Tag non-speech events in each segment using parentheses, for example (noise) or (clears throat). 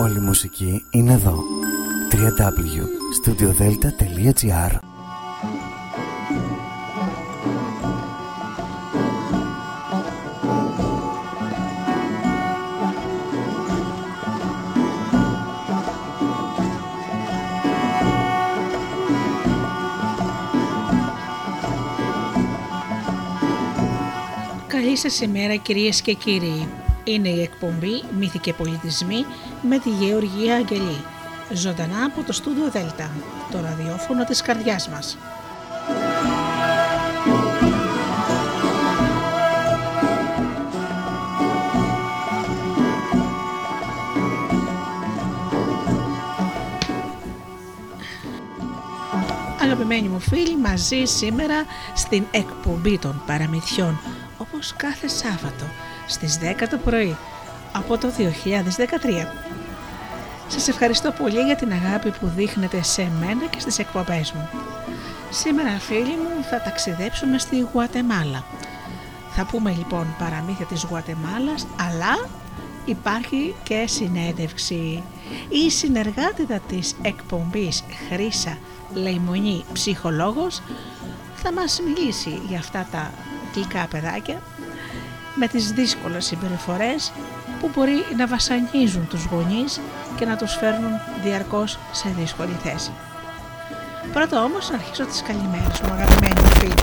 Όλη η μουσική είναι εδώ. www.studiodelta.gr Καλή σας ημέρα κυρίες και κύριοι. Είναι η εκπομπή «Μύθοι και πολιτισμοί» με τη Γεωργία Αγγελή. Ζωντανά από το στούντιο Δέλτα, το ραδιόφωνο της καρδιάς μας. Αγαπημένοι μου φίλοι, μαζί σήμερα στην εκπομπή των παραμυθιών, όπως κάθε Σάββατο, στις 10 το πρωί, από το 2013. Σας ευχαριστώ πολύ για την αγάπη που δείχνετε σε μένα και στις εκπομπές μου. Σήμερα φίλοι μου θα ταξιδέψουμε στη Γουατεμάλα. Θα πούμε λοιπόν παραμύθια της Γουατεμάλας, αλλά υπάρχει και συνέντευξη. Η συνεργάτητα της εκπομπής Χρύσα Λεϊμονή Ψυχολόγος θα μας μιλήσει για αυτά τα γλυκά παιδάκια με τις δύσκολες συμπεριφορές που μπορεί να βασανίζουν τους γονείς και να τους φέρνουν διαρκώς σε δύσκολη θέση. Πρώτα όμως να αρχίσω τις καλημέρες μου αγαπημένοι μου φίλοι.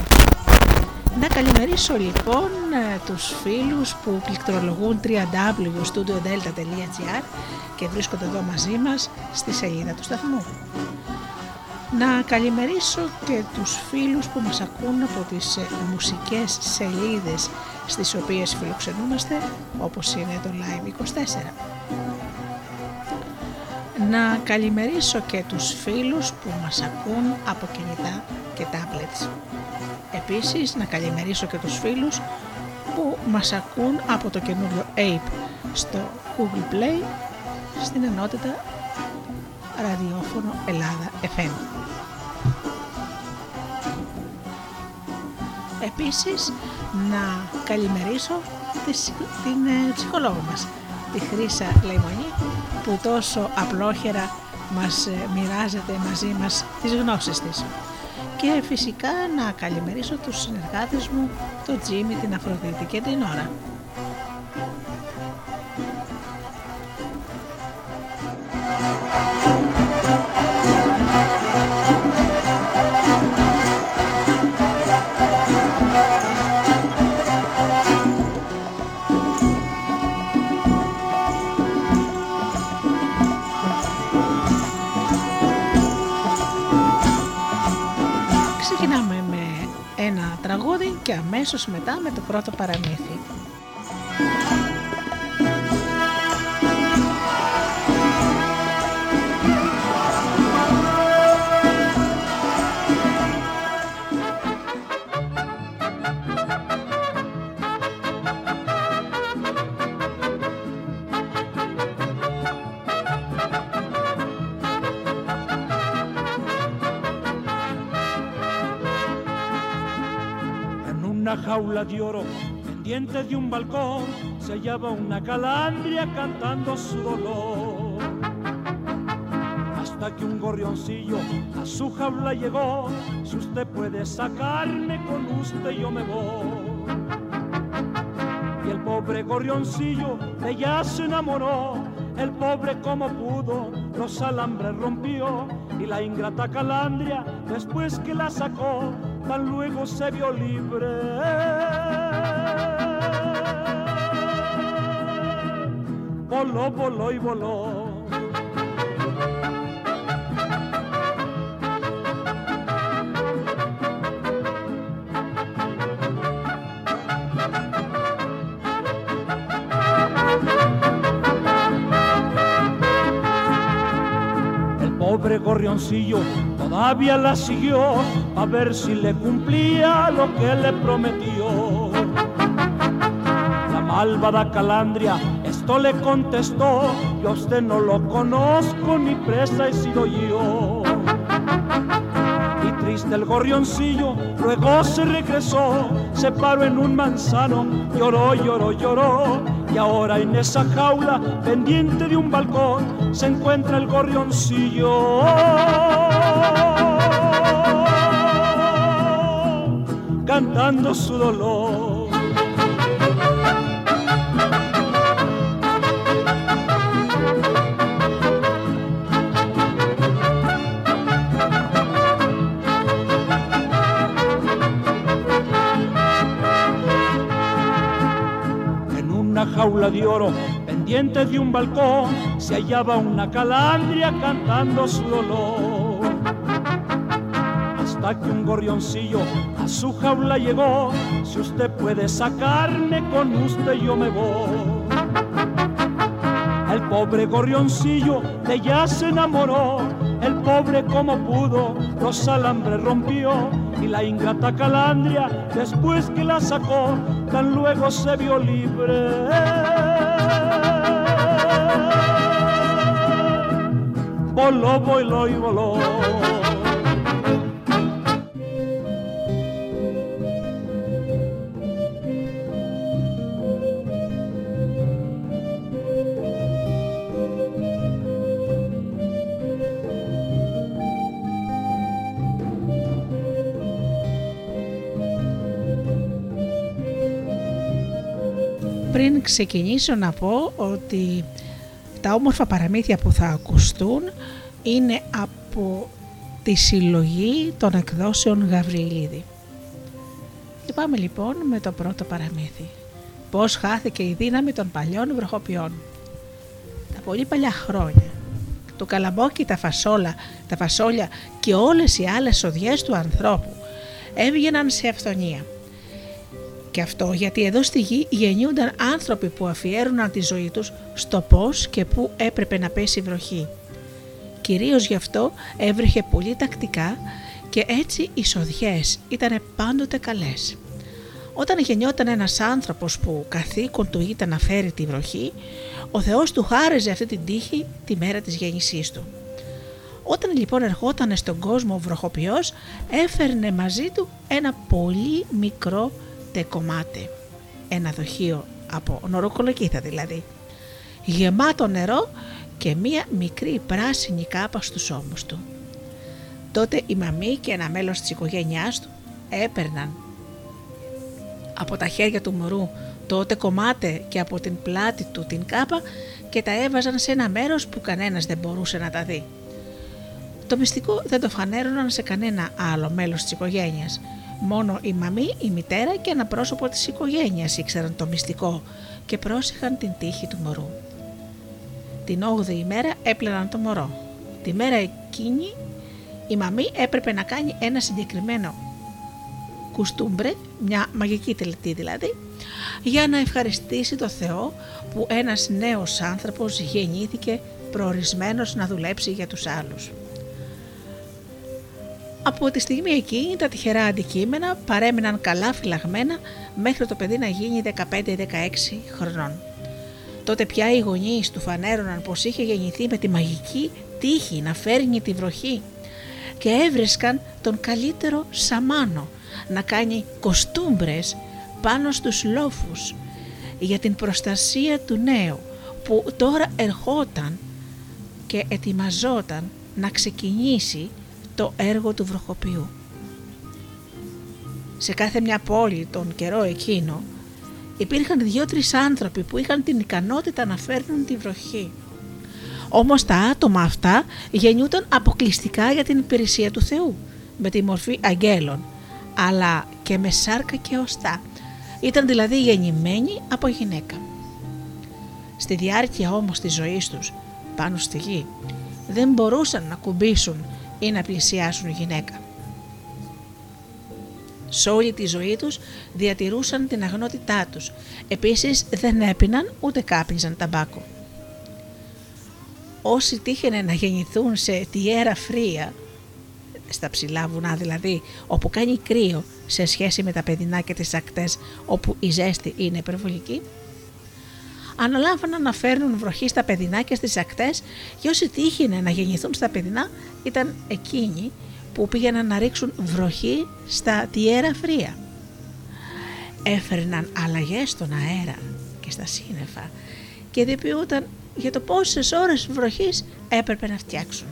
Να καλημερίσω λοιπόν ε, τους φίλους που πληκτρολογούν www.studiodelta.gr και βρίσκονται εδώ μαζί μας στη σελίδα του σταθμού. Να καλημερίσω και τους φίλους που μας ακούν από τις ε, μουσικές σελίδες στις οποίες φιλοξενούμαστε όπως είναι το Live 24. Να καλημερίσω και τους φίλους που μας ακούν από κινητά και tablets. Επίσης να καλημερίσω και τους φίλους που μας ακούν από το καινούριο Ape στο Google Play στην ενότητα ραδιόφωνο Ελλάδα FM. Επίσης να καλημερίσω την ε, ψυχολόγο μας, τη Χρύσα Λεϊμονή που τόσο απλόχερα μας ε, μοιράζεται μαζί μας τις γνώσεις της. Και φυσικά να καλημερίσω τους συνεργάτες μου, τον Τζίμι, την Αφροδίτη και την Ωρα. Ξεκινάμε αμέσως μετά με το πρώτο παραμύθι. Jaula de oro, pendiente de un balcón, se hallaba una calandria cantando su dolor. Hasta que un gorrioncillo a su jaula llegó, si usted puede sacarme con usted yo me voy. Y el pobre gorrioncillo de ella se enamoró, el pobre como pudo los alambres rompió y la ingrata calandria después que la sacó tan luego se vio libre. Voló, voló y voló. El pobre gorrioncillo todavía la siguió a ver si le cumplía lo que le prometió. La malvada calandria esto le contestó, yo a usted no lo conozco ni presa he sido yo. Y triste el gorrioncillo, luego se regresó, se paró en un manzano, lloró, lloró, lloró, y ahora en esa jaula pendiente de un balcón se encuentra el gorrioncillo. Cantando su dolor. jaula de oro, pendiente de un balcón, se hallaba una calandria cantando su dolor. Hasta que un gorrioncillo a su jaula llegó, si usted puede sacarme con usted yo me voy. El pobre gorrioncillo de ella se enamoró, el pobre como pudo los alambres rompió y la ingrata calandria después que la sacó tan luego se vio libre. Voló, voló y voló. Ξεκινήσω να πω ότι τα όμορφα παραμύθια που θα ακουστούν είναι από τη συλλογή των εκδόσεων Γαβριλίδη. Και πάμε λοιπόν με το πρώτο παραμύθι. Πώς χάθηκε η δύναμη των παλιών βροχοποιών. Τα πολύ παλιά χρόνια. Το καλαμπόκι, τα φασόλα, τα φασόλια και όλες οι άλλες σοδιές του ανθρώπου έβγαιναν σε αυθονία – και αυτό γιατί εδώ στη γη γεννιούνταν άνθρωποι που αφιέρωναν τη ζωή τους στο πώς και πού έπρεπε να πέσει βροχή. Κυρίως γι' αυτό έβρεχε πολύ τακτικά και έτσι οι σοδιές ήταν πάντοτε καλές. Όταν γεννιόταν ένας άνθρωπος που καθήκον του ήταν να φέρει τη βροχή, ο Θεός του χάριζε αυτή την τύχη τη μέρα της γέννησής του. Όταν λοιπόν ερχόταν στον κόσμο ο βροχοποιός, έφερνε μαζί του ένα πολύ μικρό κομμάτι, ένα δοχείο από νοροκολοκύθα δηλαδή, γεμάτο νερό και μία μικρή πράσινη κάπα στους ώμους του. Τότε η μαμή και ένα μέλος της οικογένειάς του έπαιρναν από τα χέρια του μωρού τότε κομμάτι και από την πλάτη του την κάπα και τα έβαζαν σε ένα μέρος που κανένας δεν μπορούσε να τα δει. Το μυστικό δεν το φανέρωναν σε κανένα άλλο μέλος της οικογένειας Μόνο η μαμή, η μητέρα και ένα πρόσωπο της οικογένειας ήξεραν το μυστικό και πρόσεχαν την τύχη του μωρού. Την 8η ημέρα έπλαιναν το μωρό. Τη μέρα εκείνη η μαμή έπρεπε να κάνει ένα συγκεκριμένο κουστούμπρε, μια μαγική τελετή δηλαδή, για να ευχαριστήσει το Θεό που ένας νέος άνθρωπος γεννήθηκε προορισμένος να δουλέψει για τους άλλους. Από τη στιγμή εκείνη τα τυχερά αντικείμενα παρέμειναν καλά φυλαγμένα μέχρι το παιδί να γίνει 15-16 χρονών. Τότε πια οι γονείς του φανέρωναν πως είχε γεννηθεί με τη μαγική τύχη να φέρνει τη βροχή και έβρισκαν τον καλύτερο σαμάνο να κάνει κοστούμπρες πάνω στους λόφους για την προστασία του νέου που τώρα ερχόταν και ετοιμαζόταν να ξεκινήσει το έργο του βροχοποιού. Σε κάθε μια πόλη τον καιρό εκείνο υπήρχαν δύο-τρεις άνθρωποι που είχαν την ικανότητα να φέρνουν τη βροχή. Όμως τα άτομα αυτά γεννιούνταν αποκλειστικά για την υπηρεσία του Θεού, με τη μορφή αγγέλων, αλλά και με σάρκα και οστά. Ήταν δηλαδή γεννημένοι από γυναίκα. Στη διάρκεια όμως της ζωής τους, πάνω στη γη, δεν μπορούσαν να κουμπίσουν ή να πλησιάσουν γυναίκα. Σε όλη τη ζωή τους διατηρούσαν την αγνότητά τους. Επίσης δεν έπιναν ούτε κάπνιζαν ταμπάκο. Όσοι τύχαινε να γεννηθούν σε τιέρα φρία, στα ψηλά βουνά δηλαδή, όπου κάνει κρύο σε σχέση με τα παιδινά και τις ακτές όπου η ζέστη είναι υπερβολική, αναλάμβαναν να φέρνουν βροχή στα παιδινά και στις ακτές και όσοι τύχηνε να γεννηθούν στα παιδινά ήταν εκείνοι που πήγαιναν να ρίξουν βροχή στα τιέρα φρία. Έφερναν αλλαγές στον αέρα και στα σύννεφα και ειδοποιούταν για το πόσες ώρες βροχής έπρεπε να φτιάξουν.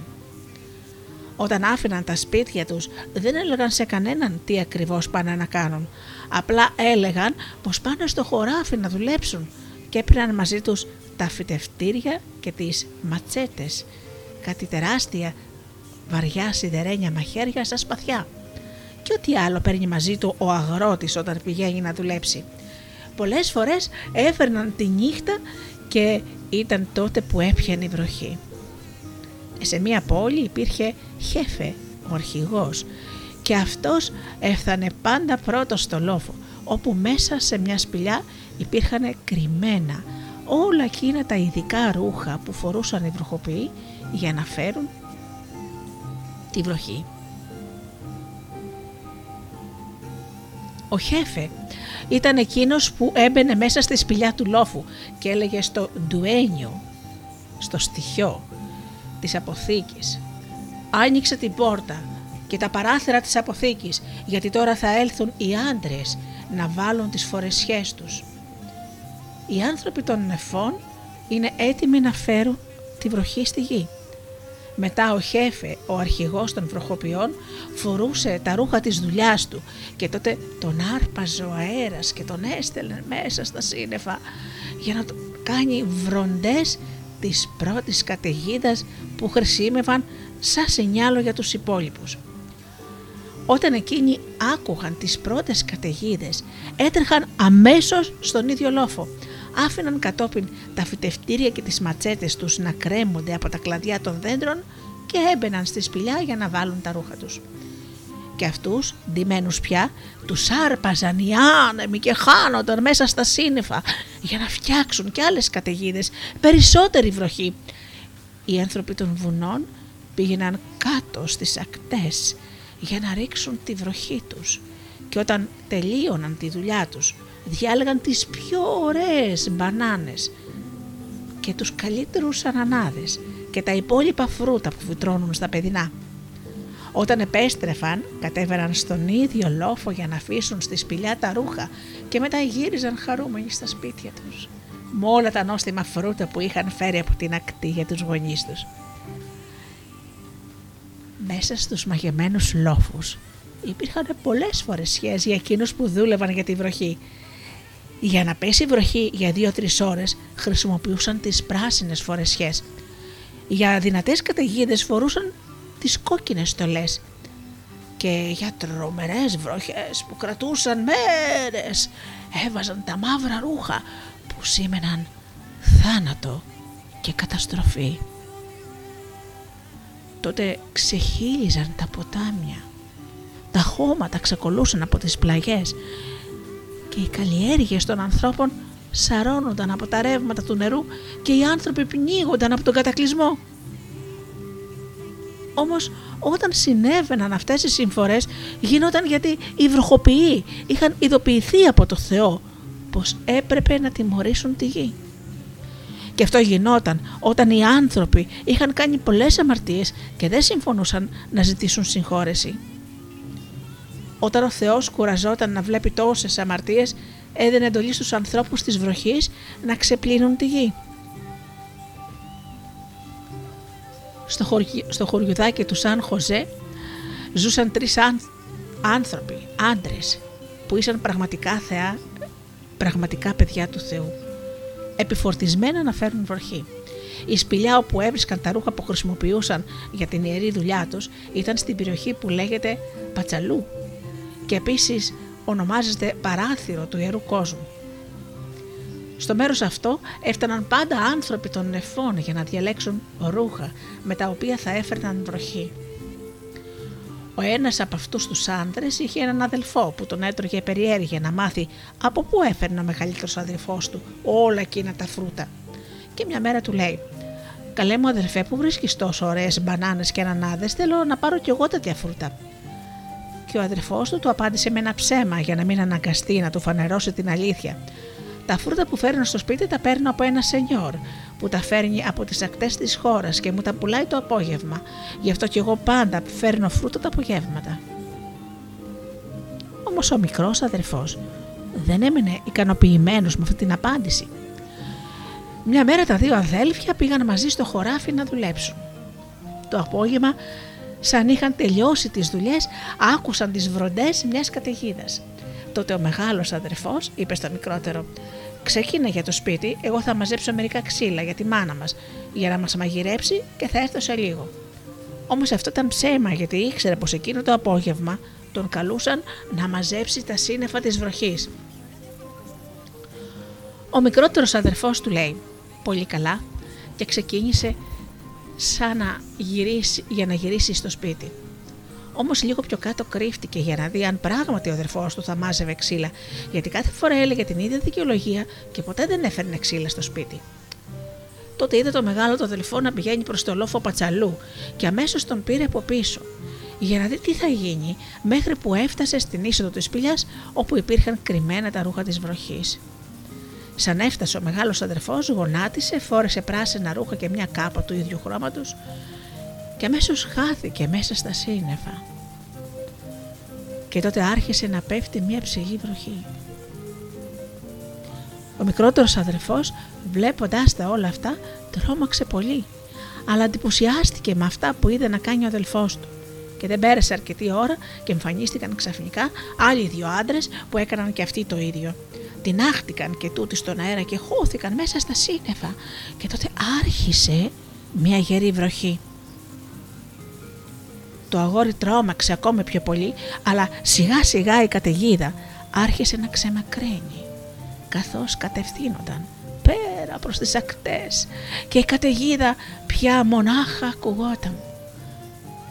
Όταν άφηναν τα σπίτια τους δεν έλεγαν σε κανέναν τι ακριβώς πάνε να κάνουν. Απλά έλεγαν πως πάνε στο χωράφι να δουλέψουν και έπαιρναν μαζί τους τα φυτευτήρια και τις ματσέτες, κάτι τεράστια βαριά σιδερένια μαχαίρια στα σπαθιά και ό,τι άλλο παίρνει μαζί του ο αγρότης όταν πηγαίνει να δουλέψει. Πολλές φορές έφερναν τη νύχτα και ήταν τότε που έπιανε η βροχή. Σε μία πόλη υπήρχε Χέφε, ο αρχηγός, και αυτός έφτανε πάντα πρώτος στο λόφο, όπου μέσα σε μια σπηλιά υπήρχαν κρυμμένα όλα εκείνα τα ειδικά ρούχα που φορούσαν οι βροχοποιοί για να φέρουν τη βροχή. Ο Χέφε ήταν εκείνος που έμπαινε μέσα στη σπηλιά του λόφου και έλεγε στο ντουένιο, στο στοιχείο της αποθήκης. Άνοιξε την πόρτα και τα παράθυρα της αποθήκης γιατί τώρα θα έλθουν οι άντρες να βάλουν τις φορεσιές τους. Οι άνθρωποι των νεφών είναι έτοιμοι να φέρουν τη βροχή στη γη. Μετά ο Χέφε, ο αρχηγός των βροχοποιών, φορούσε τα ρούχα της δουλειάς του και τότε τον άρπαζε ο αέρας και τον έστελνε μέσα στα σύννεφα για να κάνει βροντές της πρώτης καταιγίδας που χρησιμεύαν σαν σινιάλο για τους υπόλοιπους. Όταν εκείνοι άκουγαν τις πρώτες καταιγίδες, έτρεχαν αμέσως στον ίδιο λόφο άφηναν κατόπιν τα φυτευτήρια και τις ματσέτες τους να κρέμονται από τα κλαδιά των δέντρων και έμπαιναν στη σπηλιά για να βάλουν τα ρούχα τους. Και αυτούς, ντυμένους πια, τους άρπαζαν οι άνεμοι και χάνονταν μέσα στα σύννεφα για να φτιάξουν και άλλες καταιγίδες, περισσότερη βροχή. Οι άνθρωποι των βουνών πήγαιναν κάτω στις ακτές για να ρίξουν τη βροχή τους και όταν τελείωναν τη δουλειά τους διάλεγαν τις πιο ωραίες μπανάνες και τους καλύτερους ανανάδες και τα υπόλοιπα φρούτα που βιτρώνουν στα παιδινά. Όταν επέστρεφαν, κατέβαιναν στον ίδιο λόφο για να αφήσουν στη σπηλιά τα ρούχα και μετά γύριζαν χαρούμενοι στα σπίτια τους, με όλα τα νόστιμα φρούτα που είχαν φέρει από την ακτή για τους γονείς τους. Μέσα στους μαγεμένους λόφους υπήρχαν πολλές φορεσιές για εκείνους που δούλευαν για τη βροχή για να πέσει βροχή για 2-3 ώρες χρησιμοποιούσαν τις πράσινες φορεσιές. Για δυνατές καταιγίδες φορούσαν τις κόκκινες στολές και για τρομερές βροχές που κρατούσαν μέρες έβαζαν τα μαύρα ρούχα που σήμαιναν θάνατο και καταστροφή. Τότε ξεχύλιζαν τα ποτάμια, τα χώματα ξεκολούσαν από τις πλαγιές και οι καλλιέργειες των ανθρώπων σαρώνονταν από τα ρεύματα του νερού και οι άνθρωποι πνίγονταν από τον κατακλυσμό. Όμως όταν συνέβαιναν αυτές οι συμφορές γινόταν γιατί οι βροχοποιοί είχαν ειδοποιηθεί από το Θεό πως έπρεπε να τιμωρήσουν τη γη. Και αυτό γινόταν όταν οι άνθρωποι είχαν κάνει πολλές αμαρτίες και δεν συμφωνούσαν να ζητήσουν συγχώρεση. Όταν ο Θεός κουραζόταν να βλέπει τόσες αμαρτίες, έδινε εντολή στους ανθρώπους της βροχής να ξεπλύνουν τη γη. Στο, χωρι... στο χωριουδάκι του Σαν Χωζέ ζούσαν τρεις άνθρωποι, άντρες, που ήσαν πραγματικά θεά, πραγματικά παιδιά του Θεού, επιφορτισμένα να φέρουν βροχή. Η σπηλιά όπου έβρισκαν τα ρούχα που χρησιμοποιούσαν για την ιερή δουλειά τους ήταν στην περιοχή που λέγεται Πατσαλού και επίσης ονομάζεται παράθυρο του Ιερού Κόσμου. Στο μέρος αυτό έφταναν πάντα άνθρωποι των νεφών για να διαλέξουν ρούχα με τα οποία θα έφερναν βροχή. Ο ένας από αυτούς τους άντρες είχε έναν αδελφό που τον έτρωγε περιέργεια να μάθει από πού έφερνε ο μεγαλύτερος αδελφός του όλα εκείνα τα φρούτα. Και μια μέρα του λέει «Καλέ μου αδελφέ που βρίσκεις τόσο ωραίες μπανάνες και ανανάδες θέλω να πάρω κι εγώ τέτοια φρούτα» και ο αδερφός του του απάντησε με ένα ψέμα για να μην αναγκαστεί να του φανερώσει την αλήθεια. Τα φρούτα που φέρνω στο σπίτι τα παίρνω από ένα σενιόρ που τα φέρνει από τις ακτές της χώρας και μου τα πουλάει το απόγευμα. Γι' αυτό και εγώ πάντα φέρνω φρούτα τα απογεύματα. Όμως ο μικρός αδερφός δεν έμενε ικανοποιημένος με αυτή την απάντηση Μια μέρα τα δύο αδέλφια πήγαν μαζί στο χωράφι να δουλέψουν. Το απόγευμα, σαν είχαν τελειώσει τις δουλειές, άκουσαν τις βροντές μιας καταιγίδας. Τότε ο μεγάλος αδερφός είπε στο μικρότερο «Ξεκίνα για το σπίτι, εγώ θα μαζέψω μερικά ξύλα για τη μάνα μας, για να μας μαγειρέψει και θα έρθω σε λίγο». Όμως αυτό ήταν ψέμα γιατί ήξερε πως εκείνο το απόγευμα τον καλούσαν να μαζέψει τα σύννεφα της βροχής. Ο μικρότερος αδερφός του λέει «Πολύ καλά» και ξεκίνησε σαν να γυρίσει, για να γυρίσει στο σπίτι. Όμως λίγο πιο κάτω κρύφτηκε για να δει αν πράγματι ο αδερφός του θα μάζευε ξύλα, γιατί κάθε φορά έλεγε την ίδια δικαιολογία και ποτέ δεν έφερνε ξύλα στο σπίτι. Τότε είδε το μεγάλο το αδελφό να πηγαίνει προς το λόφο πατσαλού και αμέσως τον πήρε από πίσω για να δει τι θα γίνει μέχρι που έφτασε στην είσοδο της σπηλιάς όπου υπήρχαν κρυμμένα τα ρούχα της βροχής. Σαν έφτασε ο μεγάλος αδερφός γονάτισε, φόρεσε πράσινα ρούχα και μια κάπα του ίδιου χρώματος και αμέσως χάθηκε μέσα στα σύννεφα. Και τότε άρχισε να πέφτει μια ψηλή βροχή. Ο μικρότερος αδερφός βλέποντας τα όλα αυτά τρόμαξε πολύ αλλά εντυπωσιάστηκε με αυτά που είδε να κάνει ο αδελφός του και δεν πέρασε αρκετή ώρα και εμφανίστηκαν ξαφνικά άλλοι δύο άντρες που έκαναν και αυτοί το ίδιο. Τινάχτηκαν και τούτοι στον αέρα και χώθηκαν μέσα στα σύννεφα και τότε άρχισε μια γερή βροχή. Το αγόρι τρόμαξε ακόμη πιο πολύ, αλλά σιγά σιγά η καταιγίδα άρχισε να ξεμακραίνει, καθώς κατευθύνονταν πέρα προς τις ακτές και η καταιγίδα πια μονάχα ακουγόταν.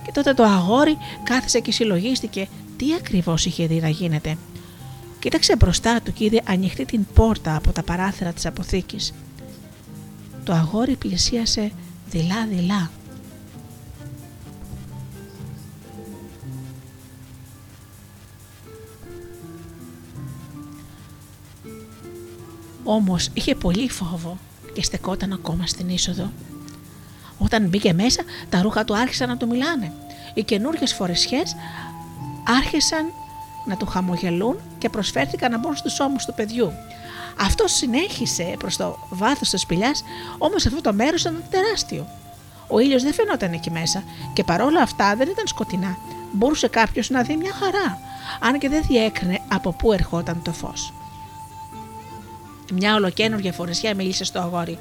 Και τότε το αγόρι κάθισε και συλλογίστηκε τι ακριβώς είχε δει να γίνεται. Κοίταξε μπροστά του και είδε ανοιχτή την πόρτα από τα παράθυρα της αποθήκης. Το αγόρι πλησίασε δειλά-δειλά. Όμως είχε πολύ φόβο και στεκόταν ακόμα στην είσοδο. Όταν μπήκε μέσα, τα ρούχα του άρχισαν να του μιλάνε. Οι καινούργιες φορεσιές άρχισαν να του χαμογελούν και προσφέρθηκαν να μπουν στους ώμους του παιδιού. Αυτό συνέχισε προς το βάθος της σπηλιάς, όμως αυτό το μέρος ήταν τεράστιο. Ο ήλιος δεν φαινόταν εκεί μέσα και παρόλα αυτά δεν ήταν σκοτεινά. Μπορούσε κάποιος να δει μια χαρά, αν και δεν διέκρινε από πού ερχόταν το φως. Μια ολοκένουργια φορεσιά μίλησε στο αγόρι.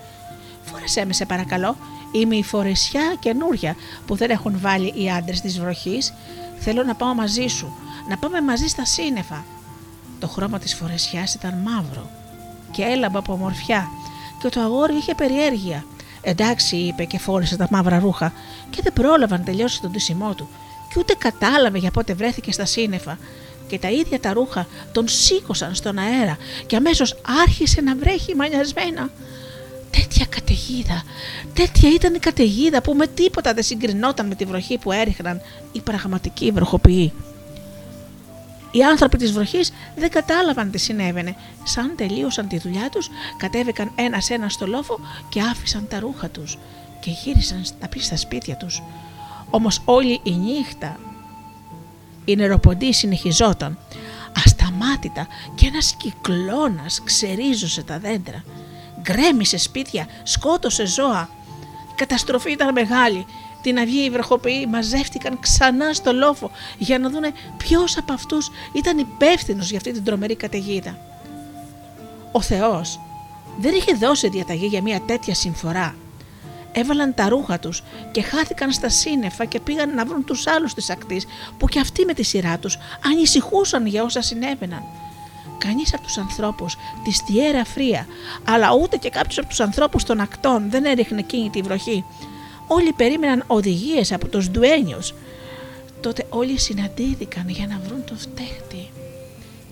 Φόρεσέ με σε παρακαλώ, Είμαι η φορεσιά καινούρια που δεν έχουν βάλει οι άντρες της βροχής. Θέλω να πάω μαζί σου, να πάμε μαζί στα σύννεφα. Το χρώμα της φορεσιάς ήταν μαύρο και έλαμπα από ομορφιά και το αγόρι είχε περιέργεια. Εντάξει, είπε και φόρεσε τα μαύρα ρούχα και δεν πρόλαβαν να τελειώσει τον τυσιμό του και ούτε κατάλαβε για πότε βρέθηκε στα σύννεφα και τα ίδια τα ρούχα τον σήκωσαν στον αέρα και αμέσως άρχισε να βρέχει μανιασμένα τέτοια καταιγίδα. Τέτοια ήταν η καταιγίδα που με τίποτα δεν συγκρινόταν με τη βροχή που έριχναν οι πραγματικοί βροχοποιοί. Οι άνθρωποι της βροχής δεν κατάλαβαν τι συνέβαινε. Σαν τελείωσαν τη δουλειά τους, κατέβηκαν ένα-ένα στο λόφο και άφησαν τα ρούχα τους και γύρισαν να πει στα σπίτια τους. Όμως όλη η νύχτα η νεροποντή συνεχιζόταν. Ασταμάτητα και ένας κυκλώνας ξερίζωσε τα δέντρα γκρέμισε σπίτια, σκότωσε ζώα. Η καταστροφή ήταν μεγάλη. Την αυγή οι βροχοποιοί μαζεύτηκαν ξανά στο λόφο για να δούνε ποιος από αυτούς ήταν υπεύθυνος για αυτή την τρομερή καταιγίδα. Ο Θεός δεν είχε δώσει διαταγή για μια τέτοια συμφορά. Έβαλαν τα ρούχα τους και χάθηκαν στα σύννεφα και πήγαν να βρουν τους άλλους της ακτής που και αυτοί με τη σειρά τους ανησυχούσαν για όσα συνέβαιναν κανείς από τους ανθρώπους της Στιέρα Φρία, αλλά ούτε και κάποιος από τους ανθρώπους των ακτών δεν έριχνε εκείνη τη βροχή. Όλοι περίμεναν οδηγίες από τους ντουένιους. Τότε όλοι συναντήθηκαν για να βρουν τον φταίχτη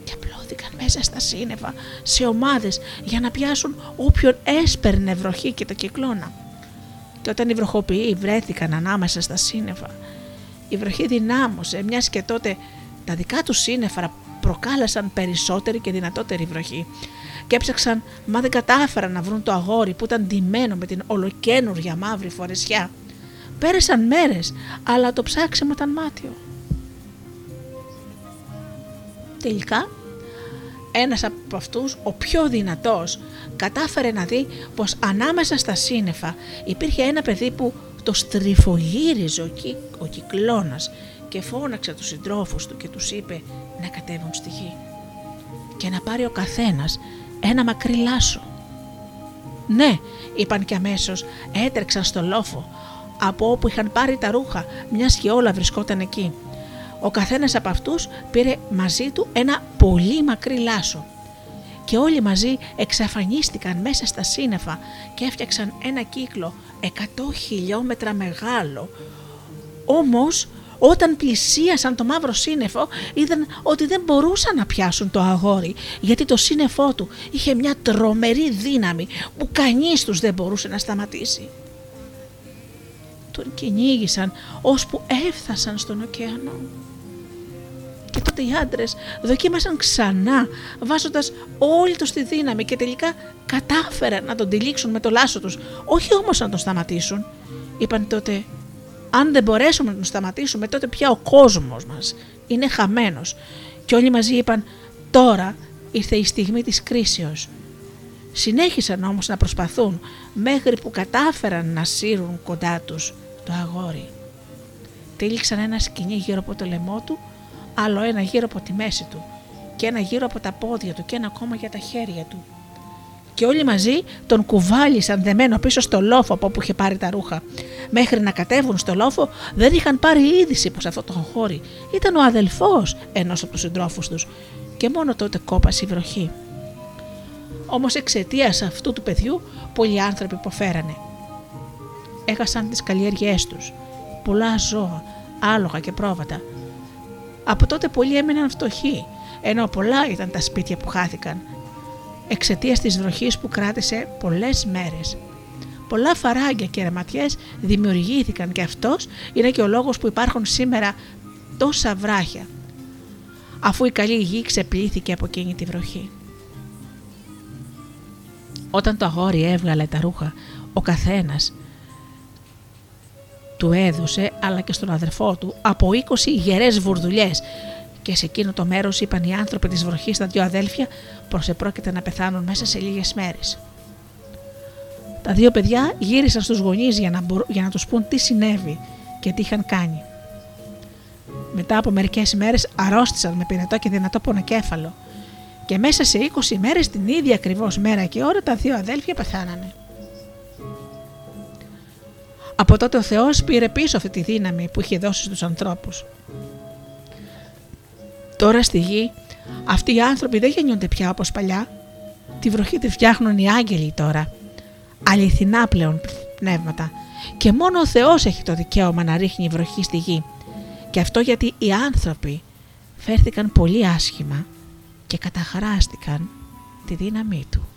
και απλώθηκαν μέσα στα σύννεφα σε ομάδες για να πιάσουν όποιον έσπερνε βροχή και το κυκλώνα. Και όταν οι βροχοποιοί βρέθηκαν ανάμεσα στα σύννεφα, η βροχή δυνάμωσε, μιας και τότε τα δικά τους σύννεφα προκάλεσαν περισσότερη και δυνατότερη βροχή και έψαξαν μα δεν κατάφεραν να βρουν το αγόρι που ήταν ντυμένο με την ολοκένουργια μαύρη φορεσιά. Πέρασαν μέρες, αλλά το ψάξιμο ήταν μάτιο. Τελικά, Ένας από αυτούς, ο πιο δυνατός, κατάφερε να δει πως ανάμεσα στα σύννεφα υπήρχε ένα παιδί που το στριφογύριζε ο, κυ, ο κυκλώνας και φώναξε τους συντρόφους του και τους είπε να κατέβουν στη γη και να πάρει ο καθένας ένα μακρύ λάσο. Ναι, είπαν και αμέσως, έτρεξαν στο λόφο από όπου είχαν πάρει τα ρούχα, μιας και όλα βρισκόταν εκεί. Ο καθένας από αυτούς πήρε μαζί του ένα πολύ μακρύ λάσο και όλοι μαζί εξαφανίστηκαν μέσα στα σύννεφα και έφτιαξαν ένα κύκλο 100 χιλιόμετρα μεγάλο. Όμως όταν πλησίασαν το μαύρο σύννεφο είδαν ότι δεν μπορούσαν να πιάσουν το αγόρι γιατί το σύννεφό του είχε μια τρομερή δύναμη που κανείς τους δεν μπορούσε να σταματήσει. Τον κυνήγησαν ώσπου έφτασαν στον ωκεανό. Και τότε οι άντρες δοκίμασαν ξανά, βάζοντας όλη τους τη δύναμη και τελικά κατάφεραν να τον τυλίξουν με το λάσο τους, όχι όμως να τον σταματήσουν. Είπαν τότε, αν δεν μπορέσουμε να τον σταματήσουμε, τότε πια ο κόσμος μας είναι χαμένος. Και όλοι μαζί είπαν, τώρα ήρθε η στιγμή της κρίσεως. Συνέχισαν όμως να προσπαθούν μέχρι που κατάφεραν να σύρουν κοντά τους το αγόρι. Τύλιξαν ένα σκηνή γύρω από το λαιμό του άλλο ένα γύρω από τη μέση του και ένα γύρω από τα πόδια του και ένα ακόμα για τα χέρια του. Και όλοι μαζί τον κουβάλισαν δεμένο πίσω στο λόφο από όπου είχε πάρει τα ρούχα. Μέχρι να κατέβουν στο λόφο δεν είχαν πάρει είδηση πως αυτό το χώρι ήταν ο αδελφός ενός από τους συντρόφους τους και μόνο τότε κόπασε η βροχή. Όμως εξαιτίας αυτού του παιδιού πολλοί άνθρωποι υποφέρανε. Έχασαν τις καλλιέργειές τους, πολλά ζώα, άλογα και πρόβατα, από τότε πολλοί έμειναν φτωχοί, ενώ πολλά ήταν τα σπίτια που χάθηκαν εξαιτίας της βροχής που κράτησε πολλές μέρες. Πολλά φαράγγια και ρεματιές δημιουργήθηκαν και αυτός είναι και ο λόγος που υπάρχουν σήμερα τόσα βράχια, αφού η καλή γη ξεπλήθηκε από εκείνη τη βροχή. Όταν το αγόρι έβγαλε τα ρούχα, ο καθένας του έδωσε αλλά και στον αδερφό του από 20 γερές βουρδουλιές και σε εκείνο το μέρος είπαν οι άνθρωποι της βροχής στα δυο αδέλφια πως επρόκειται να πεθάνουν μέσα σε λίγες μέρες. Τα δύο παιδιά γύρισαν στους γονείς για να, για να τους πούν τι συνέβη και τι είχαν κάνει. Μετά από μερικές μέρες αρρώστησαν με πυρετό και δυνατό πονοκέφαλο και μέσα σε 20 μέρες την ίδια ακριβώς μέρα και ώρα τα δύο αδέλφια πεθάνανε. Από τότε ο Θεός πήρε πίσω αυτή τη δύναμη που είχε δώσει στους ανθρώπους. Τώρα στη γη αυτοί οι άνθρωποι δεν γεννιούνται πια όπως παλιά. Τη βροχή τη φτιάχνουν οι άγγελοι τώρα. Αληθινά πλέον πνεύματα. Και μόνο ο Θεός έχει το δικαίωμα να ρίχνει βροχή στη γη. Και αυτό γιατί οι άνθρωποι φέρθηκαν πολύ άσχημα και καταχράστηκαν τη δύναμή του.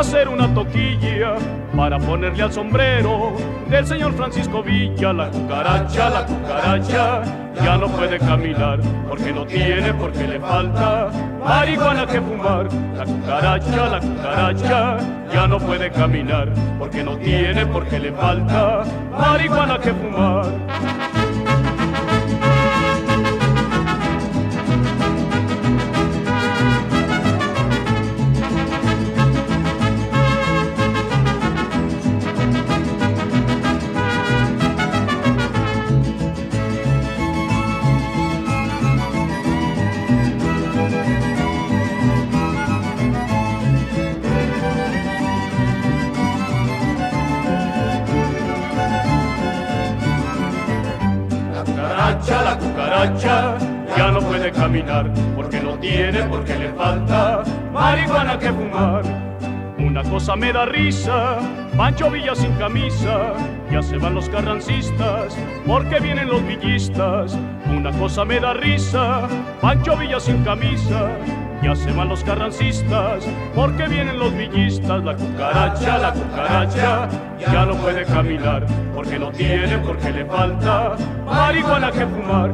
Hacer una toquilla para ponerle al sombrero del señor Francisco Villa. La cucaracha, la cucaracha ya no puede caminar porque no tiene, porque le falta marihuana que fumar. La cucaracha, la cucaracha ya no puede caminar porque no tiene, porque le falta marihuana que fumar. Porque no tiene, porque le falta marihuana que fumar. Una cosa me da risa, Pancho Villa sin camisa, ya se van los carrancistas, porque vienen los villistas. Una cosa me da risa, Pancho Villa sin camisa, ya se van los carrancistas, porque vienen los villistas. La cucaracha, la cucaracha, ya no puede caminar, porque no tiene, porque le falta marihuana que fumar.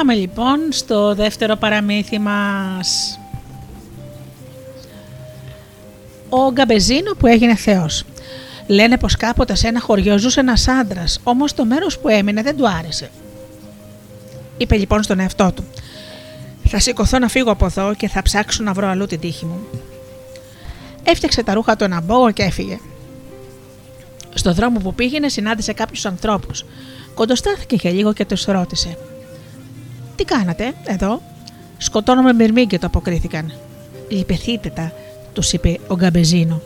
Πάμε λοιπόν στο δεύτερο παραμύθι μας. Ο Γκαμπεζίνο που έγινε θεός. Λένε πως κάποτε σε ένα χωριό ζούσε ένας άντρας, όμως το μέρος που έμεινε δεν του άρεσε. Είπε λοιπόν στον εαυτό του «Θα σηκωθώ να φύγω από εδώ και θα ψάξω να βρω αλλού την τύχη μου». Έφτιαξε τα ρούχα του ένα μπόγο και έφυγε. Στο δρόμο που πήγαινε συνάντησε κάποιους ανθρώπους. Κοντοστάθηκε για λίγο και τους ρώτησε «Τι κάνατε εδώ» «Σκοτώνομαι μυρμήγκια» το αποκρίθηκαν. «Λυπηθείτε τα», τους είπε ο Γκαμπεζίνο.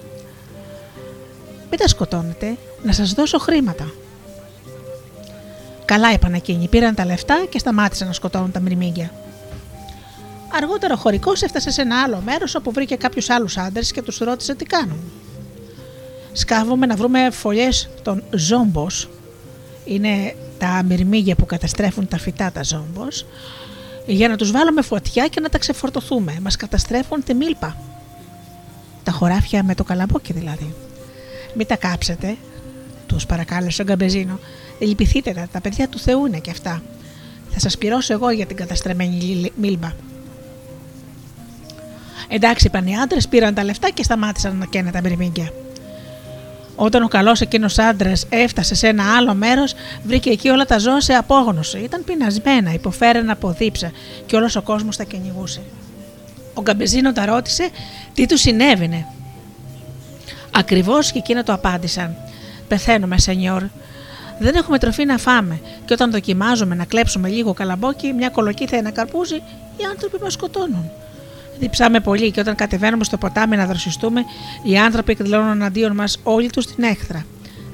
Μην τα σκοτώνετε, να σας δώσω χρήματα. Καλά είπαν εκείνοι, πήραν τα λεφτά και σταμάτησαν να σκοτώνουν τα μυρμήγκια. Αργότερα ο χωρικός έφτασε σε ένα άλλο μέρος όπου βρήκε κάποιους άλλους άντρες και τους ρώτησε τι κάνουν. Σκάβουμε να βρούμε φωλιές των ζόμπος. Είναι τα μυρμήγκια που καταστρέφουν τα φυτά τα ζόμπο. Για να τους βάλουμε φωτιά και να τα ξεφορτωθούμε. Μας καταστρέφουν τη μίλπα. Τα χωράφια με το καλαμπόκι δηλαδή. Μην τα κάψετε, τους παρακάλεσε ο Γκαμπεζίνο. Λυπηθείτε τα, τα παιδιά του Θεού είναι και αυτά. Θα σας πληρώσω εγώ για την καταστρεμένη μίλμπα. Εντάξει, είπαν οι άντρες, πήραν τα λεφτά και σταμάτησαν να καίνε τα μυρμήγκια. Όταν ο καλός εκείνος άντρας έφτασε σε ένα άλλο μέρος, βρήκε εκεί όλα τα ζώα σε απόγνωση. Ήταν πεινασμένα, υποφέραν από δίψα και όλος ο κόσμος τα κυνηγούσε. Ο Γκαμπεζίνο τα ρώτησε τι του συνέβαινε. Ακριβώς και εκείνα το απάντησαν. Πεθαίνουμε, Σενιόρ. Δεν έχουμε τροφή να φάμε, και όταν δοκιμάζουμε να κλέψουμε λίγο καλαμπόκι, μια κολοκύθα ή ένα καρπούζι, οι άνθρωποι μας σκοτώνουν. Διψάμε πολύ και όταν κατεβαίνουμε στο ποτάμι να δροσιστούμε, οι άνθρωποι εκδηλώνουν εναντίον μας όλοι τους την έχθρα.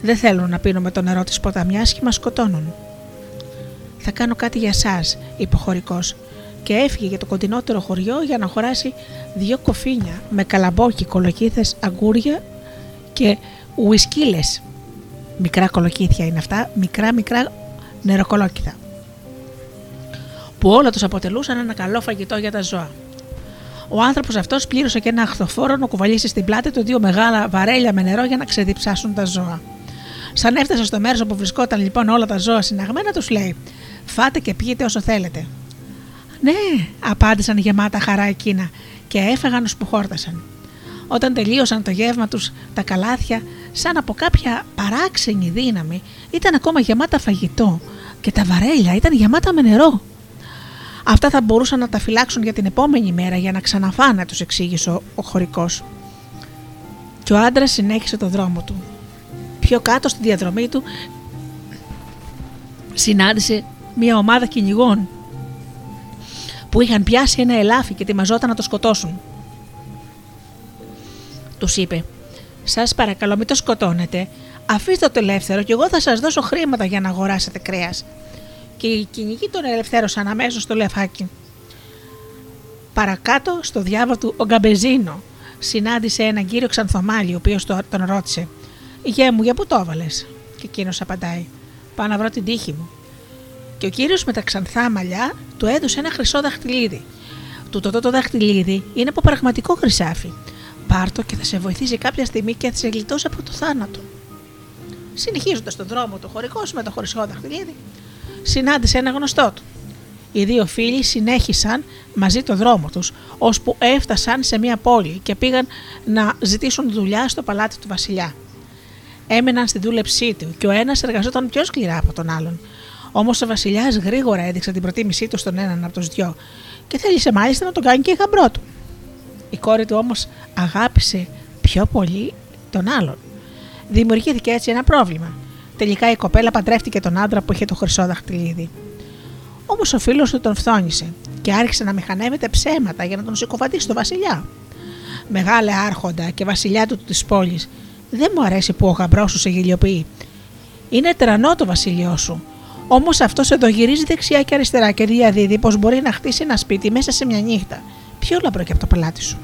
Δεν θέλουν να πίνουμε το νερό της ποταμιάς και μας σκοτώνουν. Θα κάνω κάτι για εσάς, είπε ο χωρικός, και έφυγε για το κοντινότερο χωριό για να χωράσει δύο κοφίνια με καλαμπόκι, κολοκύθες, αγκούρια και ουισκίλε. Μικρά κολοκύθια είναι αυτά, μικρά μικρά νεροκολόκυθα. Που όλα τους αποτελούσαν ένα καλό φαγητό για τα ζώα. Ο άνθρωπος αυτός πλήρωσε και ένα αχθοφόρο να κουβαλήσει στην πλάτη του δύο μεγάλα βαρέλια με νερό για να ξεδιψάσουν τα ζώα. Σαν έφτασε στο μέρος όπου βρισκόταν λοιπόν όλα τα ζώα συναγμένα, τους λέει: Φάτε και πιείτε όσο θέλετε. Ναι, απάντησαν γεμάτα χαρά εκείνα και έφεγαν ως που χόρτασαν. Όταν τελείωσαν το γεύμα τους, τα καλάθια, σαν από κάποια παράξενη δύναμη, ήταν ακόμα γεμάτα φαγητό και τα βαρέλια ήταν γεμάτα με νερό. Αυτά θα μπορούσαν να τα φυλάξουν για την επόμενη μέρα για να ξαναφάνε, τους εξήγησε ο χωρικός. Και ο άντρας συνέχισε το δρόμο του. Πιο κάτω στη διαδρομή του συνάντησε μια ομάδα κυνηγών που είχαν πιάσει ένα ελάφι και ετοιμαζόταν να το σκοτώσουν. Τους είπε: Σας παρακαλώ, μην το σκοτώνετε. Αφήστε το ελεύθερο και εγώ θα σας δώσω χρήματα για να αγοράσετε κρέας. Και οι κυνηγοί τον ελευθέρωσαν αμέσως στο λεφάκι. Παρακάτω, στο διάβα του, ο Γκαμπεζίνο συνάντησε έναν κύριο Ξανθομάλι, ο οποίος τον ρώτησε: Γε μου, για πού το έβαλες; Και εκείνος απαντάει: Πάω να βρω την τύχη μου. Και ο κύριος με τα ξανθά μαλλιά του έδωσε ένα χρυσό δαχτυλίδι. Του το, το δαχτυλίδι είναι από πραγματικό χρυσάφι. Πάρτο και θα σε βοηθήσει κάποια στιγμή και θα σε γλιτώσει από το θάνατο. Συνεχίζοντας τον δρόμο του χωρικό με το χρυσό δαχτυλίδι, συνάντησε ένα γνωστό του. Οι δύο φίλοι συνέχισαν μαζί το δρόμο τους, ώσπου έφτασαν σε μια πόλη και πήγαν να ζητήσουν δουλειά στο παλάτι του βασιλιά. Έμεναν στη δούλεψή του και ο ένας εργαζόταν πιο σκληρά από τον άλλον. Όμως ο βασιλιάς γρήγορα έδειξε την προτίμησή του στον έναν από τους δυο και θέλησε μάλιστα να τον κάνει και γαμπρό του. Η κόρη του όμως αγάπησε πιο πολύ τον άλλον. Δημιουργήθηκε έτσι ένα πρόβλημα. Τελικά η κοπέλα παντρεύτηκε τον άντρα που είχε το χρυσό δαχτυλίδι. Όμως ο φίλος του τον φθόνησε και άρχισε να μηχανεύεται ψέματα για να τον συκοφαντήσει στο βασιλιά. Μεγάλε άρχοντα και βασιλιά του της πόλης, δεν μου αρέσει που ο γαμπρός σου σε γελιοποιεί. Είναι τρανό το βασιλιό σου. Όμως αυτός εδώ γυρίζει δεξιά και αριστερά και διαδίδει πως μπορεί να χτίσει ένα σπίτι μέσα σε μια νύχτα. Ποιο λαμπρό και από το πελάτη σου.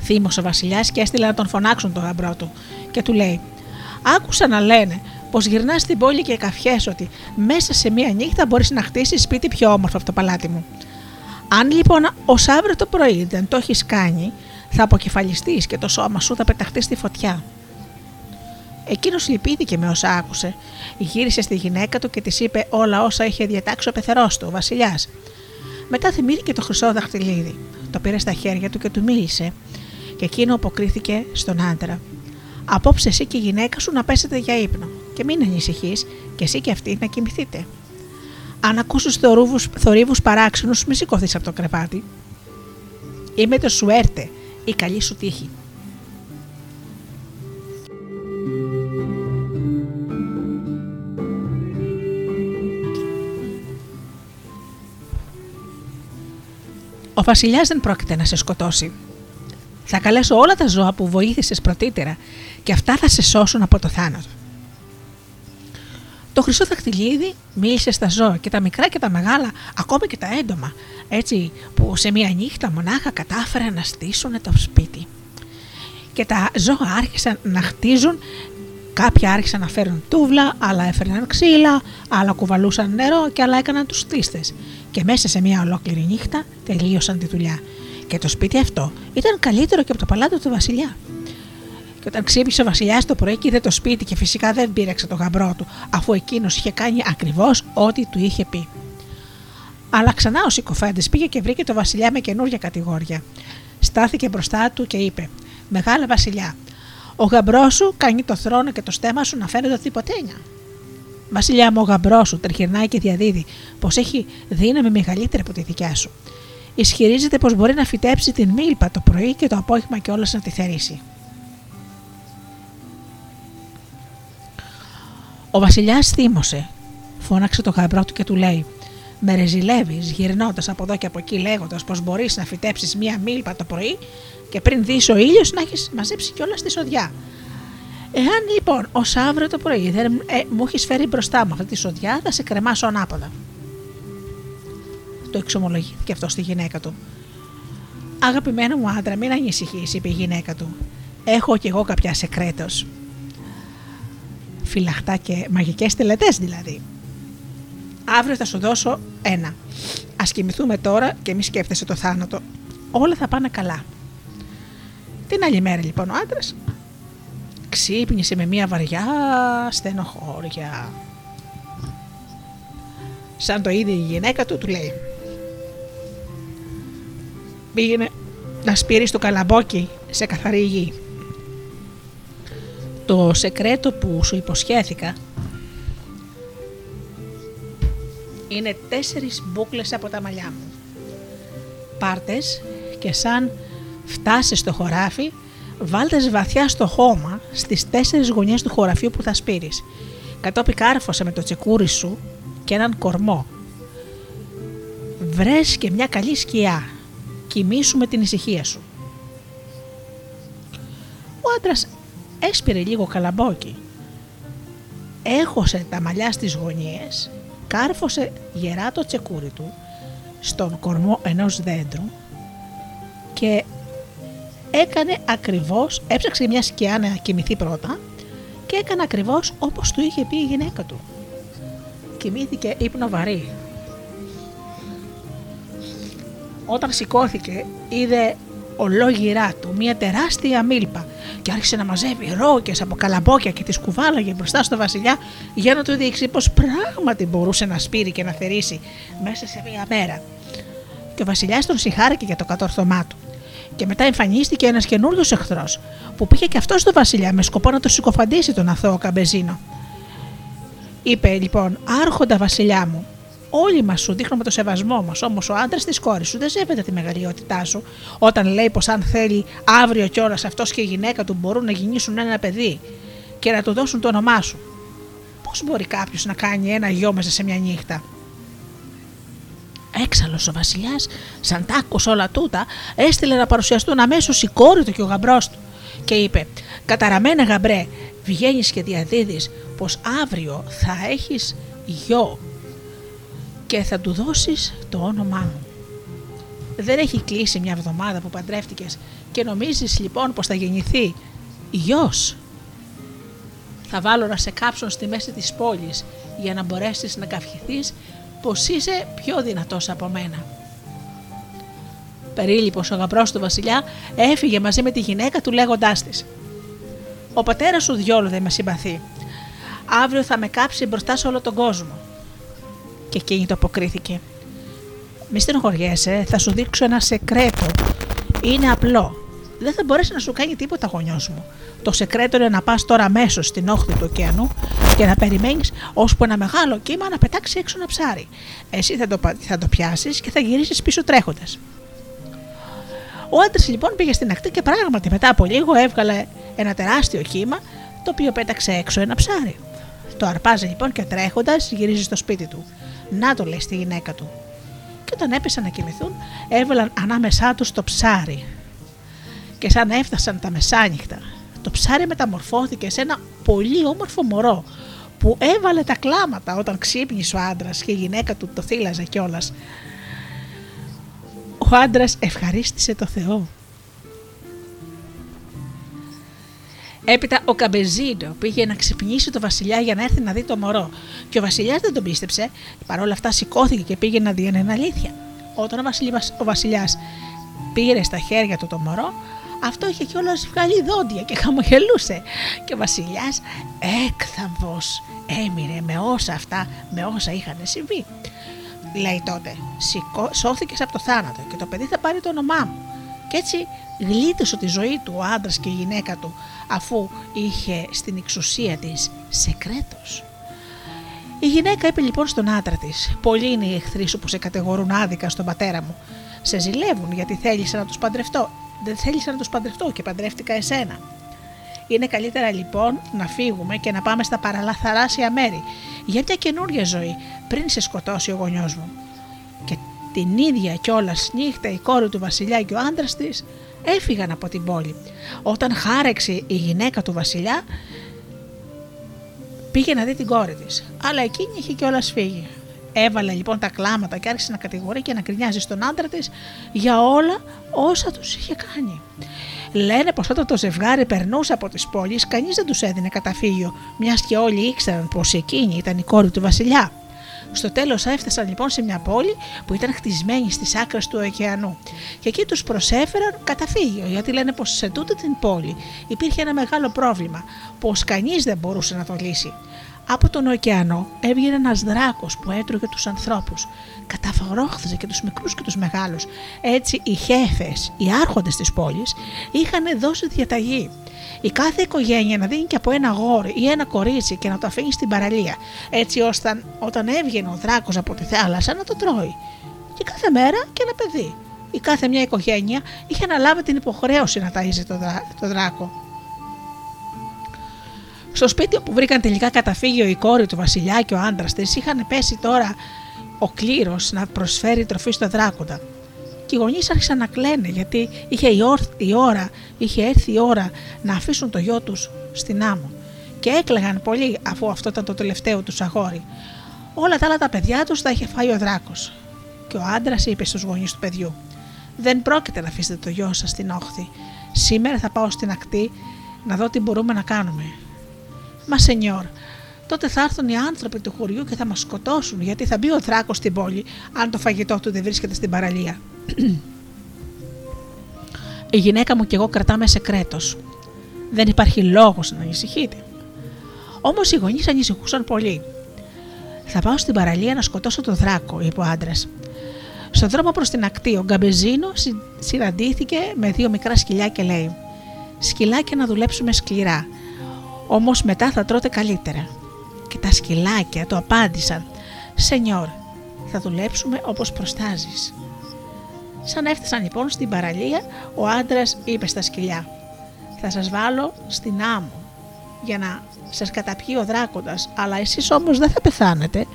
Θύμωσε ο Βασιλιάς και έστειλε να τον φωνάξουν τον γαμπρό του και του λέει: Άκουσα να λένε πως γυρνάς στην πόλη και καφιέ ότι μέσα σε μία νύχτα μπορείς να χτίσεις σπίτι πιο όμορφο από το παλάτι μου. Αν λοιπόν ως αύριο το πρωί δεν το έχεις κάνει, θα αποκεφαλιστείς και το σώμα σου θα πεταχτεί στη φωτιά. Εκείνος λυπήθηκε με όσα άκουσε. Γύρισε στη γυναίκα του και της είπε όλα όσα είχε διατάξει ο πεθερός του, ο Βασιλιάς. Μετά θυμήθηκε το χρυσό δαχτυλίδι. Το πήρε στα χέρια του και του μίλησε. Και εκείνο αποκρίθηκε στον άντρα. Απόψε εσύ και η γυναίκα σου να πέσετε για ύπνο. Και μην ανησυχείς, και εσύ και αυτή να κοιμηθείτε. Αν ακούσει θορύβους παράξενους, μη σηκωθεί από το κρεβάτι. Είμαι το σουέρτε, η καλή σου τύχη. Ο Βασιλιάς δεν πρόκειται να σε σκοτώσει. Θα καλέσω όλα τα ζώα που βοήθησες πρωτήτερα και αυτά θα σε σώσουν από το θάνατο. Το χρυσό δαχτυλίδι μίλησε στα ζώα και τα μικρά και τα μεγάλα, ακόμη και τα έντομα, έτσι που σε μία νύχτα μονάχα κατάφεραν να στήσουν το σπίτι. Και τα ζώα άρχισαν να χτίζουν, κάποια άρχισαν να φέρουν τούβλα, άλλα έφερναν ξύλα, άλλα κουβαλούσαν νερό και άλλα έκαναν τους στήστες. Και μέσα σε μία ολόκληρη νύχτα τελείωσαν τη δουλειά. Και το σπίτι αυτό ήταν καλύτερο και από το παλάτι του βασιλιά. Και όταν ξύπνησε ο Βασιλιάς το πρωί και είδε το σπίτι και φυσικά δεν πήρεξε το γαμπρό του, αφού εκείνος είχε κάνει ακριβώς ό,τι του είχε πει. Αλλά ξανά ο συκοφάντης πήγε και βρήκε το Βασιλιά με καινούργια κατηγόρια. Στάθηκε μπροστά του και είπε: Μεγάλα Βασιλιά, ο γαμπρός σου κάνει το θρόνο και το στέμα σου να φαίνεται τίποτένια. Βασιλιά μου, ο γαμπρός σου τριγυρνάει και διαδίδει πως έχει δύναμη μεγαλύτερη από τη δικιά σου. Ισχυρίζεται πως μπορεί να φυτέψει την μίλπα το πρωί και το απόγευμα κιόλα να τη θερήσει. Ο Βασιλιάς θύμωσε. Φώναξε το γαμπρό του και του λέει: Με ρεζιλεύεις, γυρνώντας από εδώ και από εκεί, λέγοντας πως μπορείς να φυτέψεις μία μίλπα το πρωί και πριν δεις ο ήλιος να έχεις μαζέψει κιόλας τη σοδιά. Εάν λοιπόν ως αύριο το πρωί δεν ε, μου έχεις φέρει μπροστά μου αυτή τη σοδιά, θα σε κρεμάσω ανάποδα. Το εξομολογήθηκε αυτό στη γυναίκα του. Αγαπημένο μου άντρα, μην ανησυχείς, είπε η γυναίκα του. Έχω κι εγώ κάποια σεκρέτος φυλαχτά και μαγικές τελετές δηλαδή. Αύριο θα σου δώσω ένα. Ας κοιμηθούμε τώρα και μη σκέφτεσαι το θάνατο. Όλα θα πάνε καλά. Την άλλη μέρα λοιπόν ο άντρας ξύπνησε με μια βαριά στενοχώρια. Σαν το είδε η γυναίκα του, του λέει Πήγαινε να σπείρει το καλαμπόκι σε καθαρή γη. Το σεκρέτο που σου υποσχέθηκα είναι τέσσερις μπούκλες από τα μαλλιά μου. Πάρτες και σαν φτάσεις στο χωράφι, βάλτες βαθιά στο χώμα στις τέσσερις γωνιές του χωραφιού που θα σπείρεις. Κατόπι κάρφωσε με το τσεκούρι σου και έναν κορμό. Βρες και μια καλή σκιά. Κοιμήσου με την ησυχία σου. Ο άντρας έσπηρε λίγο καλαμπόκι. Έχωσε τα μαλλιά στις γωνίες, κάρφωσε γερά το τσεκούρι του στον κορμό ενός δέντρου και έκανε ακριβώς, έψαξε μια σκιά να κοιμηθεί πρώτα και έκανε ακριβώς όπως του είχε πει η γυναίκα του. Κοιμήθηκε ύπνο βαρύ. Όταν σηκώθηκε είδε ολόγυρά του μια τεράστια μίλπα και άρχισε να μαζεύει ρόκες από καλαμπόκια και τις κουβάλαγε μπροστά στο Βασιλιά για να του δείξει πως πράγματι μπορούσε να σπείρει και να θερήσει μέσα σε μία μέρα. Και ο Βασιλιάς τον συγχάρηκε για το κατόρθωμά του. Και μετά εμφανίστηκε ένας καινούριος εχθρός που πήγε και αυτός στο Βασιλιά με σκοπό να το συκοφαντήσει τον αθώο Καμπεζίνο. Είπε λοιπόν: Άρχοντα Βασιλιά μου, Όλοι μας σου δείχνουμε το σεβασμό μας. Όμως ο άντρας της κόρης σου δεν σέβεται τη μεγαλειότητά σου όταν λέει πως αν θέλει αύριο κιόλας αυτός και η γυναίκα του μπορούν να γεννήσουν ένα παιδί και να του δώσουν το όνομά σου. Πώς μπορεί κάποιος να κάνει ένα γιο μέσα σε μια νύχτα; Έξαλλος ο Βασιλιάς, σαν τ' άκουσε όλα τούτα, έστειλε να παρουσιαστούν αμέσως η κόρη του και ο γαμπρός του. Και είπε: Καταραμένα γαμπρέ, βγαίνεις και διαδίδεις πως αύριο θα έχεις γιο και θα του δώσεις το όνομά μου. Δεν έχει κλείσει μια εβδομάδα που παντρεύτηκες και νομίζεις λοιπόν πως θα γεννηθεί γιος. Θα βάλω να σε κάψουν στη μέση της πόλης για να μπορέσεις να καυχηθείς πως είσαι πιο δυνατός από μένα. Περίλυπος ο γαμπρός του βασιλιά έφυγε μαζί με τη γυναίκα του λέγοντάς της Ο πατέρας σου διόλου δεν με συμπαθεί. Αύριο θα με κάψει μπροστά σε όλο τον κόσμο. Και εκείνη το αποκρίθηκε. Μη στενοχωριέσαι, θα σου δείξω ένα σεκρέτο. Είναι απλό. Δεν θα μπορέσει να σου κάνει τίποτα γονιός μου. Το σεκρέτο είναι να πας τώρα αμέσως στην όχθη του ωκεανού και να περιμένεις ώσπου ένα μεγάλο κύμα να πετάξει έξω ένα ψάρι. Εσύ θα το, θα το πιάσεις και θα γυρίσεις πίσω τρέχοντας. Ο άντρας λοιπόν πήγε στην ακτή και πράγματι μετά από λίγο έβγαλε ένα τεράστιο κύμα το οποίο πέταξε έξω ένα ψάρι. Το αρπάζει λοιπόν και τρέχοντας γυρίζει στο σπίτι του. Να το λέει στη γυναίκα του. Και όταν έπεσαν να κοιμηθούν, έβαλαν ανάμεσά τους το ψάρι. Και σαν έφτασαν τα μεσάνυχτα, το ψάρι μεταμορφώθηκε σε ένα πολύ όμορφο μωρό που έβαλε τα κλάματα όταν ξύπνησε ο άντρας και η γυναίκα του το θύλαζε κιόλας. Ο άντρας ευχαρίστησε το Θεό. Έπειτα ο Καμπεζίνο πήγε να ξυπνήσει το Βασιλιά για να έρθει να δει το μωρό. Και ο Βασιλιάς δεν τον πίστεψε, παρόλα αυτά σηκώθηκε και πήγε να δει αν είναι αλήθεια. Όταν ο Βασιλιάς πήρε στα χέρια του το μωρό, αυτό είχε κιόλα βγάλει δόντια και χαμογελούσε. Και ο Βασιλιάς έκθαμβος έμεινε με όσα αυτά, με όσα είχαν συμβεί. Λέει τότε, σώθηκες από το θάνατο και το παιδί θα πάρει το όνομά μου. Και έτσι γλίτωσε τη ζωή του ο άντρας και η γυναίκα του αφού είχε στην εξουσία της σεκρέτος. Η γυναίκα είπε λοιπόν στον άντρα της: Πολλοί είναι οι εχθροί σου που σε κατηγορούν άδικα στον πατέρα μου. Σε ζηλεύουν γιατί θέλησε να τους παντρευτώ. Δεν θέλησα να τους παντρευτώ και παντρεύτηκα εσένα. Είναι καλύτερα λοιπόν να φύγουμε και να πάμε στα παραλαθαράσια μέρη για μια καινούργια ζωή πριν σε σκοτώσει ο γονιός μου. Και την ίδια κιόλας νύχτα η κόρη του Βασιλιά και ο άντρας της έφυγαν από την πόλη. Όταν χάρεξε η γυναίκα του Βασιλιά, πήγε να δει την κόρη της. Αλλά εκείνη είχε κιόλας φύγει. Έβαλε λοιπόν τα κλάματα και άρχισε να κατηγορεί και να κρινιάζει στον άντρα της για όλα όσα τους είχε κάνει. Λένε πως όταν το ζευγάρι περνούσε από τις πόλεις, κανείς δεν τους έδινε καταφύγιο, μιας και όλοι ήξεραν πως εκείνη ήταν η κόρη του Βασιλιά. Στο τέλος έφτασαν λοιπόν σε μια πόλη που ήταν χτισμένη στις άκρες του ωκεανού. Και εκεί τους προσέφεραν καταφύγιο, γιατί λένε πως σε τούτη την πόλη υπήρχε ένα μεγάλο πρόβλημα, πως κανείς δεν μπορούσε να το λύσει. Από τον ωκεανό έβγαινε ένας δράκος που έτρωγε τους ανθρώπους. Καταφαγρόχθησε και τους μικρούς και τους μεγάλους. Έτσι οι χέφες, οι άρχοντες της πόλης, είχαν δώσει διαταγή. Η κάθε οικογένεια να δίνει και από ένα γόρι ή ένα κορίτσι και να το αφήνει στην παραλία, έτσι ώστε όταν έβγαινε ο δράκος από τη θάλασσα να το τρώει. Και κάθε μέρα και ένα παιδί. Η κάθε μια οικογένεια είχε αναλάβει την υποχρέωση να ταΐζει το, το δράκο. Στο σπίτι όπου βρήκαν τελικά καταφύγιο η κόρη του Βασιλιά και ο άντρας της, είχαν πέσει τώρα ο κλήρος να προσφέρει τροφή στο δράκοντα. Και οι γονείς άρχισαν να κλαίνε γιατί είχε η, η ώρα, είχε έρθει η ώρα να αφήσουν το γιο τους στην άμμο. Και έκλαιγαν πολύ αφού αυτό ήταν το τελευταίο τους αγόρι. Όλα τα άλλα τα παιδιά τους τα είχε φάει ο δράκος. Και ο άντρας είπε στους γονείς του παιδιού: Δεν πρόκειται να αφήσετε το γιο σας στην όχθη. Σήμερα θα πάω στην ακτή να δω τι μπορούμε να κάνουμε. Μα σενιόρ, τότε θα έρθουν οι άνθρωποι του χωριού και θα μας σκοτώσουν γιατί θα μπει ο δράκο στην πόλη αν το φαγητό του δεν βρίσκεται στην παραλία. Η γυναίκα μου και εγώ κρατάμε κρέτος. Δεν υπάρχει λόγος να ανησυχείτε. Όμως οι γονείς ανησυχούσαν πολύ. Θα πάω στην παραλία να σκοτώσω τον δράκο, είπε ο άντρας. Στον δρόμο προς την ακτή, ο Γκαμπεζίνο συναντήθηκε με δύο μικρά σκυλιά και λέει: Σκυλάκια να δουλέψουμε σκληρά. Όμως μετά θα τρώτε καλύτερα. Και τα σκυλάκια το απάντησαν «Σενιόρ, θα δουλέψουμε όπως προστάζεις». Σαν έφτασαν λοιπόν στην παραλία, ο άντρας είπε στα σκυλιά «Θα σας βάλω στην άμμο για να σας καταπιεί ο δράκοντας, αλλά εσείς όμως δεν θα πεθάνετε.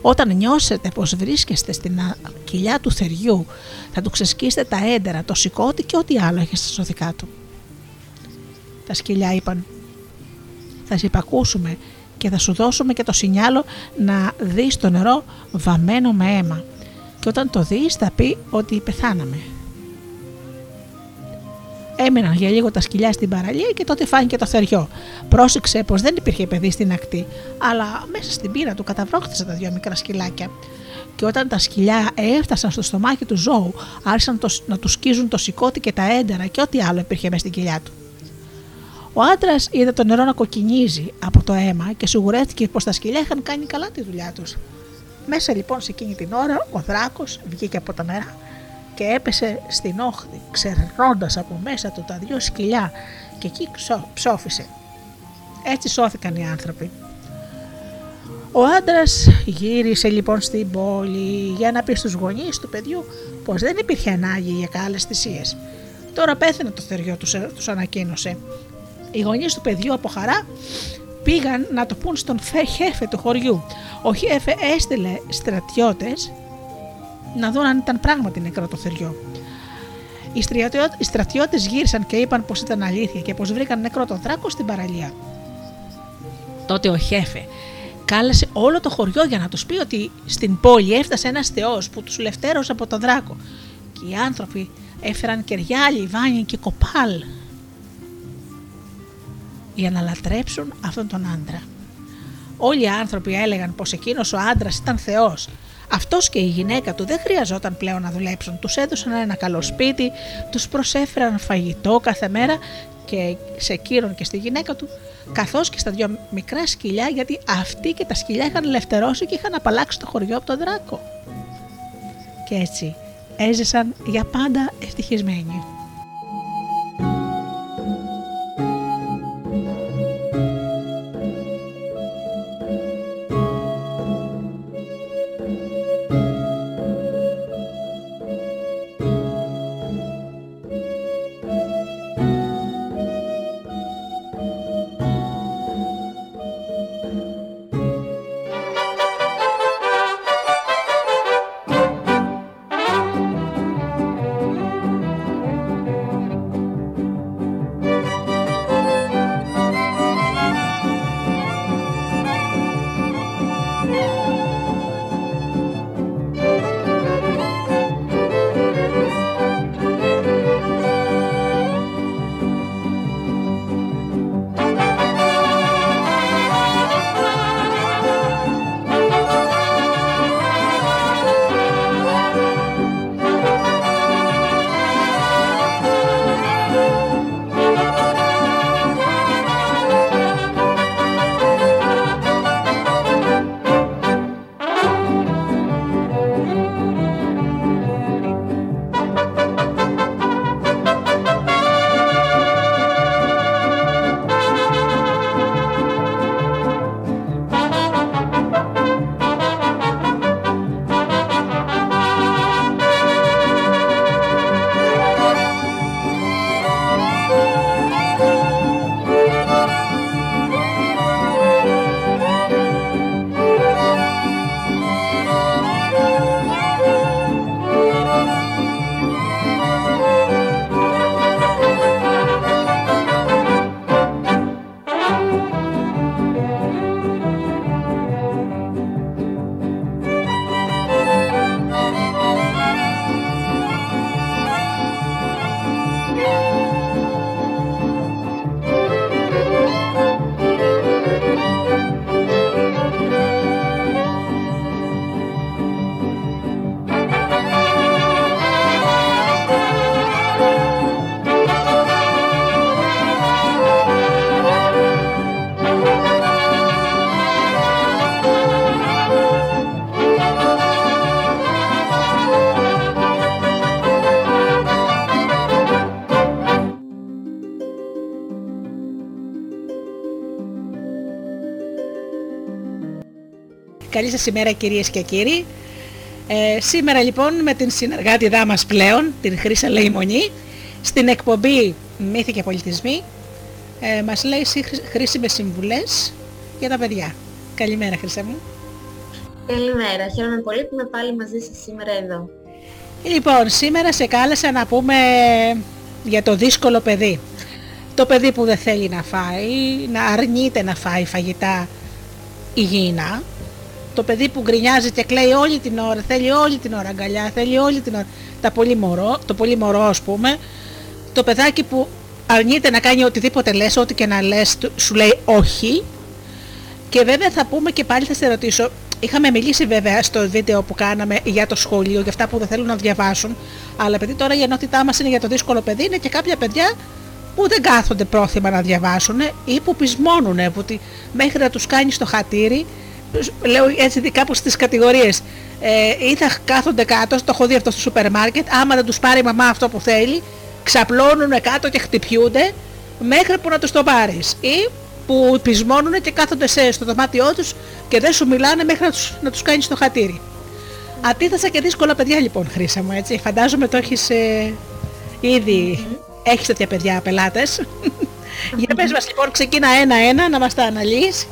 Όταν νιώσετε πως βρίσκεστε στην κοιλιά του θεριού, θα του ξεσκίσετε τα έντερα, το σηκώτη και ό,τι άλλο έχει στα σωδικά του». Τα σκυλιά είπαν θα σε υπακούσουμε και θα σου δώσουμε και το σινιάλο να δεις το νερό βαμμένο με αίμα. Και όταν το δεις θα πει ότι πεθάναμε. Έμειναν για λίγο τα σκυλιά στην παραλία και τότε φάνηκε το θεριό. Πρόσεξε πως δεν υπήρχε παιδί στην ακτή, αλλά μέσα στην πύρα του καταβρόχθησαν τα δύο μικρά σκυλάκια. Και όταν τα σκυλιά έφτασαν στο στομάχι του ζώου, άρχισαν να τους σκίζουν το σηκώτη και τα έντερα και ό,τι άλλο υπήρχε μέσα στην κοιλιά του. Ο άντρας είδε το νερό να κοκκινίζει από το αίμα και σιγουρεύτηκε πως τα σκυλιά είχαν κάνει καλά τη δουλειά τους. Μέσα λοιπόν σε εκείνη την ώρα ο δράκος βγήκε από τα νερά και έπεσε στην όχθη, ξερνώντας από μέσα του τα δυο σκυλιά και εκεί ψόφισε. Έτσι σώθηκαν οι άνθρωποι. Ο άντρας γύρισε λοιπόν στην πόλη για να πει στους γονείς του παιδιού πως δεν υπήρχε ανάγκη για κάλες θυσίες. Τώρα πέθανε το θεριό τους, τους ανακοίνωσε. Οι γονείς του παιδιού από χαρά πήγαν να το πούν στον Χέφε του χωριού. Ο Χέφε έστειλε στρατιώτες να δουν αν ήταν πράγματι νεκρό το θεριό. Οι στρατιώτες γύρισαν και είπαν πως ήταν αλήθεια και πως βρήκαν νεκρό τον δράκο στην παραλία. Τότε ο Χέφε κάλεσε όλο το χωριό για να τους πει ότι στην πόλη έφτασε ένας θεός που τους λευτέρωσε από τον δράκο και οι άνθρωποι έφεραν κεριά, λιβάνι και κοπάλ για να λατρέψουν αυτόν τον άντρα. Όλοι οι άνθρωποι έλεγαν πως εκείνος ο άντρας ήταν θεός. Αυτός και η γυναίκα του δεν χρειαζόταν πλέον να δουλέψουν. Τους έδωσαν ένα καλό σπίτι, τους προσέφεραν φαγητό κάθε μέρα και σε εκείνον και στη γυναίκα του, καθώς και στα δυο μικρά σκυλιά, γιατί αυτοί και τα σκυλιά είχαν ελευθερώσει και είχαν απαλλάξει το χωριό από τον δράκο. Και έτσι έζησαν για πάντα ευτυχισμένοι. Καλή σας ημέρα κυρίες και κύριοι. Ε, σήμερα λοιπόν με την συνεργάτη μας πλέον, την Χρύσα Λεϊμονή, στην εκπομπή Μύθοι και Πολιτισμοί, ε, μας λέει χρήσιμες συμβουλές για τα παιδιά. Καλημέρα Χρύσα μου. Καλημέρα, χαίρομαι πολύ που είμαι πάλι μαζί σας σήμερα εδώ. Λοιπόν, σήμερα σε κάλεσα να πούμε για το δύσκολο παιδί. Το παιδί που δεν θέλει να φάει, να αρνείται να φάει φαγητά υγιεινά, το παιδί που γκρινιάζει και κλαίει όλη την ώρα, θέλει όλη την ώρα αγκαλιά, θέλει όλη την ώρα τα πολύ μωρό, το πολύ μωρό ας πούμε, το παιδάκι που αρνείται να κάνει οτιδήποτε λες, ό,τι και να λες, σου λέει όχι. Και βέβαια θα πούμε και πάλι θα σε ρωτήσω, είχαμε μιλήσει βέβαια στο βίντεο που κάναμε για το σχολείο, για αυτά που δεν θέλουν να διαβάσουν, αλλά επειδή τώρα η ενότητά μας είναι για το δύσκολο παιδί, είναι και κάποια παιδιά που δεν κάθονται πρόθυμα να διαβάσουν ή που πεισμώνουν ότι μέχρι να τους κάνεις το χατήρι, λέω έτσι κάπου στις κατηγορίες, ε, ή θα κάθονται κάτω, το έχω δει αυτό στο σούπερ μάρκετ, άμα δεν τους πάρει η μαμά αυτό που θέλει, ξαπλώνουν κάτω και χτυπιούνται μέχρι που να τους το πάρεις. Ή που πεισμώνουν και κάθονται σε, στο δωμάτιό τους και δεν σου μιλάνε μέχρι να τους, να τους κάνεις το χατήρι. Αντίθεσα και δύσκολα παιδιά λοιπόν χρήσα μου έτσι. Φαντάζομαι το έχεις ε, ήδη, έχεις τέτοια παιδιά πελάτες. (laughs) Για πες μας λοιπόν ξεκίνα ένα-ένα να μας τα αναλύεις.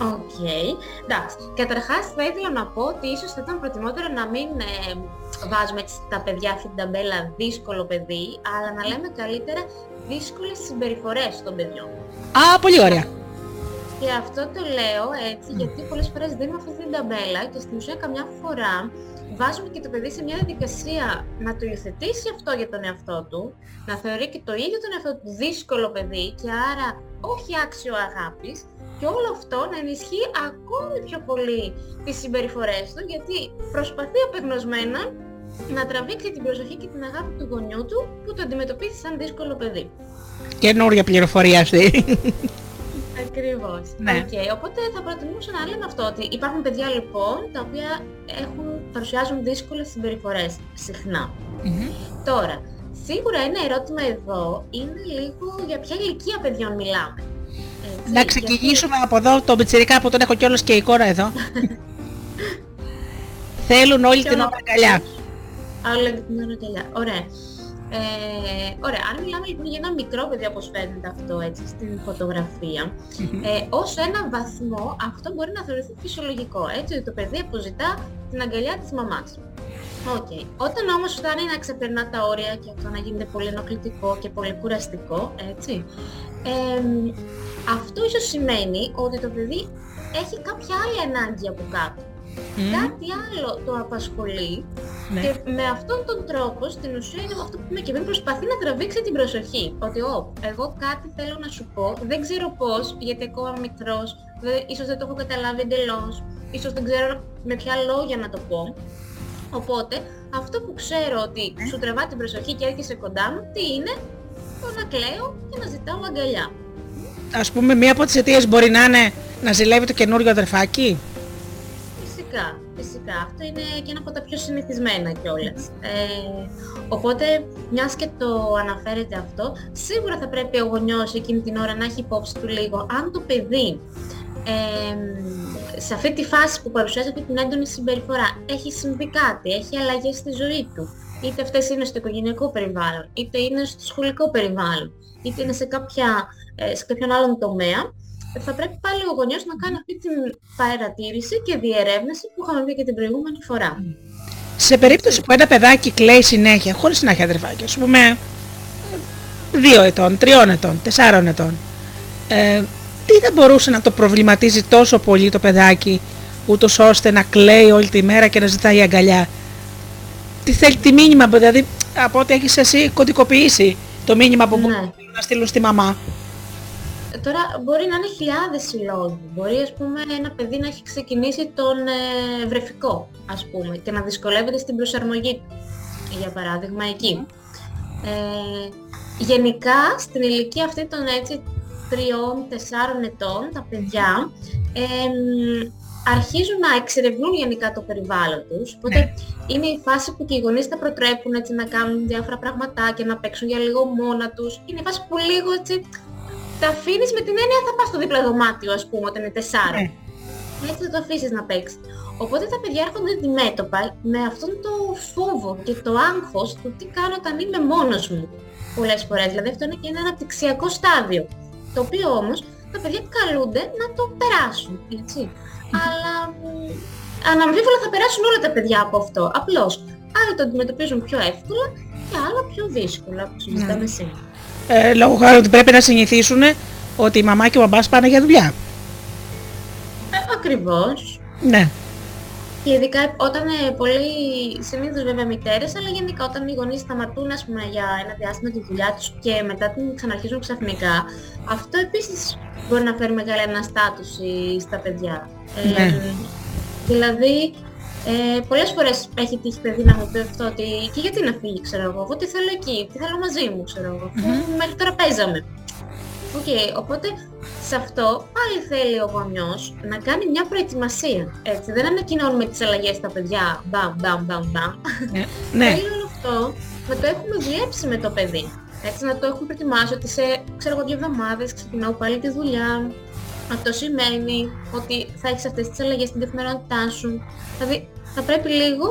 OK. Okay. Εντάξει. Καταρχάς θα ήθελα να πω ότι ίσως θα ήταν προτιμότερο να μην ε, βάζουμε έτσι τα παιδιά αυτή την ταμπέλα δύσκολο παιδί, αλλά να λέμε καλύτερα δύσκολες συμπεριφορές των παιδιών. Α, πολύ ωραία. Και αυτό το λέω έτσι γιατί πολλές φορές δίνουμε αυτή την ταμπέλα και στην ουσία καμιά φορά βάζουμε και το παιδί σε μια διαδικασία να το υιοθετήσει αυτό για τον εαυτό του, να θεωρεί και το ίδιο τον εαυτό του δύσκολο παιδί και άρα όχι άξιο αγάπης και όλο αυτό να ενισχύει ακόμη πιο πολύ τις συμπεριφορές του γιατί προσπαθεί απεγνωσμένα να τραβήξει την προσοχή και την αγάπη του γονιού του που το αντιμετωπίζει σαν δύσκολο παιδί. Καινούργια πληροφορία αυτή. Ακριβώς. Ναι. Okay. Οπότε θα προτιμούσα να λέμε αυτό, ότι υπάρχουν παιδιά λοιπόν τα οποία έχουν, παρουσιάζουν δύσκολες συμπεριφορές συχνά. Τώρα, σίγουρα ένα ερώτημα εδώ είναι λίγο για ποια ηλικία παιδιών μιλάμε. Έτσι, να ξεκινήσουμε γιατί... από εδώ το πιτσιρικά που τον έχω κιόλας και εικόνα εδώ. (laughs) Θέλουν όλη την ώρα καλιά. Όλη την ώρα καλιά. Ωραία. Ε, ωραία, αν μιλάμε λοιπόν για ένα μικρό παιδί όπως φαίνεται αυτό έτσι στην φωτογραφία, ε, ως ένα βαθμό αυτό μπορεί να θεωρηθεί φυσιολογικό, έτσι ότι το παιδί αποζητά την αγκαλιά της μαμάς. Okay. Όταν όμως φτάνει να ξεπερνά τα όρια και αυτό να γίνεται πολύ ενοχλητικό και πολύ κουραστικό, έτσι, ε, αυτό ίσως σημαίνει ότι το παιδί έχει κάποια άλλη ανάγκη από κάτω. Κάτι άλλο το απασχολεί ναι. και με αυτόν τον τρόπο στην ουσία είναι αυτό που είμαι και πριν προσπαθεί να τραβήξει την προσοχή. Ότι ο, εγώ κάτι θέλω να σου πω, δεν ξέρω πώς, γιατί ακόμα μικρός, δε, ίσως δεν το έχω καταλάβει εντελώς, ίσως δεν ξέρω με ποια λόγια να το πω. Οπότε αυτό που ξέρω ότι ναι. σου τραβά την προσοχή και έρχεσαι κοντά μου, τι είναι, το να κλαίω και να ζητάω αγκαλιά. Ας πούμε μία από τις αιτίες μπορεί να είναι να ζηλεύει το καινούριο αδερφάκι; Φυσικά, φυσικά. Αυτό είναι και ένα από τα πιο συνηθισμένα κιόλας. Ε, οπότε, μιας και το αναφέρεται αυτό, σίγουρα θα πρέπει ο γονιός εκείνη την ώρα να έχει υπόψη του λίγο αν το παιδί ε, σε αυτή τη φάση που παρουσιάζει αυτή την έντονη συμπεριφορά έχει συμβεί κάτι, έχει αλλαγές στη ζωή του. Είτε αυτές είναι στο οικογενειακό περιβάλλον, είτε είναι στο σχολικό περιβάλλον, είτε είναι σε, κάποια, ε, σε κάποιον άλλον τομέα, θα πρέπει πάλι ο γονιός να κάνει αυτή την παρατήρηση και διερεύνηση που είχαμε πει και την προηγούμενη φορά. Σε περίπτωση που ένα παιδάκι κλαίει συνέχεια, χωρίς να έχει αδερφάκι, ας πούμε δύο ετών, τριών ετών, τεσσάρων ετών, ε, τι θα μπορούσε να το προβληματίζει τόσο πολύ το παιδάκι, ούτως ώστε να κλαίει όλη τη μέρα και να ζητάει αγκαλιά; Τι θέλει, τι μήνυμα, δηλαδή από ό,τι έχεις εσύ κωδικοποιήσει το μήνυμα που ναι. να στείλουν στη μαμά; Τώρα μπορεί να είναι χιλιάδες οι λόγοι. Μπορεί ας πούμε ένα παιδί να έχει ξεκινήσει τον ε, βρεφικό ας πούμε και να δυσκολεύεται στην προσαρμογή του. Για παράδειγμα εκεί. Ε, γενικά στην ηλικία αυτή των έτσι τριών, τεσσάρων ετών τα παιδιά ε, αρχίζουν να εξερευνούν γενικά το περιβάλλον τους. Οπότε ναι. είναι η φάση που και οι γονείς θα προτρέπουν έτσι, να κάνουν διάφορα πραγματάκια, να παίξουν για λίγο μόνα τους. Είναι η φάση που λίγο έτσι τα αφήνεις με την έννοια θα πας στο δίπλα δωμάτιο ας πούμε όταν είναι τεσσάρα. Ναι. Έτσι θα το αφήσεις να παίξεις. Οπότε τα παιδιά έρχονται αντιμέτωπα με αυτόν το φόβο και το άγχος του τι κάνω όταν είμαι μόνος μου πολλές φορές. Δηλαδή αυτό είναι και ένα αναπτυξιακό στάδιο. Το οποίο όμως τα παιδιά καλούνται να το περάσουν. Έτσι. Αλλά αναμφίβολα θα περάσουν όλα τα παιδιά από αυτό. Απλώς άλλοι το αντιμετωπίζουν πιο εύκολα και άλλα πιο δύσκολα που συζητάμε ναι. σήμερα ε, λόγω χάρη ότι πρέπει να συνηθίσουν ότι η μαμά και ο μπαμπάς πάνε για δουλειά. Ε, ακριβώς. Ναι. Και ειδικά όταν ε, πολύ συνήθως βέβαια μητέρες, αλλά γενικά όταν οι γονείς σταματούν ας πούμε, για ένα διάστημα τη δουλειά τους και μετά την ξαναρχίζουν ξαφνικά, αυτό επίσης μπορεί να φέρει μεγάλη αναστάτωση στα παιδιά. Ναι. δηλαδή Ε, πολλές φορές έχει τύχει παιδί να μου πει αυτό ότι και γιατί να φύγει ξέρω εγώ, εγώ τι θέλω εκεί, τι θέλω μαζί μου ξέρω εγώ, mm-hmm. μέχρι τώρα παίζαμε. OK, okay, οπότε σε αυτό πάλι θέλει ο γονιός να κάνει μια προετοιμασία. Έτσι, δεν ανακοινώνουμε τις αλλαγές στα παιδιά, μπαμ, μπαμ, μπαμ, μπαμ. (laughs) Ναι. ναι. Θέλει όλο αυτό να το έχουμε δουλέψει με το παιδί. Έτσι, να το έχουμε προετοιμάσει ότι σε, ξέρω εγώ, δύο εβδομάδες ξεκινάω πάλι τη δουλειά, αυτό σημαίνει ότι θα έχεις αυτές τις αλλαγές στην καθημερινότητά σου. Δηλαδή θα πρέπει λίγο,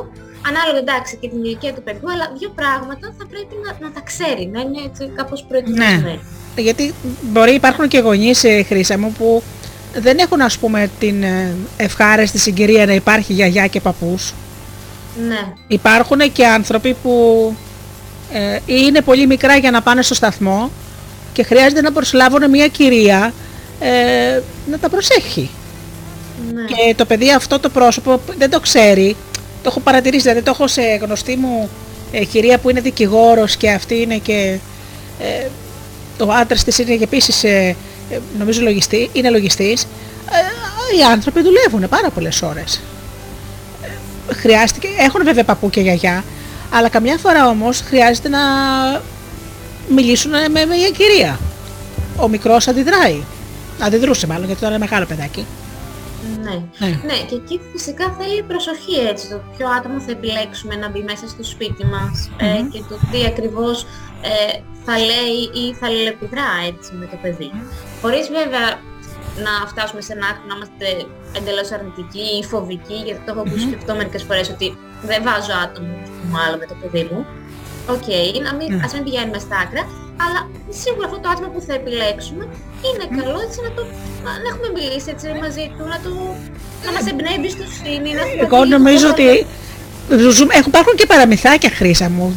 ανάλογα εντάξει και την ηλικία του παιδιού, αλλά δύο πράγματα θα πρέπει να, να τα ξέρει, να είναι έτσι κάπως προετοιμασμένοι. Ναι. Γιατί μπορεί υπάρχουν και γονείς, ε, Χρύσα μου, που δεν έχουν ας πούμε την ε, ευχάριστη συγκυρία να υπάρχει γιαγιά και παππούς. Ναι. Υπάρχουν και άνθρωποι που ε, είναι πολύ μικρά για να πάνε στο σταθμό και χρειάζεται να προσλάβουν μια κυρία ε, να τα προσέχει. Ναι. Και το παιδί αυτό το πρόσωπο δεν το ξέρει, το έχω παρατηρήσει, δηλαδή το έχω σε γνωστή μου ε, κυρία που είναι δικηγόρος και αυτή είναι και ε, το άντρας της είναι και επίσης ε, ε, νομίζω λογιστή, είναι λογιστής, οι άνθρωποι δουλεύουν πάρα πολλές ώρες. Χρειάστηκε, έχουν βέβαια παππού και γιαγιά, αλλά καμιά φορά όμως χρειάζεται να μιλήσουν με, με μια κυρία. Ο μικρός αντιδράει. Αντιδρούσε μάλλον γιατί τώρα είναι μεγάλο παιδάκι. Ναι. ναι. ναι. και εκεί φυσικά θέλει προσοχή έτσι, το ποιο άτομο θα επιλέξουμε να μπει μέσα στο σπίτι μας ε, και το τι ακριβώς ε, θα λέει ή θα αλληλεπιδρά έτσι με το παιδί. Χωρίς βέβαια να φτάσουμε σε ένα άκρο να είμαστε εντελώς αρνητικοί ή φοβικοί, γιατί το έχω ακούσει και αυτό μερικές φορές ότι δεν βάζω άτομο άλλο με το παιδί μου. OK, okay, να μην, ας μην πηγαίνουμε στα άκρα, αλλά σίγουρα αυτό το άτομο που θα επιλέξουμε είναι καλό έτσι να το να έχουμε μιλήσει έτσι μαζί του, να, το, να μας εμπνέει εμπιστοσύνη. Να Εγώ νομίζω ότι υπάρχουν και παραμυθάκια χρήσα μου,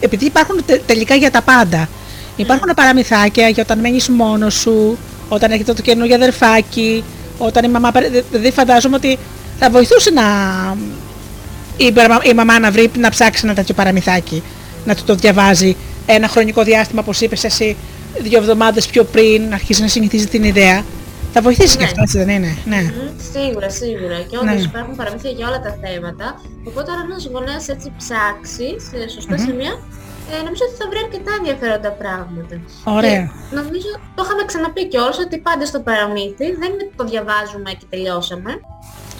επειδή υπάρχουν τελικά για τα πάντα. Υπάρχουν mm. παραμυθάκια για όταν μένεις μόνος σου, όταν έχετε το καινούργιο αδερφάκι, όταν η μαμά... Δηλαδή φαντάζομαι ότι θα βοηθούσε να... Η, η μαμά να βρει, να ψάξει ένα τέτοιο παραμυθάκι, να του το διαβάζει ένα χρονικό διάστημα, όπως είπες εσύ, δύο εβδομάδες πιο πριν, να αρχίσει να συνηθίζει την ιδέα. Θα βοηθήσει ναι. και αυτός, έτσι δεν είναι; Ναι. σίγουρα, σίγουρα. Και όντως ναι. υπάρχουν παραμύθια για όλα τα θέματα. Οπότε αν ένας γονέας έτσι ψάξει σε σωστα σημεία, ε, νομίζω ότι θα βρει αρκετά ενδιαφέροντα πράγματα. Ωραία. Και νομίζω, το είχαμε ξαναπεί κιόλας, ότι πάντα στο παραμύθι δεν είναι το διαβάζουμε και τελειώσαμε.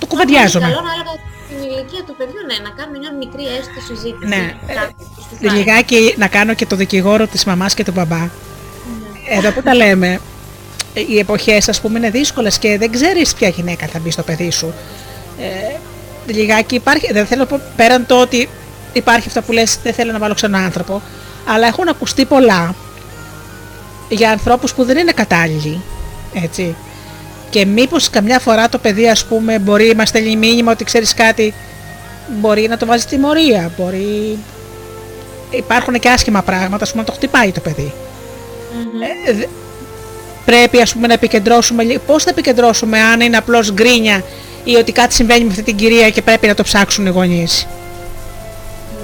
Το κουβεντιάζουμε. Καλό να έλεγα στην ηλικία του παιδιού, ναι, να κάνουμε μια μικρή έστω συζήτηση. Ναι. Ε, λιγάκι να κάνω και το δικηγόρο της μαμάς και του μπαμπά. Ναι. Εδώ που τα λέμε, οι εποχές ας πούμε είναι δύσκολες και δεν ξέρεις ποια γυναίκα θα μπει στο παιδί σου. Ε, λιγάκι υπάρχει, δεν θέλω πέραν το ότι υπάρχει αυτό που λες δεν θέλω να βάλω ξανά άνθρωπο, αλλά έχουν ακουστεί πολλά για ανθρώπους που δεν είναι κατάλληλοι, έτσι. Και μήπως καμιά φορά το παιδί ας πούμε μπορεί, μας στέλνει μήνυμα ότι ξέρεις κάτι, μπορεί να το βάζει τιμωρία, μπορεί... Υπάρχουν και άσχημα πράγματα, ας πούμε να το χτυπάει το παιδί. Ε, πρέπει ας πούμε να επικεντρώσουμε, πώς θα επικεντρώσουμε αν είναι απλώς γκρίνια ή ότι κάτι συμβαίνει με αυτή την κυρία και πρέπει να το ψάξουν οι γονείς;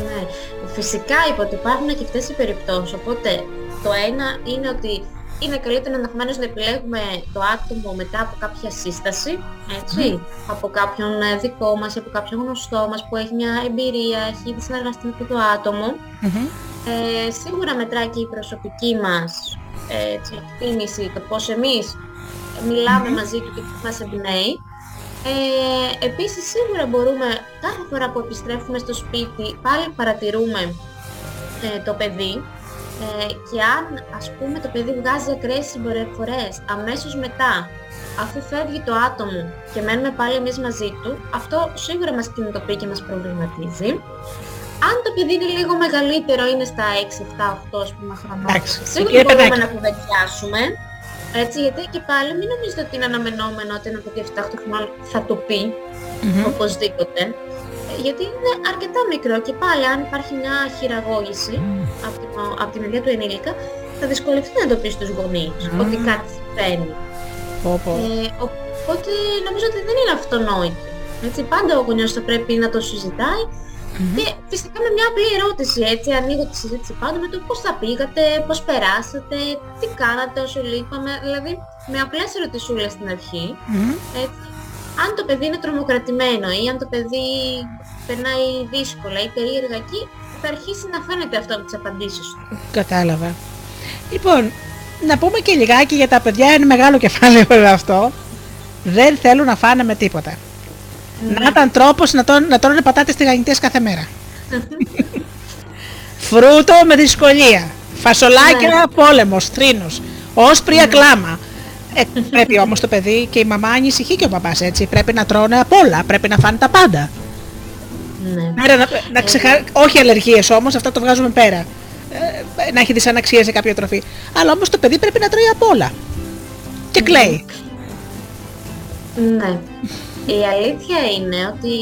Ναι, φυσικά είπα ότι υπάρχουν και αυτές οι περιπτώσεις, οπότε το ένα είναι ότι είναι καλύτερο ενδεχομένως να επιλέγουμε το άτομο μετά από κάποια σύσταση, έτσι, από κάποιον ε, δικό μας, από κάποιον γνωστό μας που έχει μια εμπειρία, έχει ήδη συνεργαστεί με το άτομο. Ε, σίγουρα μετράει και η προσωπική μας έτσι, εκτίμηση, το πώς εμείς μαζί του και τι μας εμπνέει. Ε, επίσης σίγουρα μπορούμε κάθε φορά που επιστρέφουμε στο σπίτι πάλι παρατηρούμε ε, το παιδί ε, και αν ας πούμε το παιδί βγάζει ακραίες συμπεριφορές αμέσως μετά αφού φεύγει το άτομο και μένουμε πάλι εμείς μαζί του, αυτό σίγουρα μας κινητοποιεί και μας προβληματίζει. Αν το παιδί είναι λίγο μεγαλύτερο, είναι στα 6, 7, 8 ας πούμε χρονών, σίγουρα μπορούμε να κουβεντιάσουμε. Έτσι, γιατί και πάλι μην νομίζετε ότι είναι αναμενόμενο ότι ένα παιδί 7-8 χρονών θα το πει, mm-hmm. οπωσδήποτε γιατί είναι αρκετά μικρό και πάλι αν υπάρχει μια χειραγώγηση από, την, από τη μεριά του ενήλικα θα δυσκολευτεί να το πεις στους γονείς ότι κάτι συμβαίνει. Ε, οπότε νομίζω ότι δεν είναι αυτονόητο. Έτσι, πάντα ο γονιός θα πρέπει να το συζητάει. Και φυσικά με μια απλή ερώτηση, έτσι, ανοίγω τη συζήτηση πάντα με το πώς θα πήγατε, πώς περάσατε, τι κάνατε όσο λείπαμε, δηλαδή με απλές ερωτησούλες στην αρχή, έτσι, Αν το παιδί είναι τρομοκρατημένο ή αν το παιδί περνάει δύσκολα ή περίεργα εκεί, θα αρχίσει να φαίνεται αυτό από τις απαντήσεις του. Κατάλαβα. Λοιπόν, να πούμε και λιγάκι για τα παιδιά, είναι μεγάλο κεφάλαιο όλο αυτό. Δεν θέλουν να φάνε με τίποτα. Να ήταν τρόπος να, τρώνε- να τρώνε πατάτες τηγανιτές κάθε μέρα. Φρούτο με δυσκολία. Φασολάκια πόλεμος, θρήνος. Όσπρια κλάμα. Ε, (laughs) πρέπει όμως το παιδί και η μαμά ανησυχεί και ο παπάς έτσι. Πρέπει να τρώνε απ' όλα. Πρέπει να φάνε τα πάντα. Ναι. Άρα να, να ξεχα... Όχι αλλεργίες όμως, αυτά το βγάζουμε πέρα. Ε, να έχει δυσαναξία σε κάποια τροφή. Αλλά όμως το παιδί πρέπει να τρώει απ' όλα. Και κλαίει. Ναι. Η αλήθεια είναι ότι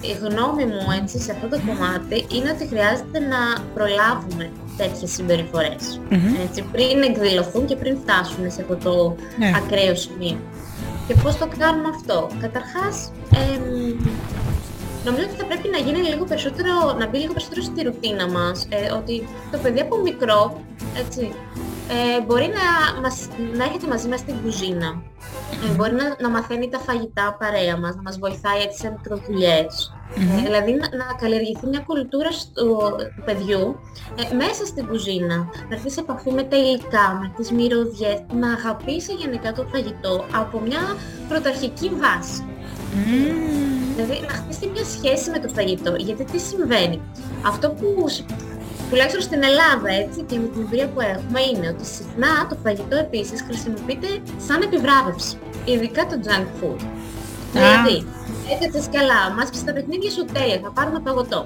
η γνώμη μου έτσι σε αυτό το κομμάτι είναι ότι χρειάζεται να προλάβουμε τέτοιες συμπεριφορές. Μμμ. Έτσι, πριν εκδηλωθούν και πριν φτάσουν σε αυτό το Ναι. ακραίο σημείο. Και πώς το κάνουμε αυτό. Καταρχάς, εμ, νομίζω ότι θα πρέπει να γίνει λίγο περισσότερο, να μπει λίγο περισσότερο στη ρουτίνα μας, ε, ότι το παιδί από μικρό, έτσι, ε, μπορεί να, μας, να έρχεται μαζί μας στην κουζίνα. Ε, μπορεί να, να μαθαίνει τα φαγητά παρέα μας, να μας βοηθάει έτσι σε μικροδουλειές. Ε, δηλαδή να, να καλλιεργηθεί μια κουλτούρα στο, του παιδιού ε, μέσα στην κουζίνα. Να έρθεις σε επαφή με τα υλικά, με τις μυρωδιές, να αγαπήσει γενικά το φαγητό από μια πρωταρχική βάση. Δηλαδή να χτίσει μια σχέση με το φαγητό. Γιατί τι συμβαίνει; Αυτό που σ- τουλάχιστον στην Ελλάδα έτσι και με την εμπειρία που έχουμε είναι ότι συχνά το φαγητό επίσης χρησιμοποιείται σαν επιβράβευση. Ειδικά το junk food. Δηλαδή, έκατσες καλά, μας πεις στα παιχνίδια σου τέλεια, θα πάρουμε παγωτό.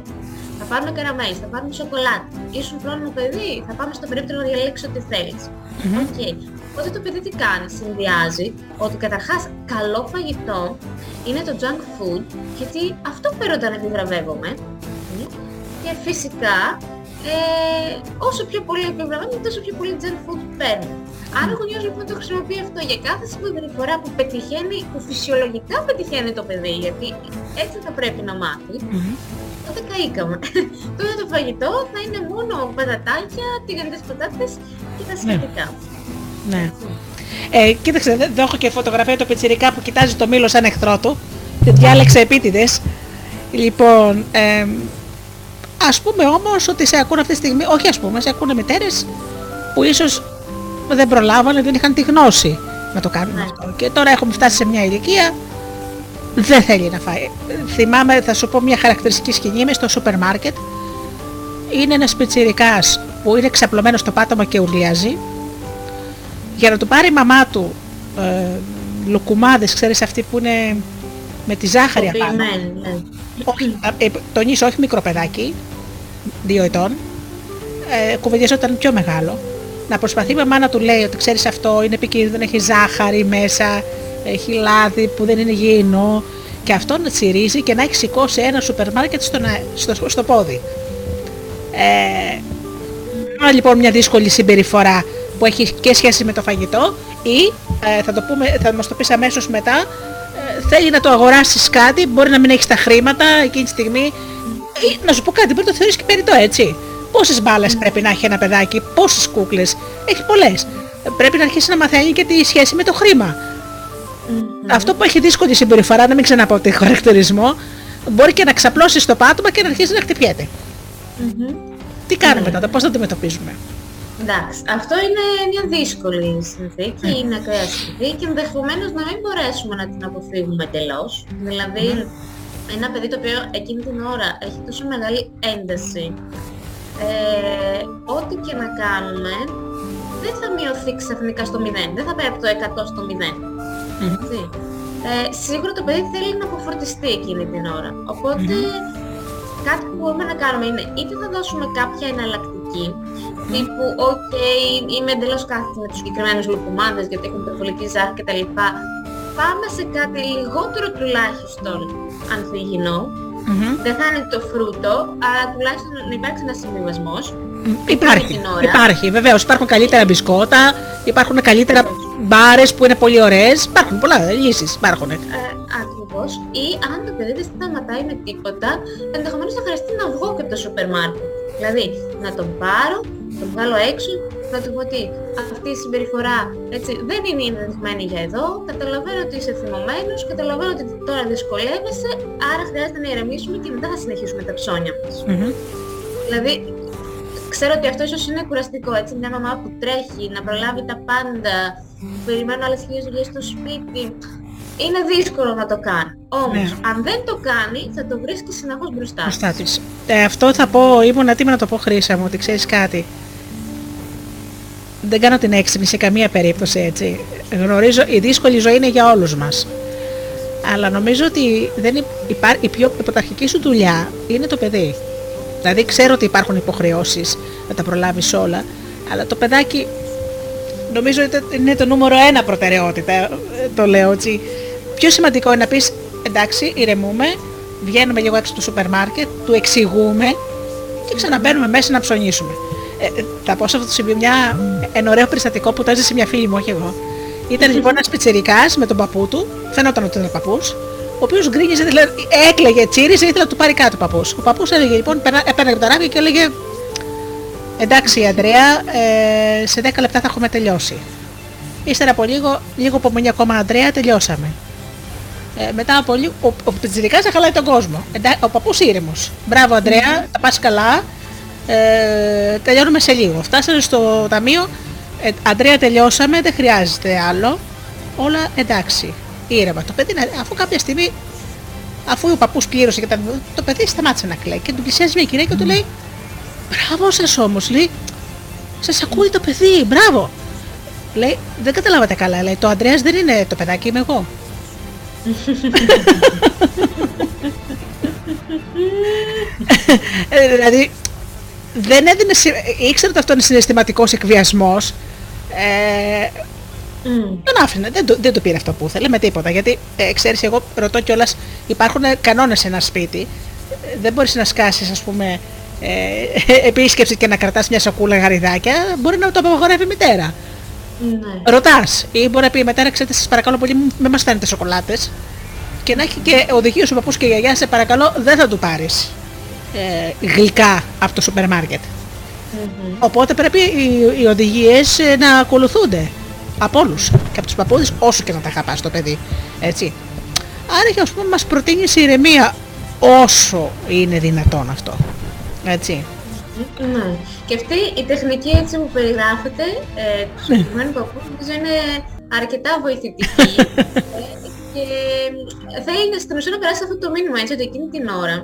Θα πάρουμε καραμέλες, θα πάρουμε σοκολάτα. Ήσουν χρόνο παιδί, θα πάμε στο περίπτερο να διαλέξεις ό,τι θέλεις. Οκ. Οπότε το παιδί τι κάνει, συνδυάζει ότι καταρχάς καλό φαγητό είναι το junk food, γιατί αυτό παίρνω όταν επιβραβεύομαι. Μμ. Και φυσικά, ε, όσο πιο πολύ επιβραβεύομαι, τόσο πιο πολύ junk food παίρνω. Αν ο γονιός λοιπόν το χρησιμοποιεί αυτό για κάθε συμπεριφορά που πετυχαίνει, που φυσιολογικά πετυχαίνει το παιδί, γιατί έτσι θα πρέπει να μάθει, τότε καήκαμε. (laughs) τότε το φαγητό θα είναι μόνο πατατάκια, τηγανιτές πατάτες και τα σχετικά. Ναι. Ε, κοίταξε, δε- εδώ έχω και φωτογραφία του πιτσιρικά που κοιτάζει το μήλο σαν εχθρό του. Τη διάλεξε επίτηδες. Λοιπόν, ε, ας πούμε όμως ότι σε ακούνε αυτή τη στιγμή, όχι ας πούμε, σε ακούνε μητέρες που ίσως δεν προλάβανε, δεν είχαν τη γνώση να το κάνουν Ναι. αυτό. Και τώρα έχουμε φτάσει σε μια ηλικία, δεν θέλει να φάει. Θυμάμαι, θα σου πω μια χαρακτηριστική σκηνή, είμαι στο σούπερ μάρκετ. Είναι ένας πιτσιρικάς που είναι ξαπλωμένος στο πάτωμα και ουρλιάζει για να του πάρει η μαμά του ε, λουκουμάδες, ξέρεις αυτοί που είναι με τη ζάχαρη απάνω. Κοποποιημένη, ναι. Όχι, α, ε, τονίζω, όχι μικρό παιδάκι, δύο ετών, ε, κουβεντιαζόταν πιο μεγάλο. Να προσπαθεί η μαμά να του λέει ότι ξέρεις αυτό είναι επικίνδυνο, έχει ζάχαρη μέσα, έχει λάδι που δεν είναι υγιεινό και αυτό να τσιρίζει και να έχει σηκώσει ένα σούπερ μάρκετ στο, να- στο, στο πόδι. Ε, Άρα λοιπόν μια δύσκολη συμπεριφορά που έχει και σχέση με το φαγητό ή ε, θα, το πούμε, θα μας το πεις αμέσως μετά ε, θέλει να το αγοράσεις κάτι, μπορεί να μην έχεις τα χρήματα εκείνη τη στιγμή ή να σου πω κάτι, μπορεί να το θεωρείς και περιττό έτσι. Πόσες μπάλες πρέπει να έχει ένα παιδάκι, πόσες κούκλες, έχει πολλές. Ε, Πρέπει να αρχίσει να μαθαίνει και τη σχέση με το χρήμα. Αυτό που έχει δύσκολη συμπεριφορά, να μην ξαναπώ τη χαρακτηρισμό, μπορεί και να ξαπλώσει στο πάτωμα και να αρχίσει να χτυπιέται. Μμμ. Τι κάνουμε τότε, πώς θα το αντιμετωπίζουμε; Εντάξει, αυτό είναι μια δύσκολη συνθήκη, είναι ακραία συνθήκη και ενδεχομένως να μην μπορέσουμε να την αποφύγουμε εντελώς. Δηλαδή, ένα παιδί το οποίο εκείνη την ώρα έχει τόσο μεγάλη ένταση, ε, ό,τι και να κάνουμε, δεν θα μειωθεί ξαφνικά στο 0, δεν θα πάει από το 100 στο 0. Έτσι. Ε, σίγουρα το παιδί θέλει να αποφορτιστεί εκείνη την ώρα. Οπότε κάτι που μπορούμε να κάνουμε είναι είτε θα δώσουμε κάποια εναλλακτική, τύπου ok είμαι εντελώς κάθετη με τους συγκεκριμένους λουκουμάδες γιατί έχουν υπερβολική ζάχαρη κτλ. Πάμε σε κάτι λιγότερο τουλάχιστον ανθυγινό. Δεν θα είναι το φρούτο, αλλά τουλάχιστον να υπάρξει ένας συμβιβασμός. Υπάρχει, την ώρα. υπάρχει βεβαίως. Υπάρχουν καλύτερα μπισκότα, υπάρχουν καλύτερα μπάρες που είναι πολύ ωραίες, υπάρχουν πολλά λύσεις, υπάρχουν. Ε, ακριβώς. Ή αν το παιδί δεν σταματάει με τίποτα, ενδεχομένως θα χρειαστεί να βγω και από το σούπερ μάρκετ. Δηλαδή, να τον πάρω, τον βγάλω έξω να του πω ότι αυτή η συμπεριφορά έτσι, δεν είναι ενδεδειγμένη για εδώ, καταλαβαίνω ότι είσαι θυμωμένος, καταλαβαίνω ότι τώρα δυσκολεύεσαι, άρα χρειάζεται να ηρεμήσουμε και μετά θα συνεχίσουμε τα ψώνια μας. Δηλαδή, ξέρω ότι αυτό ίσως είναι κουραστικό, έτσι, μια μαμά που τρέχει, να προλάβει τα πάντα, που περιμένουν άλλες χίλιες δουλειές στο σπίτι, είναι δύσκολο να το κάνει. Όμως, Ναι. αν δεν το κάνει, θα το βρίσκει συνεχώς μπροστά. Μπροστά της. Ε, αυτό θα πω, ήμουν έτοιμη να το πω χρήσα μου, ότι ξέρεις κάτι. Δεν κάνω την έξυπνη σε καμία περίπτωση έτσι. Γνωρίζω, η δύσκολη ζωή είναι για όλους μας. Αλλά νομίζω ότι δεν υ- υπά, η πιο πρωταρχική σου δουλειά είναι το παιδί. Δηλαδή ξέρω ότι υπάρχουν υποχρεώσεις να τα προλάβεις όλα, αλλά το παιδάκι νομίζω ότι είναι το νούμερο ένα προτεραιότητα, ε, το λέω έτσι. Πιο σημαντικό είναι να πεις εντάξει ηρεμούμε, βγαίνουμε λίγο έξω του σούπερ μάρκετ, του εξηγούμε και ξαναμπαίνουμε μέσα να ψωνίσουμε. Ε, ε, θα πω σε αυτό το σημείο μια, ένα ωραίο περιστατικό που το έζησε μια φίλη μου, όχι εγώ. Ήταν λοιπόν ένας πιτσιρικάς με τον παππού του, φαινόταν ότι ήταν παππούς, ο οποίος γκρίνιζε, δηλαδή έκλαιγε, τσίριζε, ήθελε να του πάρει κάτω ο παππούς. Ο παππούς έλεγε λοιπόν, περνά- έπαιρνε από τα ράβια και έλεγε Εντάξει Αντρέα, ε, σε 10 λεπτά θα έχουμε τελειώσει. Ύστερα από λίγο, λίγο απομείνει ακόμα Αντρέα, τελειώσαμε. Ε, μετά από λίγο, ο, ο Πιτσιρικάς θα χαλάει τον κόσμο. εντά- ο παππούς ήρεμος. Μπράβο Αντρέα, τα πας καλά. Ε, τελειώνουμε σε λίγο. Φτάσαμε στο ταμείο. Ε, Αντρέα τελειώσαμε, δεν χρειάζεται άλλο. Όλα εντάξει. Ήρεμα. Το παιδί, να- αφού κάποια στιγμή, αφού ο παππούς πλήρωσε και τα το παιδί σταμάτησε να κλαίει και του πλησιάζει μια κυρία και του λέει Μπράβο σας όμως, λέει. Σας ακούει το παιδί, μπράβο. Λέει, δεν καταλάβατε καλά, λέει, το Αντρέας δεν είναι το παιδάκι, είμαι εγώ. Ε, δηλαδή, δεν έδινε, συ- ήξερε ότι αυτό είναι συναισθηματικός εκβιασμός. Ε, Μμ. τον άφηνε, δεν, το- δεν του πήρε αυτό που ήθελε με τίποτα. Γιατί ε, ξέρεις, εγώ ρωτώ κιόλας, υπάρχουν κανόνες σε ένα σπίτι. Ε, Δεν μπορείς να σκάσεις, ας πούμε, ε, (laughs) επίσκεψη και να κρατάς μια σακούλα γαριδάκια. Μπορεί να το απαγορεύει η μητέρα. Ναι. Ρωτάς ή μπορεί να πει η μητέρα, ξέρετε, σας παρακαλώ πολύ, μην μας φέρνετε σοκολάτες. Και να έχει και οδηγείο ο παππούς και η γιαγιά, σε παρακαλώ, δεν θα του πάρεις ε, γλυκά από το σούπερ μάρκετ. Μμμ. Οπότε πρέπει οι, οι οδηγίες ε, να ακολουθούνται από όλους και από τους παππούδες όσο και να τα χαπάς το παιδί. Έτσι. Άρα και ας πούμε μας προτείνει σε ηρεμία όσο είναι δυνατόν αυτό. Έτσι. Ναι. Και αυτή η τεχνική έτσι που περιγράφεται ε, του συγκεκριμένου παππούς νομίζω είναι αρκετά βοηθητική (laughs) ε, και θέλει στην ουσία να περάσει αυτό το μήνυμα έτσι ότι εκείνη την ώρα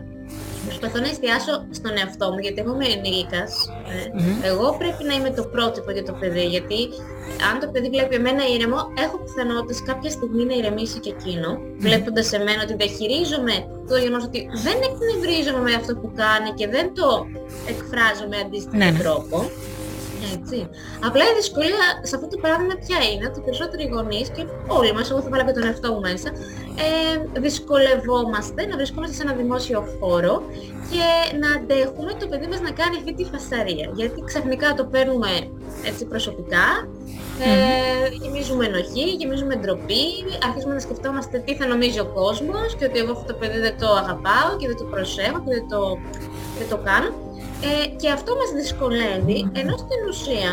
προσπαθώ να εστιάσω στον εαυτό μου γιατί εγώ είμαι ενήλικας ε, εγώ πρέπει να είμαι το πρότυπο για το παιδί γιατί αν το παιδί βλέπει εμένα ήρεμο έχω πιθανότητες κάποια στιγμή να ηρεμήσει και εκείνο βλέποντας εμένα ότι διαχειρίζομαι το γεγονός ότι δεν εκνευρίζομαι με αυτό που κάνει και δεν το εκφράζω με αντίστοιχο Ναι, ναι. τρόπο. Έτσι. Απλά η δυσκολία σε αυτό το παράδειγμα ποια είναι, ότι οι περισσότεροι γονείς και όλοι μας, εγώ θα βάλω και τον εαυτό μου μέσα, ε, δυσκολευόμαστε να βρισκόμαστε σε ένα δημόσιο χώρο και να αντέχουμε το παιδί μας να κάνει αυτή τη φασαρία. Γιατί ξαφνικά το παίρνουμε έτσι προσωπικά, ε, γεμίζουμε ενοχή, γεμίζουμε ντροπή, αρχίζουμε να σκεφτόμαστε τι θα νομίζει ο κόσμος και ότι εγώ αυτό το παιδί δεν το αγαπάω και δεν το προσέχω και δεν το, δεν το κάνω. Ε, και αυτό μας δυσκολεύει, ενώ στην ουσία,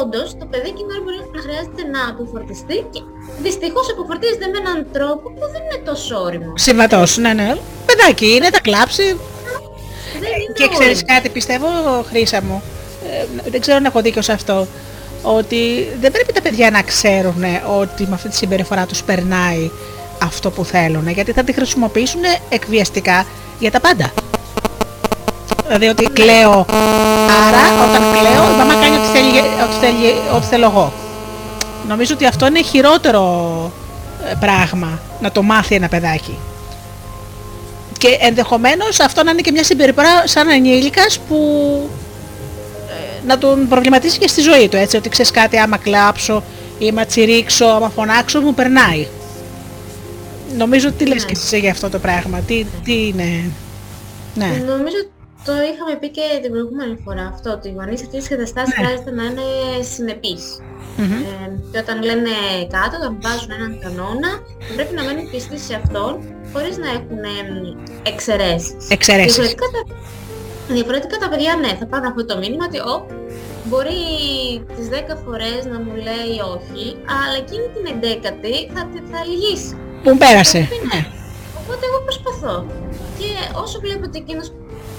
όντως, το παιδί εκείνη την ώρα μπορεί να χρειάζεται να αποφορτιστεί και δυστυχώς αποφορτίζεται με έναν τρόπο που δεν είναι τόσο όριμο. Συμβατός, ναι, ναι. Παιδάκι είναι, θα κλάψει. Δεν είναι Και ξέρεις όριμο. κάτι, πιστεύω, Χρύσα μου, ε, δεν ξέρω αν έχω δίκιο σε αυτό, ότι δεν πρέπει τα παιδιά να ξέρουν ότι με αυτή τη συμπεριφορά τους περνάει αυτό που θέλουν, γιατί θα τη χρησιμοποιήσουν εκβιαστικά για τα πάντα. Δηλαδή ότι κλαίω, άρα όταν κλαίω η μαμά κάνει ό,τι θέλει, ό,τι θέλει, ό,τι θέλω εγώ. Νομίζω ότι αυτό είναι χειρότερο ε, πράγμα να το μάθει ένα παιδάκι. Και ενδεχομένως αυτό να είναι και μια συμπεριφορά σαν ενήλικας που ε, να τον προβληματίσει και στη ζωή του, έτσι, ότι ξέρεις κάτι άμα κλάψω ή άμα τσιρίξω, άμα φωνάξω, μου περνάει. Νομίζω τι λες Ναι. και εσύ για αυτό το πράγμα, τι, τι είναι... Ναι, Νομίζω το είχαμε πει και την προηγούμενη φορά αυτό, ότι οι γονείς σε αυτές τις καταστάσεις Ναι. χρειάζεται να είναι συνεπείς. Μμμ. Ε, και όταν λένε κάτω, όταν βάζουν έναν κανόνα, πρέπει να μένουν πιστοί σε αυτόν, χωρίς να έχουν εμ, εξαιρέσεις. εξαιρέσεις. Διαφορετικά τα, διαφορετικά τα παιδιά, ναι, θα πάρουν αυτό το μήνυμα ότι «Ω, μπορεί τις 10 φορές να μου λέει όχι, αλλά εκείνη την 11η θα, θα λυγίσει. Που πέρασε. Ναι. Οπότε εγώ προσπαθώ. Και όσο βλέπω ότι εκείνος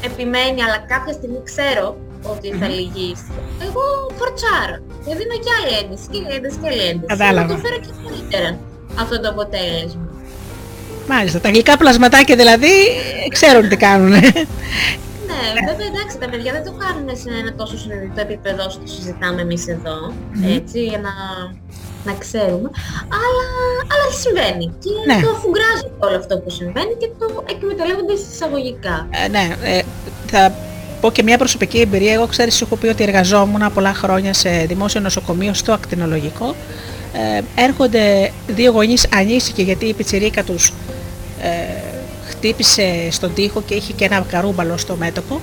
επιμένει, αλλά κάποια στιγμή ξέρω ότι θα λυγίσει, εγώ φορτσάρω. Και δίνω και άλλη ένταση, και άλλη ένταση, και άλλη ένταση. Κατάλαβα. Να το φέρω και καλύτερα αυτό το αποτέλεσμα. Μάλιστα. Τα γλυκά πλασματάκια δηλαδή ξέρουν τι κάνουν. Ναι, βέβαια εντάξει, τα παιδιά δεν το κάνουν σε ένα τόσο συνειδητό επίπεδο όσο το συζητάμε εμείς εδώ, έτσι, για να, να ξέρουμε, αλλά, αλλά συμβαίνει και Ναι. το αφουγκράζουν όλο αυτό που συμβαίνει και το εκμεταλλεύονται εισαγωγικά. Ε, ναι, ε, θα πω και μια προσωπική εμπειρία. Εγώ ξέρεις, σου έχω πει ότι εργαζόμουν πολλά χρόνια σε δημόσιο νοσοκομείο στο ακτινολογικό. Ε, έρχονται δύο γονείς ανήσυχοι γιατί η πιτσιρίκα τους ε, χτύπησε στον τοίχο και είχε και ένα καρούμπαλο στο μέτωπο.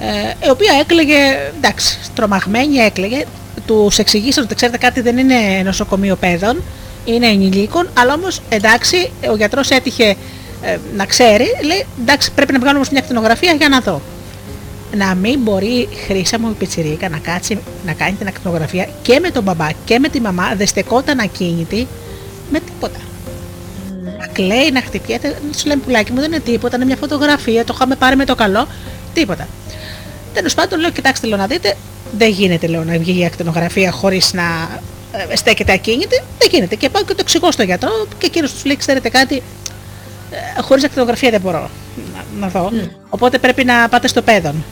Ε, η οποία έκλαιγε, εντάξει, τρομαγμένη έκλαιγε. Τους εξηγήσαν ότι ξέρετε κάτι δεν είναι νοσοκομείο παιδών, είναι ενηλίκων, αλλά όμως εντάξει, ο γιατρός έτυχε ε, να ξέρει, λέει εντάξει πρέπει να βγάλουμε όμως μια ακτινογραφία για να δω. Να μην μπορεί χρήσα μου η πιτσιρίκα να κάτσει να κάνει την ακτινογραφία και με τον μπαμπά και με τη μαμά, δεν στεκόταν ακίνητη με τίποτα. Να κλαίει, να χτυπιέται, σου λέει πουλάκι μου δεν είναι τίποτα, είναι μια φωτογραφία, το είχαμε πάρει με το καλό, τίποτα. Τέλος πάντων, λέω: Κοιτάξτε, λέω να δείτε, δεν γίνεται λέω, να βγει η ακτινογραφία χωρίς να ε, στέκεται ακίνητη. Δεν γίνεται. Και πάω και το εξηγώ στον γιατρό και εκείνος τους λέει: Ξέρετε κάτι, ε, χωρίς ακτινογραφία δεν μπορώ να, να δω. Οπότε πρέπει να πάτε στο παιδον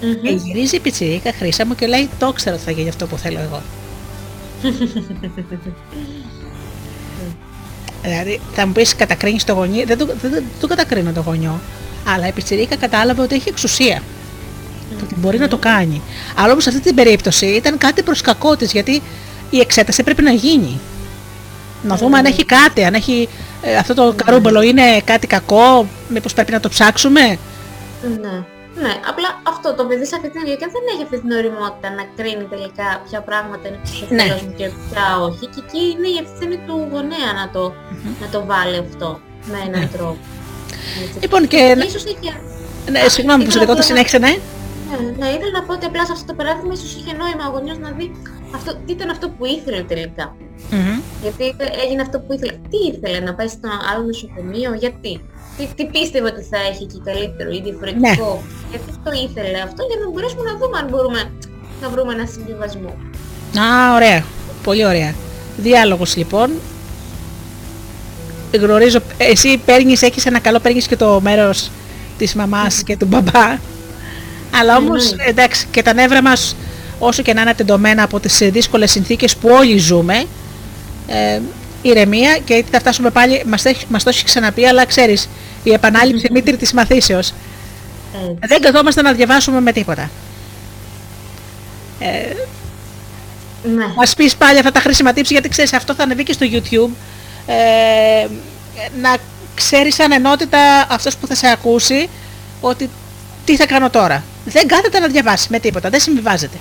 Και γυρίζει η πιτσιρίκα χρήσα μου και λέει: Το ξέρω ότι θα γίνει αυτό που θέλω εγώ. (laughs) Δηλαδή, θα μου πεις κατακρίνεις το γονιό. Δεν το, δεν, δεν το κατακρίνω το γονιό. Αλλά η πιτσιρίκα κατάλαβε ότι έχει εξουσία. Το ότι μπορεί να το κάνει. Αλλά όμως σε αυτή την περίπτωση ήταν κάτι προς κακό της γιατί η εξέταση πρέπει να γίνει. Να δούμε αν έχει κάτι, αν έχει ε, αυτό το καρούμπαλο είναι κάτι κακό, μήπως πρέπει να το ψάξουμε. Ναι. Ναι, απλά αυτό το παιδί σε αυτή την ηλικία δεν έχει αυτή την οριμότητα να κρίνει τελικά ποια πράγματα είναι προς Ναι. όφελος μου και ποια όχι. Και εκεί είναι η ευθύνη του γονέα να το, να το βάλει αυτό με έναν τρόπο. Έτσι. Λοιπόν και... Ίσως είχε... Ναι, συγγνώμη που σε ήθελα δικό απλά το συνέχισε, ναι. Ναι, ναι, ήθελα να πω ότι απλά σε αυτό το παράδειγμα ίσως είχε νόημα ο γονιός να δει αυτό, τι ήταν αυτό που ήθελε τελικά. Μμμ. Γιατί έγινε αυτό που ήθελε. Τι ήθελε, να πάει στο άλλο νοσοκομείο, γιατί; Τι, τι πίστευε ότι θα έχει εκεί καλύτερο ή διαφορετικό; Γιατί το ήθελε αυτό, για να μπορέσουμε να δούμε αν μπορούμε να βρούμε ένα συμβιβασμό. Α, ωραία. Πολύ ωραία. Διάλογος λοιπόν. Γνωρίζω, εσύ παίρνεις, έχεις ένα καλό, παίρνεις και το μέρος της μαμάς και του μπαμπά. Αλλά όμως, Εννοείται. εντάξει, και τα νεύρα μας, όσο και να είναι τεντωμένα από τις ε, δύσκολες συνθήκες που όλοι ζούμε, ε, ηρεμία και θα φτάσουμε πάλι, μας, το έχει- μας το έχει ξαναπεί, αλλά ξέρεις, η επανάληψη (laughs) μήτρη της μαθήσεως. Έτσι. Δεν καθόμαστε να διαβάσουμε με τίποτα. Ε, Ναι. Μας πεις πάλι αυτά τα χρήσιμα tips γιατί ξέρεις, αυτό θα ανεβεί και στο YouTube. Ε, να ξέρεις σαν ενότητα αυτός που θα σε ακούσει ότι τι θα κάνω τώρα; Δεν κάθεται να διαβάσει με τίποτα, δεν συμβιβάζεται.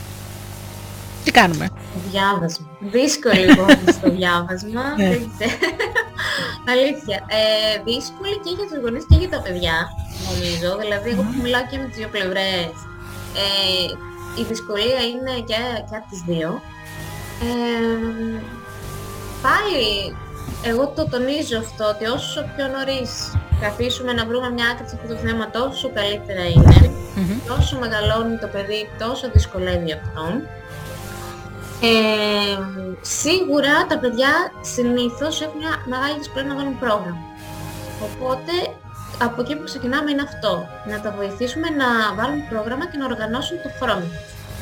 Τι κάνουμε; Διάβασμα. Δύσκολη λοιπόν (laughs) στο διάβασμα. Ναι. δεν ξέρω. Αλήθεια. Ε, δύσκολη και για τους γονείς και για τα παιδιά, νομίζω. Δηλαδή, εγώ που μιλάω και με τις δύο πλευρές, ε, η δυσκολία είναι και, και από τις δύο. Ε, πάλι, εγώ το τονίζω αυτό, ότι όσο πιο νωρίς καθίσουμε να βρούμε μια άκρη σε αυτό το θέμα, τόσο καλύτερα είναι. Όσο μεγαλώνει το παιδί, τόσο δυσκολεύει αυτόν. Ε, σίγουρα τα παιδιά συνήθως έχουν μια μεγάλη δυσκολία να βάλουν πρόγραμμα. Οπότε από εκεί που ξεκινάμε είναι αυτό. Να τα βοηθήσουμε να βάλουν πρόγραμμα και να οργανώσουν το χρόνο.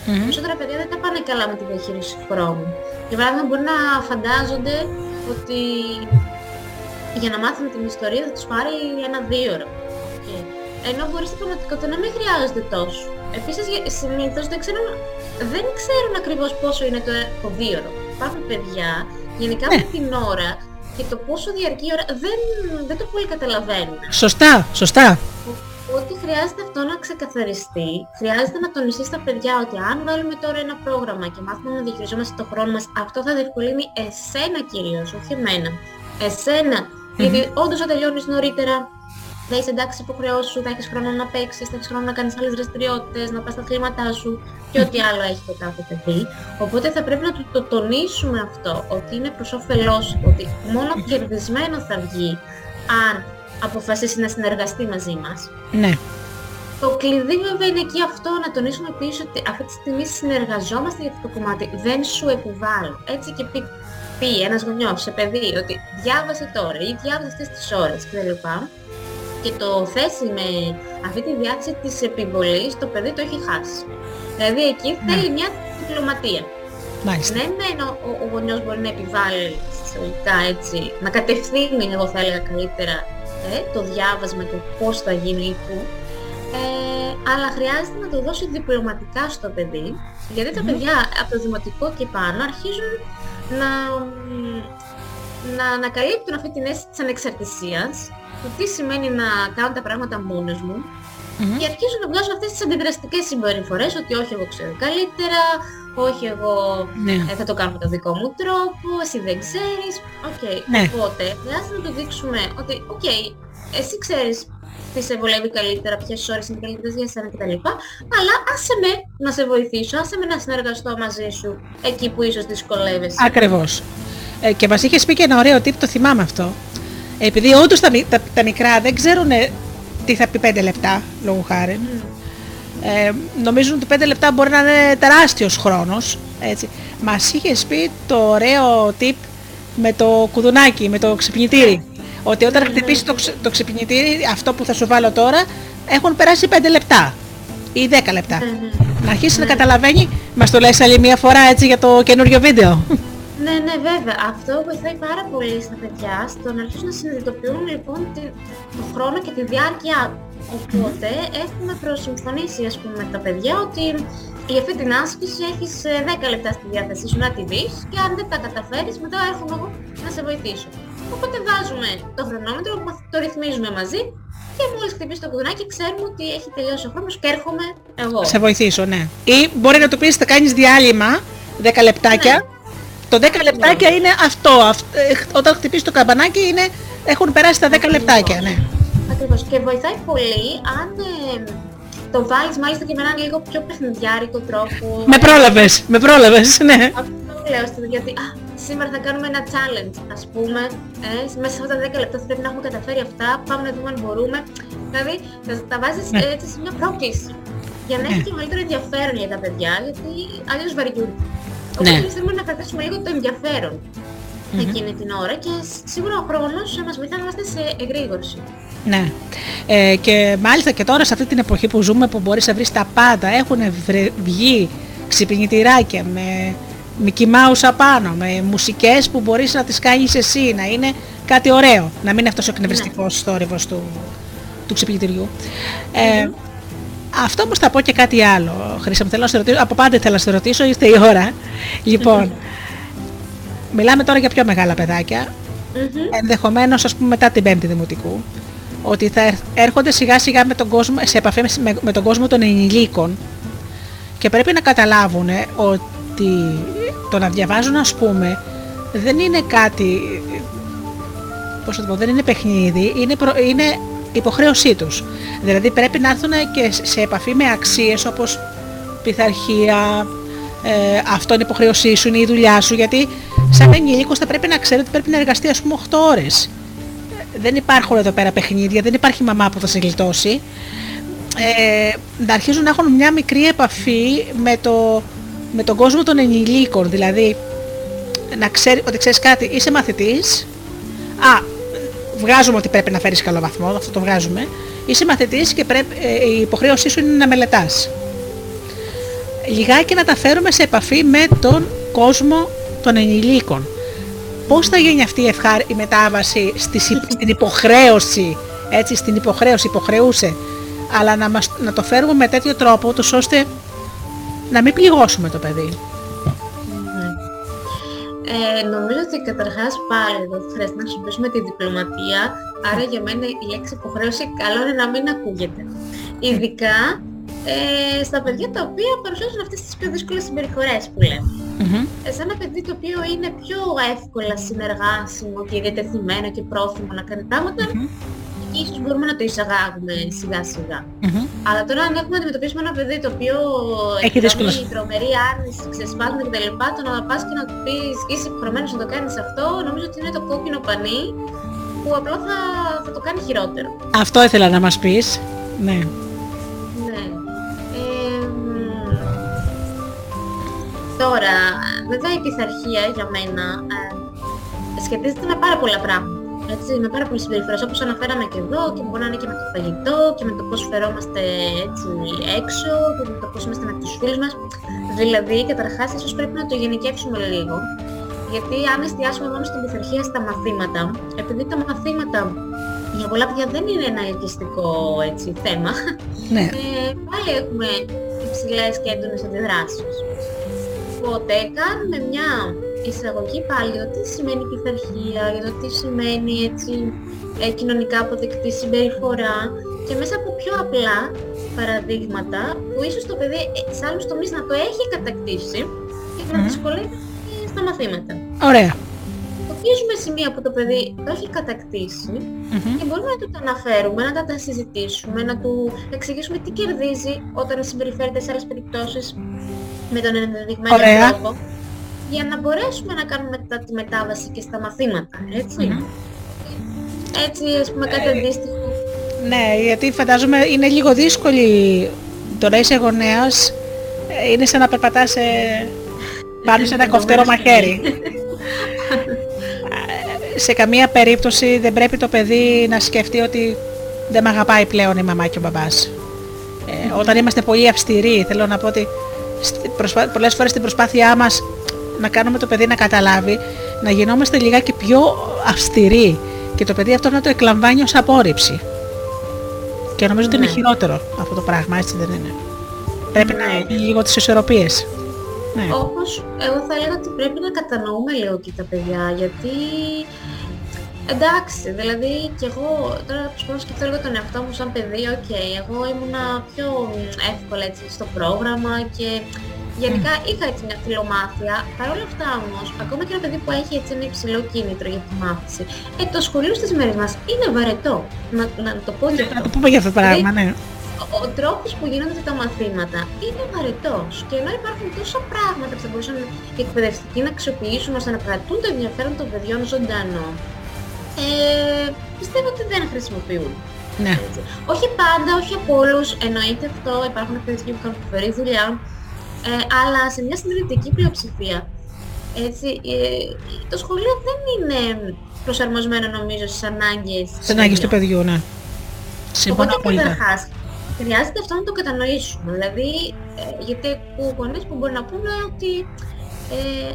Μμμ. Περισσότερα παιδιά δεν τα πάνε καλά με τη διαχείριση του χρόνου. Για παράδειγμα μπορεί να φαντάζονται ότι για να μάθουν την ιστορία θα τους πάρει ένα-δύο ώρα. Και- Ενώ μπορεί στην πραγματικότητα να μην χρειάζεται τόσο. Επίσης για- συνήθως δεν ξέρουν, δεν ξέρουν ακριβώς πόσο είναι το, το δύο ώρο. Υπάρχουν παιδιά, γενικά Ναι. με την ώρα και το πόσο διαρκεί η ώρα δεν, δεν το πολύ καταλαβαίνουν. Σωστά, σωστά. Ότι χρειάζεται αυτό να ξεκαθαριστεί, χρειάζεται να τονιστεί στα παιδιά ότι αν βάλουμε τώρα ένα πρόγραμμα και μάθουμε να διαχειριζόμαστε το χρόνο μας, αυτό θα διευκολύνει εσένα κυρίως, όχι εμένα. Εσένα, γιατί όντως θα τελειώνεις νωρίτερα, θα είσαι εντάξει υποχρεώσεις σου, θα έχεις χρόνο να παίξεις, θα έχεις χρόνο να κάνεις άλλες δραστηριότητες, να πας στα αθλήματά σου και ό,τι άλλο έχει το κάθε παιδί. Οπότε θα πρέπει να το, το τονίσουμε αυτό, ότι είναι προς όφελός του, ότι μόνο κερδισμένο θα βγει αν αποφασίσει να συνεργαστεί μαζί μας. Ναι. Το κλειδί βέβαια είναι εκεί αυτό να τονίσουμε επίσης ότι αυτή τη στιγμή συνεργαζόμαστε για αυτό το κομμάτι. Δεν σου επιβάλλω. Έτσι και πει, πει ένας γονιός σε παιδί ότι διάβασε τώρα ή διάβασε αυτές τις ώρες κλπ. Και το θέσει με αυτή τη διάθεση της επιβολής, το παιδί το έχει χάσει. Δηλαδή εκεί Ναι. θέλει μια διπλωματία. Μάλιστα. Ναι, μεν ο, ο, ο γονιός μπορεί να επιβάλλει συστηματικά έτσι, να κατευθύνει, εγώ θα έλεγα καλύτερα, ε, το διάβασμα και πώς θα γίνει ή πού, ε, αλλά χρειάζεται να το δώσει διπλωματικά στο παιδί, γιατί τα παιδιά από το δημοτικό και πάνω αρχίζουν να, μ, να ανακαλύπτουν αυτή την αίσθηση της ανεξαρτησίας, του τι σημαίνει να κάνω τα πράγματα μόνος μου, Μμμ. και αρχίζουν να βγάζουν αυτές τις αντιδραστικές συμπεριφορές, ότι όχι εγώ ξέρω καλύτερα, όχι εγώ Ναι. ε, θα το κάνω με τον δικό μου τρόπο, εσύ δεν ξέρεις. Οκ, Ναι. οπότε χρειάζεται να του δείξουμε ότι, οκ, εσύ ξέρεις τι σε βολεύει καλύτερα, ποιες ώρες είναι καλύτερες για εσένα κτλ. Αλλά άσε με να σε βοηθήσω, άσε με να συνεργαστώ μαζί σου εκεί που ίσως δυσκολεύεσαι. Ακριβώς. Ε, και μας είχες πει και ένα ωραίο tip, το θυμάμαι αυτό. Επειδή όντως τα, μι- τα, τα μικρά δεν ξέρουν τι θα πει 5 λεπτά, λόγου χάρη. Ε, νομίζουν ότι 5 λεπτά μπορεί να είναι τεράστιος χρόνος. Έτσι. Μας είχες πει το ωραίο tip με το κουδουνάκι, με το ξυπνητήρι. Ότι όταν χτυπήσει το, ξε- το ξυπνητήρι, αυτό που θα σου βάλω τώρα, έχουν περάσει 5 λεπτά ή 10 λεπτά. Να αρχίσεις να καταλαβαίνει, μας το λες άλλη μία φορά έτσι για το καινούριο βίντεο. Ναι, ναι, βέβαια. Αυτό βοηθάει πάρα πολύ στα παιδιά στο να αρχίσουν να συνειδητοποιούν λοιπόν τη- το χρόνο και τη διάρκεια. Οπότε έχουμε προσυμφωνήσει ας πούμε με τα παιδιά ότι για αυτή την άσκηση έχεις ε, 10 λεπτά στη διάθεσή σου να τη δεις και αν δεν τα καταφέρεις μετά έρχομαι εγώ να σε βοηθήσω. Οπότε βάζουμε το χρονόμετρο, μα- το ρυθμίζουμε μαζί και μόλις χτυπήσει το κουδουνάκι ξέρουμε ότι έχει τελειώσει ο χρόνος και έρχομαι εγώ. σε βοηθήσω, ναι. Ή μπορεί να του πεις θα κάνεις διάλειμμα 10 λεπτάκια. Ναι. Το 10 λεπτάκια είναι αυτό. αυ- ε, όταν χτυπήσει το καμπανάκι είναι, έχουν περάσει τα 10 λεπτάκια, ναι. Ακριβώς. Και βοηθάει πολύ αν ε, το βάλεις μάλιστα και με έναν λίγο πιο παιχνιδιάρικο τρόπο. Με πρόλαβες, με πρόλαβες, ναι. Αυτό λέω στο γιατί α, σήμερα θα κάνουμε ένα challenge, ας πούμε. Ε, μέσα σε αυτά τα 10 λεπτά θα πρέπει να έχουμε καταφέρει αυτά. Πάμε να δούμε αν μπορούμε. Δηλαδή, θα τα βάζεις Ναι. έτσι σε μια πρόκληση. Για να έχει και μεγαλύτερο ενδιαφέρον για τα παιδιά, γιατί αλλιώς βαριούνται. Οπότε Ναι. εμείς θέλουμε να κρατήσουμε λίγο το ενδιαφέρον εκείνη την ώρα και σ- σίγουρα ο χρόνος μας βοηθάει να είμαστε σε εγρήγορση. Ναι. Ε, και μάλιστα και τώρα σε αυτή την εποχή που ζούμε που μπορείς να βρεις τα πάντα έχουν βρε- βγει ξυπνητηράκια με Mickey Mouse απάνω, με μουσικές που μπορείς να τις κάνεις εσύ, να είναι κάτι ωραίο, να μην είναι αυτός ο εκνευριστικός θόρυβος του, του ξυπνητηριού. Ε, αυτό όμως θα πω και κάτι άλλο, Χρήσα μου, θέλω να σε ρωτήσω, από πάντα θέλω να σε ρωτήσω, ήρθε η ώρα. Λοιπόν, (laughs) μιλάμε τώρα για πιο μεγάλα παιδάκια, Μμμ. ενδεχομένως ας πούμε μετά την πέμπτη δημοτικού ότι θα ερ- έρχονται σιγά σιγά με τον κόσμο, σε επαφή με, με τον κόσμο των ενηλίκων και πρέπει να καταλάβουν ότι το να διαβάζουν ας πούμε δεν είναι κάτι πώς θα το πω, δεν είναι παιχνίδι, είναι, προ- είναι υποχρέωσή τους. Δηλαδή πρέπει να έρθουν και σε επαφή με αξίες όπως πειθαρχία, ε, αυτό είναι υποχρέωσή σου, είναι η δουλειά σου, γιατί σαν ενήλικος θα πρέπει να ξέρει ότι πρέπει να εργαστεί ας πούμε 8 ώρες. Ε, Δεν υπάρχουν εδώ πέρα παιχνίδια, δεν υπάρχει μαμά που θα σε γλιτώσει. Ε, να αρχίζουν να έχουν μια μικρή επαφή με, το, με τον κόσμο των ενηλίκων, δηλαδή να ξέρει ότι ξέρεις κάτι, είσαι μαθητής, α, βγάζουμε ότι πρέπει να φέρεις καλό βαθμό, αυτό το βγάζουμε, είσαι μαθητής και πρέπει, ε, η υποχρέωσή σου είναι να μελετάς. Λιγάκι να τα φέρουμε σε επαφή με τον κόσμο των ενηλίκων. Πώς θα γίνει αυτή η, ευχάρ, η μετάβαση στις, υ- στην υποχρέωση, έτσι, στην υποχρέωση, υποχρεούσε, αλλά να, μας, να το φέρουμε με τέτοιο τρόπο, τους ώστε να μην πληγώσουμε το παιδί. Ε, νομίζω ότι καταρχάς πάλι εδώ χρειάζεται να χρησιμοποιήσουμε τη διπλωματία, άρα για μένα η λέξη υποχρέωση καλό είναι να μην ακούγεται. Ειδικά ε, στα παιδιά τα οποία παρουσιάζουν αυτές τις πιο δύσκολες συμπεριφορές που λέμε. Μμμ. Ε, σε ένα παιδί το οποίο είναι πιο εύκολα συνεργάσιμο και διατεθειμένο και πρόθυμο να κάνει πράγματα, ίσως μπορούμε να το εισαγάγουμε σιγά σιγά. Αλλά τώρα αν έχουμε αντιμετωπίσει ένα παιδί το οποίο έχει δύσκολο. τρομερή άρνηση, ξεσπάσματα κτλ. Το να πας και να του πεις είσαι υποχρεωμένος να το κάνεις αυτό, νομίζω ότι είναι το κόκκινο πανί που απλά θα, θα το κάνει χειρότερο. Αυτό ήθελα να μας πεις. Ναι. Ναι. Ε, τώρα, βέβαια η πειθαρχία για μένα ε, σχετίζεται με πάρα πολλά πράγματα. Έτσι, με πάρα πολλές συμπεριφορές όπως αναφέραμε και εδώ και μπορεί να είναι και με το φαγητό και με το πώς φερόμαστε έτσι έξω και με το πώς είμαστε με τους φίλους μας. Δηλαδή, καταρχάς, ίσως πρέπει να το γενικεύσουμε λίγο. Γιατί αν εστιάσουμε μόνο στην πειθαρχία στα μαθήματα, επειδή τα μαθήματα για πολλά παιδιά δεν είναι ένα ελκυστικό έτσι, θέμα, ναι. ε, πάλι έχουμε υψηλές και έντονες αντιδράσεις. Οπότε κάνουμε μια εισαγωγή πάλι για το τι σημαίνει πειθαρχία, για το τι σημαίνει έτσι, ε, κοινωνικά αποδεκτή συμπεριφορά και μέσα από πιο απλά παραδείγματα που ίσως το παιδί ε, σε άλλους τομείς να το έχει κατακτήσει και να δυσκολεύει στα μαθήματα. Ωραία. Ορίζουμε σημεία που το παιδί το έχει κατακτήσει και μπορούμε να του τα αναφέρουμε, να τα, τα συζητήσουμε, να του εξηγήσουμε τι κερδίζει όταν συμπεριφέρεται σε άλλες περιπτώσεις με τον ενδεδειγμένο τρόπο για να μπορέσουμε να κάνουμε μετά τη μετάβαση και στα μαθήματα, έτσι. Έτσι, ας πούμε, κάτι Ε, αντίστοιχο. Ναι, γιατί φαντάζομαι είναι λίγο δύσκολη το να είσαι γονέας, ε, είναι σαν να περπατάς σε... πάνω σε ένα κοφτερό μαχαίρι. Ε, σε καμία περίπτωση δεν πρέπει το παιδί να σκεφτεί ότι δεν με αγαπάει πλέον η μαμά και ο μπαμπάς. Ε, όταν είμαστε πολύ αυστηροί, θέλω να πω ότι στη- προσπά- πολλές φορές στην προσπάθειά μας να κάνουμε το παιδί να καταλάβει, να γινόμαστε λιγάκι πιο αυστηροί και το παιδί αυτό να το εκλαμβάνει ως απόρριψη. Και νομίζω ότι είναι Ναι. χειρότερο αυτό το πράγμα, έτσι δεν είναι. Πρέπει να Ναι. έχει λίγο τις ισορροπίες. Ναι. Όπως εγώ θα έλεγα ότι πρέπει να κατανοούμε λίγο και τα παιδιά, γιατί εντάξει, δηλαδή και εγώ τώρα προσπαθώ να σκεφτώ λίγο τον εαυτό μου σαν παιδί, οκ, εγώ ήμουνα πιο εύκολα έτσι στο πρόγραμμα και γενικά είχα έτσι μια φιλομάθεια. Παρ' όλα αυτά όμως, ακόμα και ένα παιδί που έχει έτσι ένα υψηλό κίνητρο για τη μάθηση, ε, το σχολείο στις μέρες μας είναι βαρετό. Να, να το πω και Να αυτό. το πούμε για αυτό το πράγμα, ναι. Ο, ο τρόπος που γίνονται τα μαθήματα είναι βαρετός και ενώ υπάρχουν τόσα πράγματα που θα μπορούσαν οι εκπαιδευτικοί να αξιοποιήσουν ώστε να κρατούν το ενδιαφέρον των παιδιών ζωντανό, ε, πιστεύω ότι δεν χρησιμοποιούν. ναι. Έτσι. Όχι πάντα, όχι από όλους, εννοείται αυτό, υπάρχουν εκπαιδευτικοί που κάνουν φοβερή δουλειά, ε, αλλά σε μια συντηρητική πλειοψηφία, έτσι, ε, το σχολείο δεν είναι προσαρμοσμένο νομίζω στις ανάγκες Στις ανάγκες του παιδιού, ναι. Συμφωνώ Οπότε απόλυτα. καταρχάς, χρειάζεται αυτό να το κατανοήσουμε. Δηλαδή, ε, γιατί ακούω γονείς που μπορεί να πούνε ότι ε,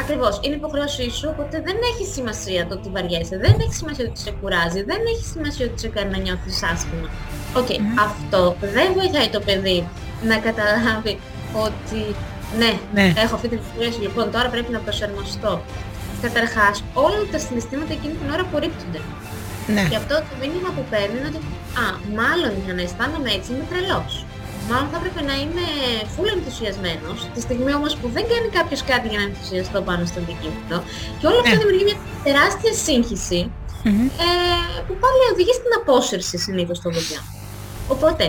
ακριβώς είναι υποχρέωσή σου, οπότε δεν έχει σημασία το ότι βαριέσαι, δεν έχει σημασία ότι σε κουράζει, δεν έχει σημασία ότι σε κάνει να νιώθεις άσχημα. Οκ, αυτό δεν βοηθάει το παιδί να καταλάβει ότι ναι, Ναι. έχω αυτή την υποχρέωση, λοιπόν τώρα πρέπει να προσαρμοστώ. Καταρχάς, όλα τα συναισθήματα εκείνη την ώρα απορρίπτονται. Ναι. Γι' αυτό το μήνυμα που παίρνει είναι ότι «Α, μάλλον για να αισθάνομαι έτσι είμαι τρελός». Μάλλον θα έπρεπε να είμαι full ενθουσιασμένος, τη στιγμή όμως που δεν κάνει κάποιος κάτι για να ενθουσιαστώ πάνω στο αντικείμενο. Και όλο αυτό Ναι. δημιουργεί μια τεράστια σύγχυση, Μμμ. ε, που πάλι οδηγεί στην απόσυρση συνήθως των παιδιών. Οπότε,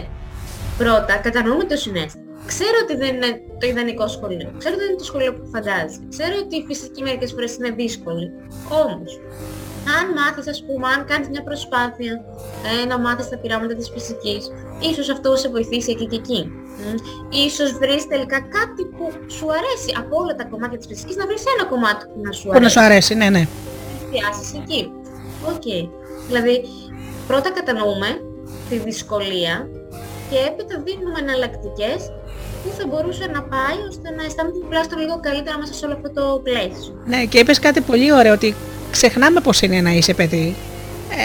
πρώτα κατανοούμε το συνέστημα. Ξέρω ότι δεν είναι το ιδανικό σχολείο. Ξέρω ότι δεν είναι το σχολείο που φαντάζει. Ξέρω ότι η φυσική μερικές φορές είναι δύσκολη. Όμως, αν μάθεις, ας πούμε, αν κάνεις μια προσπάθεια ε, να μάθεις τα πειράματα της φυσικής, ίσως αυτό σε βοηθήσει εκεί και εκεί. Μμ. Ίσως βρεις τελικά κάτι που σου αρέσει από όλα τα κομμάτια της φυσικής, να βρεις ένα κομμάτι που να σου Που να αρέσει σου αρέσει, ναι, ναι. εστιάσεις εκεί. Οκ. Δηλαδή, πρώτα κατανοούμε τη δυσκολία και έπειτα δίνουμε εναλλακτικές που θα μπορούσε να πάει ώστε να αισθάνεται τουλάχιστον λίγο καλύτερα μέσα σε όλο αυτό το πλαίσιο. Ναι, και είπες κάτι πολύ ωραίο, ότι ξεχνάμε πώς είναι να είσαι παιδί,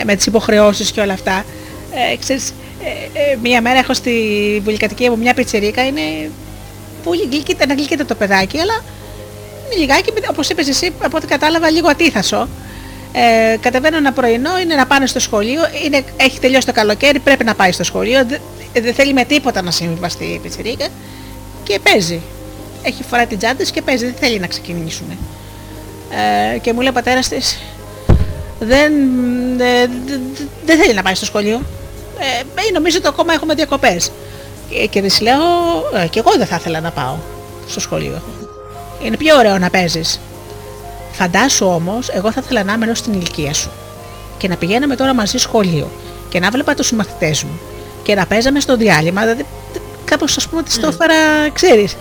ε, με τις υποχρεώσεις και όλα αυτά. Ε, ξέρεις, ε, ε, μία μέρα έχω στη πολυκατοικία μου μια πιτσερίκα, είναι πολύ γλυκύτα, να γλυκύται το παιδάκι, αλλά είναι λιγάκι, όπως είπες εσύ, από ό,τι κατάλαβα, λίγο ατίθασο. Ε, κατεβαίνω ένα πρωινό, είναι να πάνε στο σχολείο, είναι, έχει τελειώσει το καλοκαίρι, πρέπει να πάει στο σχολείο, δεν δεν θέλει με τίποτα να συμβιβαστεί η πιτσερίκα και παίζει. Έχει φοράει την τσάντα της και παίζει, δεν θέλει να ξεκινήσουν. Ε, και μου λέει ο πατέρας της, δεν, ε, δεν θέλει να πάει στο σχολείο. Ε, νομίζω ότι ακόμα έχουμε διακοπές. Και, και της λέω, ε, και εγώ δεν θα ήθελα να πάω στο σχολείο. Είναι πιο ωραίο να παίζεις. Φαντάσου όμως, εγώ θα ήθελα να είμαι στην ηλικία σου και να πηγαίναμε τώρα μαζί σχολείο και να βλέπα τους συμμαθητές μου και να παίζαμε στο διάλειμμα, δηλαδή κάπως ας πούμε τη το έφερα, ξέρεις.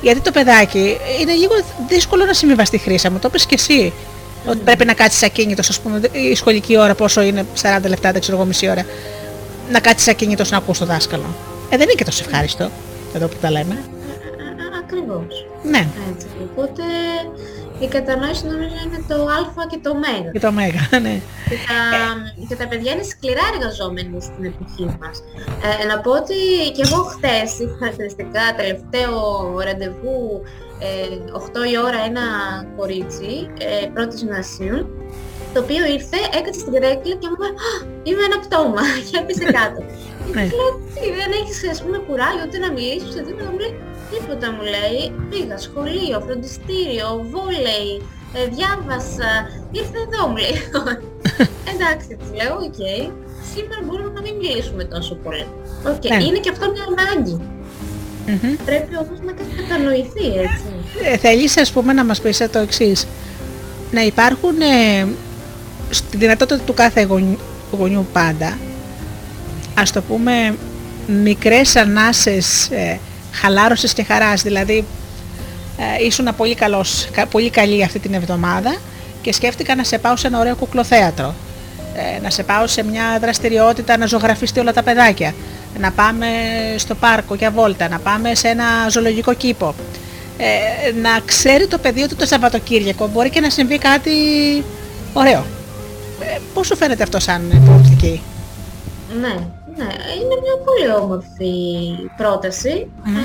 Γιατί το παιδάκι είναι λίγο δύσκολο να συμβιβαστεί τη χρήση μου, το είπες και εσύ. Ότι πρέπει να κάτσεις ακίνητος, ας πούμε, η σχολική ώρα πόσο είναι, 40 λεπτά, δεν ξέρω εγώ, μισή ώρα. Να κάτσεις ακίνητος να ακούς το δάσκαλο. Ε, δεν είναι και τόσο ευχάριστο, εδώ που τα λέμε. Ακριβώς. Ναι. Έτσι. Οπότε η κατανόηση νομίζω είναι το α και το ω. Και το ω, ναι. Και τα, και τα παιδιά είναι σκληρά εργαζόμενοι στην εποχή μας. Ε, να πω ότι και εγώ χθες είχα χαρακτηριστικά τελευταίο ραντεβού ε, 8 η ώρα ένα κορίτσι ε, πρώτης γυμνασίου το οποίο ήρθε, έκατσε στην καρέκλα και μου είπε «Είμαι ένα πτώμα» (laughs) και έπεσε κάτω. Ναι. Και λέω «Τι, δεν έχεις ας πούμε κουράγιο ούτε να μιλήσεις, ούτε να μου λέει Τίποτα μου λέει, πήγα σχολείο, φροντιστήριο, βόλεϊ, ε, διάβασα, ήρθε εδώ μου λέει. (laughs) Εντάξει, της λέω, OK, okay. σήμερα μπορούμε να μην μιλήσουμε τόσο πολύ. OK, okay. Ναι. είναι και αυτό μια ανάγκη. Mm-hmm. Πρέπει όμως να κατανοηθεί έτσι. Ε, θέλεις ας πούμε να μας πεις το εξής. Να υπάρχουν ε, στη δυνατότητα του κάθε γονιού, γονιού πάντα, ας το πούμε, μικρές ανάσες ε, χαλάρωσης και χαράς. Δηλαδή ε, ήσουν πολύ, καλός, πολύ καλή αυτή την εβδομάδα και σκέφτηκα να σε πάω σε ένα ωραίο κουκλοθέατρο. Ε, να σε πάω σε μια δραστηριότητα να ζωγραφιστεί όλα τα παιδάκια. Να πάμε στο πάρκο για βόλτα, να πάμε σε ένα ζωολογικό κήπο. Ε, να ξέρει το παιδί ότι το Σαββατοκύριακο μπορεί και να συμβεί κάτι ωραίο. Ε, πώς σου φαίνεται αυτό σαν προοπτική. Ναι, ναι, είναι μια πολύ όμορφη πρόταση. Ε,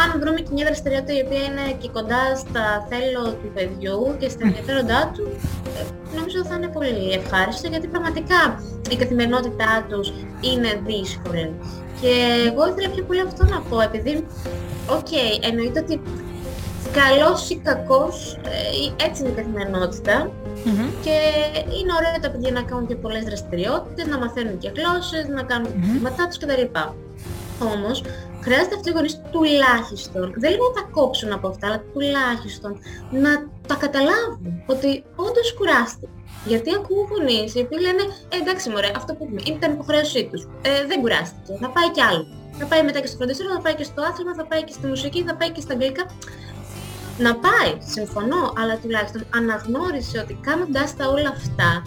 αν βρούμε και μια δραστηριότητα η οποία είναι και κοντά στα θέλω του παιδιού και στα ενδιαφέροντά του, ε, νομίζω θα είναι πολύ ευχάριστο γιατί πραγματικά η καθημερινότητά τους είναι δύσκολη. Και εγώ ήθελα πιο πολύ αυτό να πω, επειδή, OK, okay, εννοείται ότι καλός ή κακός, ε, έτσι είναι η καθημερινότητα, Mm-hmm. Και είναι ωραίο τα παιδιά να κάνουν και πολλές δραστηριότητες, να μαθαίνουν και γλώσσες, να κάνουν mm-hmm. τα μαθήματά τους κτλ. Όμως, χρειάζεται αυτοί οι γονείς τουλάχιστον, δεν λέω να τα κόψουν από αυτά, αλλά τουλάχιστον να τα καταλάβουν ότι όντως κουράστηκε. Γιατί ακούω γονείς οι οποίοι λένε ε, εντάξει μωρέ, αυτό που πούμε, ήταν υποχρέωσή τους, ε, δεν κουράστηκε, θα πάει κι άλλο. Θα πάει μετά και στο φροντιστήριο, θα πάει και στο άθλημα, θα πάει και στη μουσική, θα πάει και στα αγγλικά να πάει, συμφωνώ, αλλά τουλάχιστον αναγνώρισε ότι κάνοντας τα όλα αυτά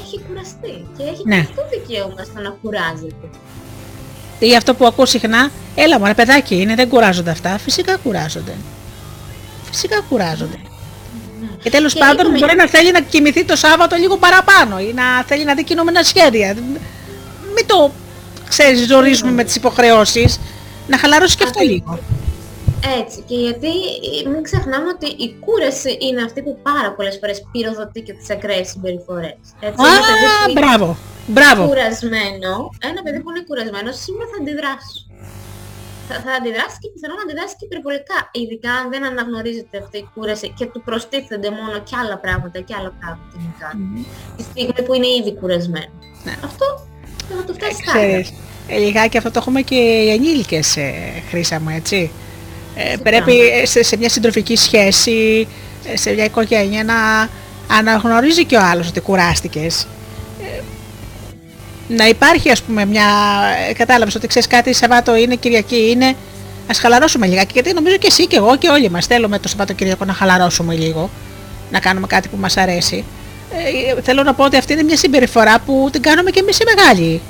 έχει κουραστεί και έχει ναι. αυτό δικαίωμα στο να κουράζεται. Ή αυτό που ακούω συχνά, έλα μου, παιδάκι είναι, δεν κουράζονται αυτά. Φυσικά κουράζονται. Φυσικά κουράζονται. Ναι. Και τέλος πάντων είπαμε... μπορεί να θέλει να κοιμηθεί το Σάββατο λίγο παραπάνω ή να θέλει να δει κινούμενα σχέδια. Μην το ξέρεις, ζορίζουμε με τις υποχρεώσεις. Να χαλαρώσει και αυτό λίγο. Έτσι, και γιατί μην ξεχνάμε ότι η κούραση είναι αυτή που πάρα πολλές φορές πυροδοτεί και τις ακραίες συμπεριφορές. Έτσι, Α, ένα μπράβο, μπράβο. Κουρασμένο, ένα παιδί που είναι κουρασμένο σήμερα θα αντιδράσει. Θα, θα αντιδράσει και πιθανόν να αντιδράσει και υπερβολικά, ειδικά αν δεν αναγνωρίζεται αυτή η κούραση και του προστίθενται μόνο και άλλα πράγματα και άλλα πράγματα να κάνει. Mm-hmm. Τη στιγμή που είναι ήδη κουρασμένο. Ναι. Αυτό θα το φτάσει κάτω. Ε, λιγάκι αυτό το έχουμε και οι ενήλικες ε, χρήσα μου, έτσι. Ε, πρέπει σε, σε, μια συντροφική σχέση, ε, σε μια οικογένεια να αναγνωρίζει και ο άλλος ότι κουράστηκες. Ε, να υπάρχει ας πούμε μια... Ε, κατάλαβες ότι ξέρεις κάτι Σαββάτο είναι, Κυριακή είναι, ας χαλαρώσουμε λιγάκι γιατί νομίζω και εσύ και εγώ και όλοι μας θέλουμε το Σαββατοκυριακό να χαλαρώσουμε λίγο, να κάνουμε κάτι που μας αρέσει. Ε, θέλω να πω ότι αυτή είναι μια συμπεριφορά που την κάνουμε και εμείς οι μεγάλοι.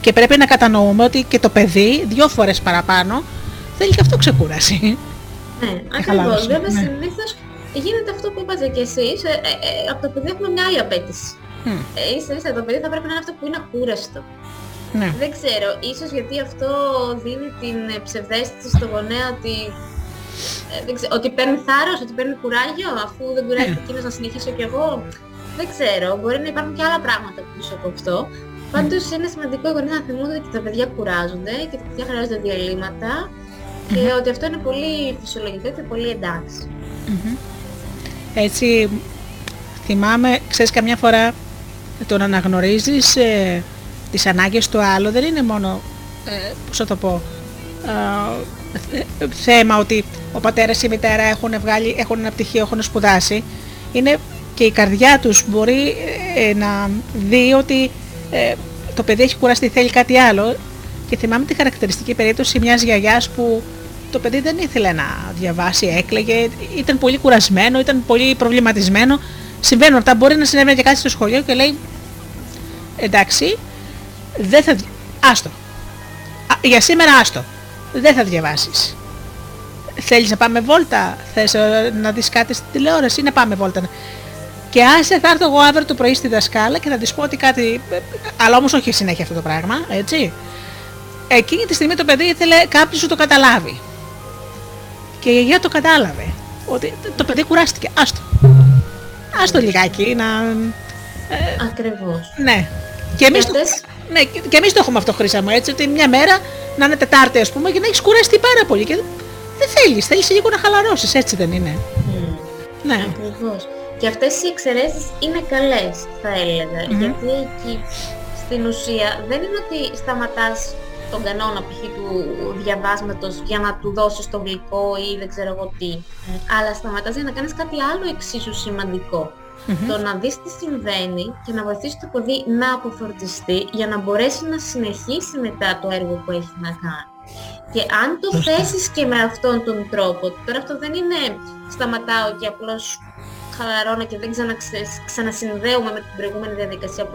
Και πρέπει να κατανοούμε ότι και το παιδί δύο φορές παραπάνω θέλει και αυτό ξεκούραση. Ναι, ακριβώς. Βέβαια ναι. συνήθως γίνεται αυτό που είπατε και εσείς, ε, ε, ε, από το παιδί έχουμε μια άλλη απέτηση. Mm. Ε, ίσα ίσα το παιδί θα πρέπει να είναι αυτό που είναι ακούραστο. Ναι. Δεν ξέρω, ίσως γιατί αυτό δίνει την ψευδέστηση στο γονέα ότι, ε, δεν ξέρω, ότι παίρνει θάρρος, ότι παίρνει κουράγιο, αφού δεν κουράγει ναι. εκείνος να συνεχίσω κι εγώ. Δεν ξέρω, μπορεί να υπάρχουν και άλλα πράγματα πίσω από αυτό. Πάντως είναι σημαντικό οι γονείς να θυμούνται ότι τα παιδιά κουράζονται και τα παιδιά χρειάζονται διαλύματα και ότι αυτό είναι πολύ φυσιολογικό και πολύ εντάξει. Έτσι, θυμάμαι, ξέρεις καμιά φορά το να αναγνωρίζεις ε, τις ανάγκες του άλλου δεν είναι μόνο, ε, πώς θα το πω, ε, θέμα ότι ο πατέρας ή η μητέρα έχουν, βγάλει, έχουν ένα πτυχίο, έχουν σπουδάσει. Είναι και η καρδιά τους μπορεί ε, να δει ότι ε, το παιδί έχει κουραστεί, θέλει κάτι άλλο. Και θυμάμαι τη χαρακτηριστική περίπτωση μιας γιαγιάς που το παιδί δεν ήθελε να διαβάσει, έκλαιγε, ήταν πολύ κουρασμένο, ήταν πολύ προβληματισμένο. Συμβαίνουν αυτά, μπορεί να συνέβαινε και κάτι στο σχολείο και λέει εντάξει, δεν θα... Άστο. για σήμερα άστο. Δεν θα διαβάσεις. Θέλεις να πάμε βόλτα, θες ε, να δεις κάτι στην τηλεόραση ή να πάμε βόλτα; Και άσε θα έρθω εγώ αύριο το πρωί στη δασκάλα και θα της πω ότι κάτι, ε, αλλά όμως όχι συνέχεια αυτό το πράγμα, έτσι. Εκείνη τη στιγμή το παιδί ήθελε κάποιος σου το καταλάβει. Και η γιαγιά το κατάλαβε. Ότι το παιδί κουράστηκε. Άστο. Άστο λιγάκι να... Ε, Ακριβώς. Ναι. Και εμείς, το, ναι, και εμείς το έχουμε αυτό χρήσαμε έτσι, ότι μια μέρα να είναι Τετάρτη ας πούμε και να έχεις κουραστεί πάρα πολύ και δεν θέλεις, θέλεις λίγο να χαλαρώσεις, έτσι δεν είναι. Mm. Ναι. Ακριβώς. Και αυτές οι εξαιρέσεις είναι καλές θα έλεγα, γιατί εκεί στην ουσία δεν είναι ότι σταματάς τον κανόνα π.χ. του διαβάσματος για να του δώσεις το γλυκό ή δεν ξέρω εγώ τι. Αλλά σταματάς για να κάνεις κάτι άλλο εξίσου Το να δεις τι συμβαίνει και να βοηθήσεις το παιδί να αποφορτιστεί για να μπορέσει να συνεχίσει μετά το έργο που έχει να κάνει. Και αν το θέσεις και με αυτόν τον τρόπο, τώρα αυτό δεν είναι σταματάω και απλώς χαλαρώνω και δεν ξανασυνδέουμε με την προηγούμενη διαδικασία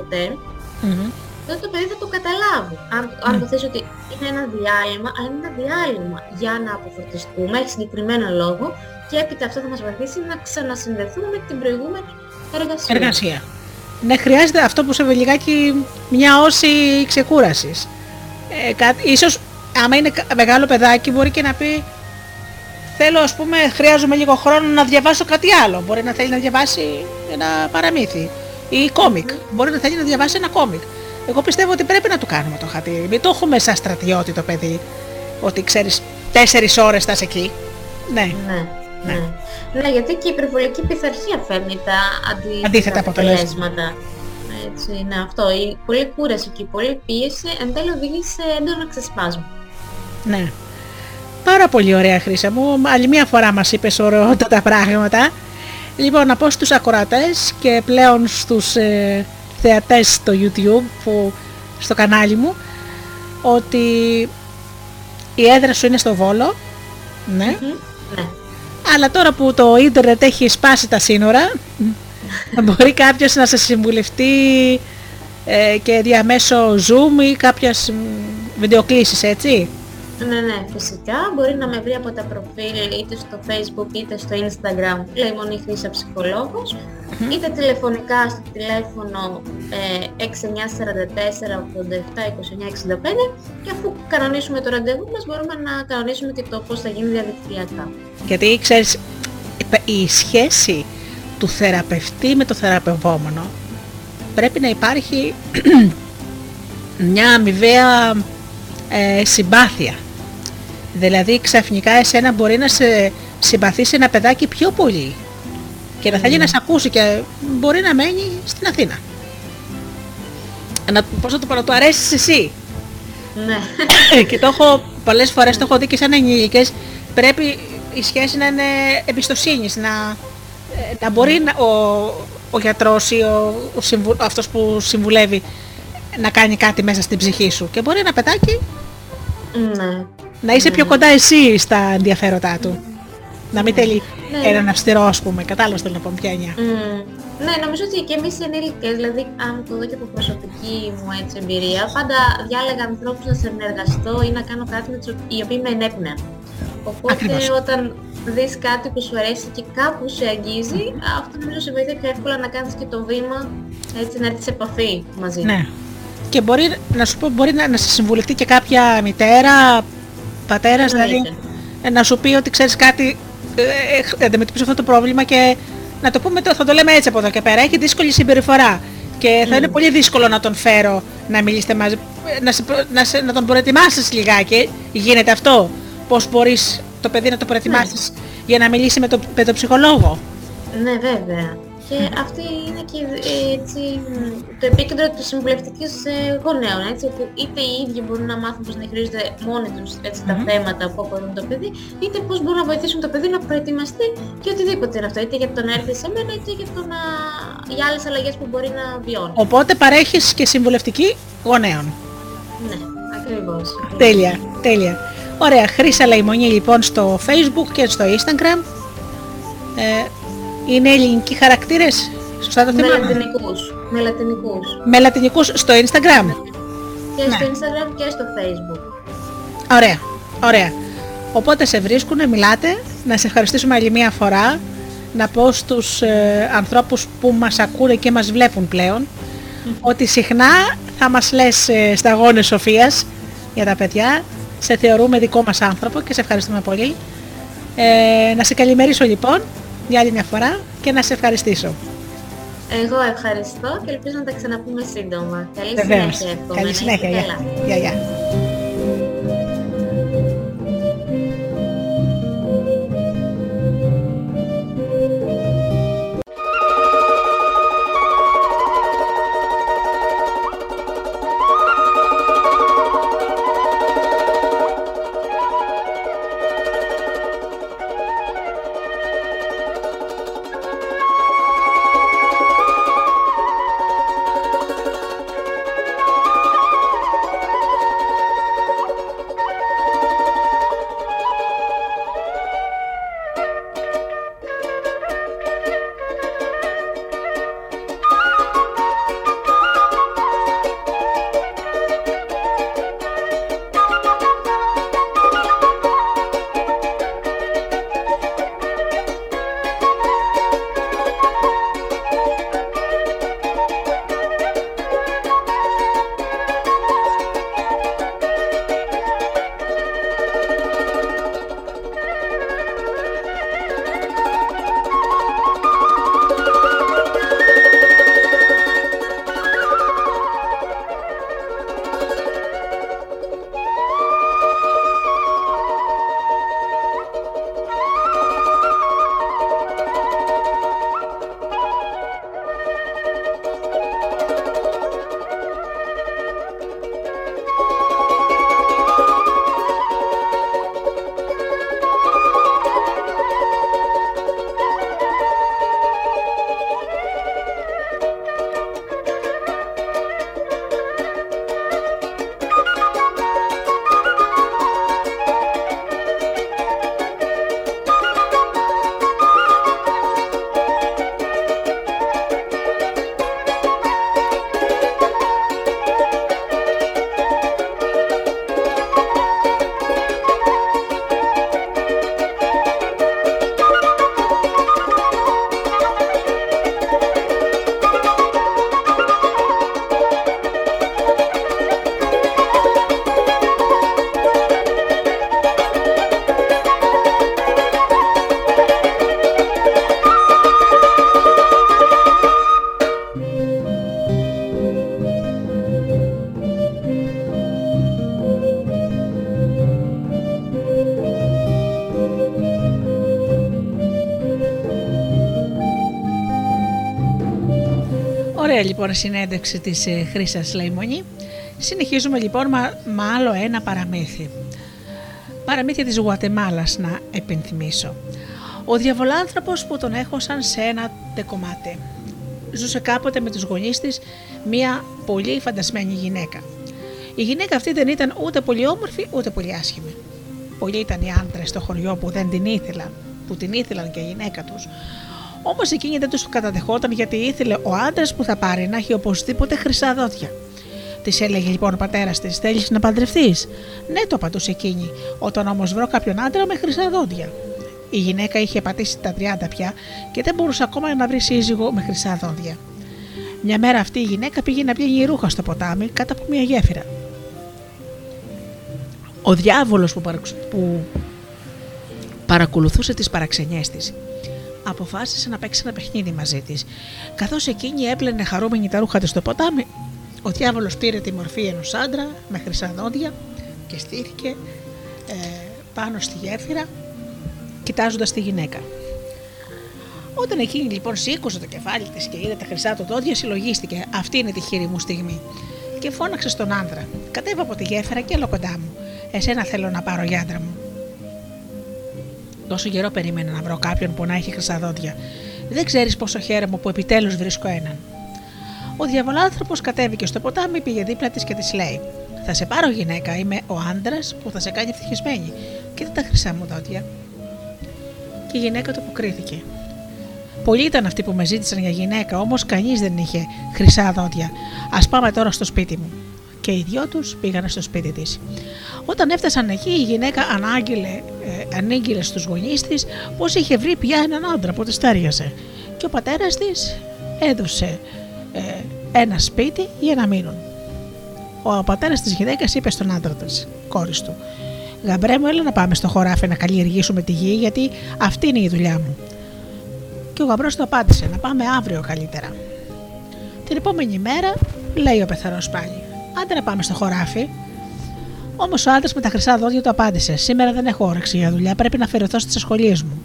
τότε το παιδί θα το καταλάβει. Αν, αν το θες ότι είναι ένα διάλειμμα, αλλά είναι ένα διάλειμμα για να αποφορτιστούμε, έχει συγκεκριμένο λόγο και έπειτα αυτό θα μας βοηθήσει να ξανασυνδεθούμε με την προηγούμενη εργασία. Εργασία. Ναι, χρειάζεται αυτό που σε λιγάκι μια όση ξεκούρασης. Ε, κα, ίσως άμα είναι μεγάλο παιδάκι μπορεί και να πει θέλω ας πούμε χρειάζομαι λίγο χρόνο να διαβάσω κάτι άλλο. Μπορεί να θέλει να διαβάσει ένα παραμύθι ή κόμικ. Μπορεί να θέλει να διαβάσει ένα κόμικ. Εγώ πιστεύω ότι πρέπει να το κάνουμε το χατήρι. Μην το έχουμε σαν στρατιώτη το παιδί. Ότι ξέρεις τέσσερις ώρες θα εκεί. Ναι. Ναι. Ναι. ναι, γιατί και η υπερβολική πειθαρχία φέρνει τα αντίθετα αποτελέσματα. Έτσι, ναι, αυτό. Η πολλή κούραση και η πολλή πίεση εν τέλει οδηγεί σε έντονα ξεσπάσμα. Ναι. Πάρα πολύ ωραία Χρύσα μου. Άλλη μια φορά μας είπες τα πράγματα. Λοιπόν, να πω στους ακροατές και πλέον στους ε, θεατές στο YouTube, που, στο κανάλι μου, ότι η έδρα σου είναι στο Βόλο. Ναι. ναι. Αλλά τώρα που το ίντερνετ έχει σπάσει τα σύνορα, μπορεί κάποιος να σε συμβουλευτεί ε, και διαμέσω Zoom ή κάποιες βιντεοκλήσεις, έτσι. Ναι, ναι, φυσικά. Μπορεί να με βρει από τα προφίλ είτε στο facebook είτε στο instagram Λεϊμονή Χρύσα Ψυχολόγος είτε τηλεφωνικά στο τηλέφωνο ε, 6944 87 29 65 και αφού κανονίσουμε το ραντεβού μας μπορούμε να κανονίσουμε και το πώς θα γίνει διαδικτυακά. Γιατί ξέρεις, η σχέση του θεραπευτή με το θεραπευόμενο πρέπει να υπάρχει (clears throat) μια αμοιβαία ε, συμπάθεια. Δηλαδή ξαφνικά εσένα μπορεί να σε συμπαθήσει ένα παιδάκι πιο πολύ και να θέλει να σε ακούσει και μπορεί να μένει στην Αθήνα. Να, πώς θα το πω, να του αρέσεις εσύ. Ναι. Ε, και το έχω πολλές φορές το έχω δει και σαν ενήλικες πρέπει η σχέση να είναι εμπιστοσύνης, να, ε, να μπορεί να, ο, ο γιατρός ή ο, ο συμβου, αυτός που συμβουλεύει να κάνει κάτι μέσα στην ψυχή σου και μπορεί ένα παιδάκι ναι. Να είσαι πιο κοντά εσύ στα ενδιαφέροντά του. Να μην θέλει ναι. έναν αυστηρό, ας πούμε. Κατάλαβα θέλω να πω ποια mm. Ναι, νομίζω ότι και εμείς οι ενήλικες, δηλαδή αν το δω και από προσωπική μου έτσι, εμπειρία, πάντα διάλεγα ανθρώπους να συνεργαστώ ή να κάνω κάτι με τους οι οποίοι με ενέπνεαν. Οπότε Ακριβώς. όταν δεις κάτι που σου αρέσει και κάπου σε αγγίζει, αυτό νομίζω σε βοηθάει πιο εύκολα να κάνεις και το βήμα έτσι να έρθεις σε επαφή μαζί. Ναι. Και μπορεί να σου πω, μπορεί να, να σε συμβουλευτεί και κάποια μητέρα, πατέρας, δηλαδή να σου πει ότι ξέρεις κάτι, ε, αντιμετωπίσω αυτό το πρόβλημα και να το πούμε, θα το λέμε έτσι από εδώ και πέρα, έχει δύσκολη συμπεριφορά και θα είναι πολύ δύσκολο να τον φέρω να μιλήσετε μαζί, να, να, να τον προετοιμάσεις λιγάκι, γίνεται αυτό, πώς μπορείς το παιδί να το προετοιμάσεις ναι. για να μιλήσει με τον παιδοψυχολόγο. Ναι βέβαια. Και αυτή είναι και έτσι, το επίκεντρο της συμβουλευτικής ε, γονέων, έτσι, όπου είτε οι ίδιοι μπορούν να μάθουν πώς να χειρίζονται μόνοι τους έτσι, τα θέματα που αφορούν το παιδί, είτε πώς μπορούν να βοηθήσουν το παιδί να προετοιμαστεί και οτιδήποτε είναι αυτό, είτε για το να έρθει σε μένα, είτε για, το να... για άλλες αλλαγές που μπορεί να βιώνει. Οπότε παρέχεις και συμβουλευτική γονέων. Ναι, ακριβώς. Τέλεια, τέλεια. Ωραία, Χρύσα Λαϊμονή λοιπόν στο facebook και στο instagram. Ε, είναι ελληνικοί χαρακτήρες, σωστά το Με θυμάμαι. λατινικούς. Με λατινικούς. Με λατινικούς στο instagram. Και Ναι. στο Instagram και στο Facebook. Ωραία, ωραία. Οπότε σε βρίσκουνε, μιλάτε, να σε ευχαριστήσουμε άλλη μία φορά, να πω στους ε, ανθρώπους που μας ακούνε και μας βλέπουν πλέον, ότι συχνά θα μας λες ε, στα γόνες Σοφίας για τα παιδιά, σε θεωρούμε δικό μας άνθρωπο και σε ευχαριστούμε πολύ. Ε, να σε καλημερίσω λοιπόν για άλλη μια φορά και να σε ευχαριστήσω. Εγώ ευχαριστώ και ελπίζω να τα ξαναπούμε σύντομα. Καλή Βεβαίως. συνέχεια εύχομαι. Καλή να είστε συνέχεια. Γεια. καλά. Γεια, συνέντευξη της ε, Χρύσας Λαϊμονή. Συνεχίζουμε λοιπόν με με άλλο ένα παραμύθι. Παραμύθι της Γουατεμάλας να επενθυμίσω. Ο διαβολάνθρωπος που τον έχωσαν σε ένα τεκομάτι. Ζούσε κάποτε με τους γονείς της μία πολύ φαντασμένη γυναίκα. Η γυναίκα αυτή δεν ήταν ούτε πολύ όμορφη ούτε πολύ άσχημη. Πολλοί ήταν οι άντρες στο χωριό που δεν την ήθελαν, που την ήθελαν και η γυναίκα τους. Όμως εκείνη δεν τους καταδεχόταν γιατί ήθελε ο άντρας που θα πάρει να έχει οπωσδήποτε χρυσά δόντια. Της έλεγε λοιπόν ο πατέρας της: Θέλεις να παντρευτείς; Ναι, το απαντούσε εκείνη, όταν όμως βρω κάποιον άντρα με χρυσά δόντια. Η γυναίκα είχε πατήσει τα 30 πια και δεν μπορούσε ακόμα να βρει σύζυγο με χρυσά δόντια. Μια μέρα αυτή η γυναίκα πήγε να πλύνει ρούχα στο ποτάμι κάτω από μια γέφυρα. Ο διάβολος που, παραξ- που παρακολουθούσε τις παραξενιές της αποφάσισε να παίξει ένα παιχνίδι μαζί της. Καθώς εκείνη έπλαινε χαρούμενη τα ρούχα της στο ποτάμι, ο διάβολος πήρε τη μορφή ενός άντρα με χρυσά δόντια και στήθηκε ε, πάνω στη γέφυρα κοιτάζοντας τη γυναίκα. Όταν εκείνη λοιπόν σήκωσε το κεφάλι της και είδε τα χρυσά του δόντια, συλλογίστηκε. Αυτή είναι τη χειρή μου στιγμή. Και φώναξε στον άντρα. Κατέβα από τη γέφυρα και έλα κοντά μου. Εσένα θέλω να πάρω γιάντρα μου. Τόσο καιρό περίμενα να βρω κάποιον που να έχει χρυσά δόντια. Δεν ξέρεις πόσο χαίρομαι που επιτέλους βρίσκω έναν. Ο διαβολάνθρωπος κατέβηκε στο ποτάμι, πήγε δίπλα της και της λέει: Θα σε πάρω γυναίκα, είμαι ο άντρας που θα σε κάνει ευτυχισμένη. Κοίτα τα χρυσά μου δόντια. Και η γυναίκα του αποκρίθηκε. Πολλοί ήταν αυτοί που με ζήτησαν για γυναίκα, όμως κανείς δεν είχε χρυσά δόντια. Α πάμε τώρα στο σπίτι μου. Και οι δυο τους πήγαν στο σπίτι της. Όταν έφτασαν εκεί, η γυναίκα ανάγγειλε, ε, ανήγγειλε στους γονείς της πω είχε βρει πια έναν άντρα που τη τέριαζε. Και ο πατέρας της έδωσε ε, ένα σπίτι για να μείνουν. Ο πατέρας της γυναίκας είπε στον άντρα της, κόρης του, Γαμπρέ μου, έλα να πάμε στο χωράφι να καλλιεργήσουμε τη γη, γιατί αυτή είναι η δουλειά μου. Και ο γαμπρός του απάντησε: Να πάμε αύριο καλύτερα. Την επόμενη μέρα λέει ο πεθαρός πάλι: Άντε να πάμε στο χωράφι. Όμως ο άντρας με τα χρυσά δόντια του απάντησε: Σήμερα δεν έχω όρεξη για δουλειά, πρέπει να αφαιρεθώ στις ασχολίες μου.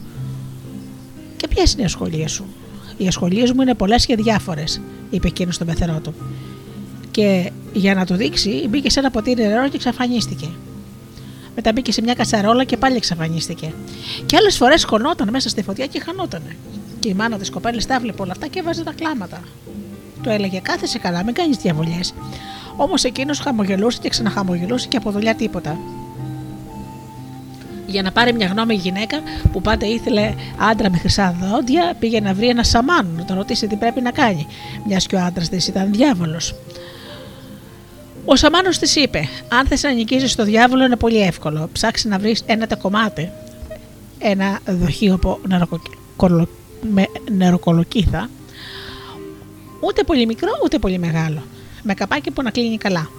Και ποιες είναι οι ασχολίες σου; Οι ασχολίες μου είναι πολλές και διάφορες, είπε εκείνος στον πεθερό του. Και για να του δείξει, μπήκε σε ένα ποτήρι νερό και εξαφανίστηκε. Μετά μπήκε σε μια κατσαρόλα και πάλι εξαφανίστηκε. Και άλλες φορές χωνόταν μέσα στη φωτιά και χανότανε. Και η μάνα της κοπέλα τα έβλεπε όλα αυτά και έβαζε τα κλάματα. Του έλεγε: Κάθεσε καλά, μην κάνεις διαβολιές. Όμως εκείνος χαμογελούσε και ξαναχαμογελούσε και από δουλειά τίποτα. Για να πάρει μια γνώμη η γυναίκα που πάντα ήθελε άντρα με χρυσά δόντια, πήγε να βρει ένα σαμάν να τον ρωτήσει τι πρέπει να κάνει, μιας και ο άντρας της ήταν διάβολος. Ο Σαμάνος της είπε: Αν θες να νικήσεις το διάβολο, είναι πολύ εύκολο. Ψάξει να βρεις ένα κομμάτι, ένα δοχείο από με νεροκολοκύθα, ούτε πολύ μικρό ούτε πολύ μεγάλο, με καπάκι που να κλείνει καλά.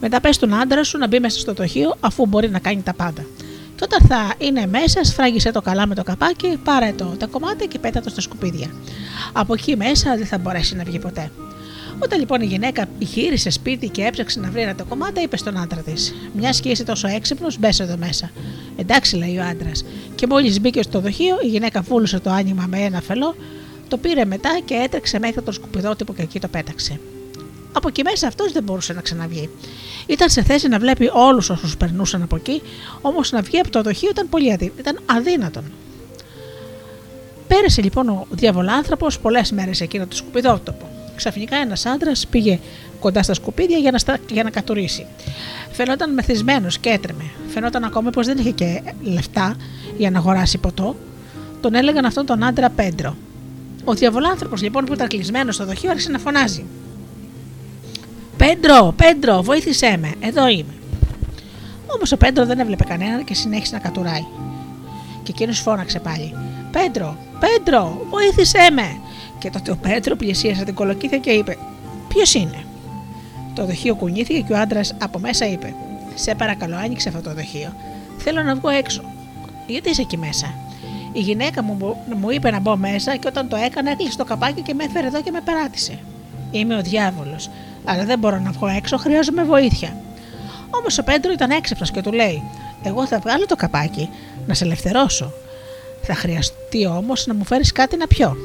Μετά πες τον άντρα σου να μπει μέσα στο δοχείο αφού μπορεί να κάνει τα πάντα. Και όταν θα είναι μέσα, σφράγισε το καλά με το καπάκι, πάρε το τα κομμάτια και πέτα το στα σκουπίδια. Από εκεί μέσα δεν θα μπορέσει να βγει ποτέ. Όταν λοιπόν η γυναίκα γύρισε σπίτι και έψαξε να βρει ένα το κομμάτι, είπε στον άντρα της: Μια και είσαι τόσο έξυπνος, μπες εδώ μέσα. Εντάξει, λέει ο άντρας. Και μόλις μπήκε στο δοχείο, η γυναίκα φούλουσε το άνοιγμα με ένα φελό, το πήρε μετά και έτρεξε μέχρι το σκουπιδότυπο και εκεί το πέταξε. Από εκεί μέσα αυτός δεν μπορούσε να ξαναβγεί. Ήταν σε θέση να βλέπει όλους όσους περνούσαν από εκεί, όμως να βγει από το δοχείο ήταν πολύ αδύ... ήταν αδύνατον. Πέρασε λοιπόν ο διαβολάνθρωπος πολλές μέρες εκείνο το σκουπιδότοπο. Ξαφνικά ένας άντρας πήγε κοντά στα σκουπίδια για να, στα... για να κατουρίσει. Φαινόταν μεθυσμένος και έτρεμε. Φαινόταν ακόμα πως δεν είχε και λεφτά για να αγοράσει ποτό. Τον έλεγαν αυτόν τον άντρα Πέντρο. Ο διαβολάνθρωπος λοιπόν που ήταν κλεισμένος στο δοχείο άρχισε να φωνάζει. Πέντρο, Πέντρο, βοήθησέ με, εδώ είμαι. Όμως ο Πέντρο δεν έβλεπε κανέναν και συνέχισε να κατουράει. Και εκείνος φώναξε πάλι. Πέντρο, Πέντρο, βοήθησέ με. Και τότε ο Πέτρο πλησίασε την κολοκύθια και είπε: Ποιος είναι; Το δοχείο κουνήθηκε και ο άντρας από μέσα είπε: Σε παρακαλώ, άνοιξε αυτό το δοχείο. Θέλω να βγω έξω. Γιατί είσαι εκεί μέσα; Η γυναίκα μου, μου είπε να μπω μέσα και όταν το έκανα έκλεισε το καπάκι και με έφερε εδώ και με περάτησε. Είμαι ο διάβολος, αλλά δεν μπορώ να βγω έξω, χρειάζομαι βοήθεια. Όμως ο Πέντρο ήταν έξυπνος και του λέει: Εγώ θα βγάλω το καπάκι, να σε ελευθερώσω. Θα χρειαστεί όμως να μου φέρεις κάτι να πιω.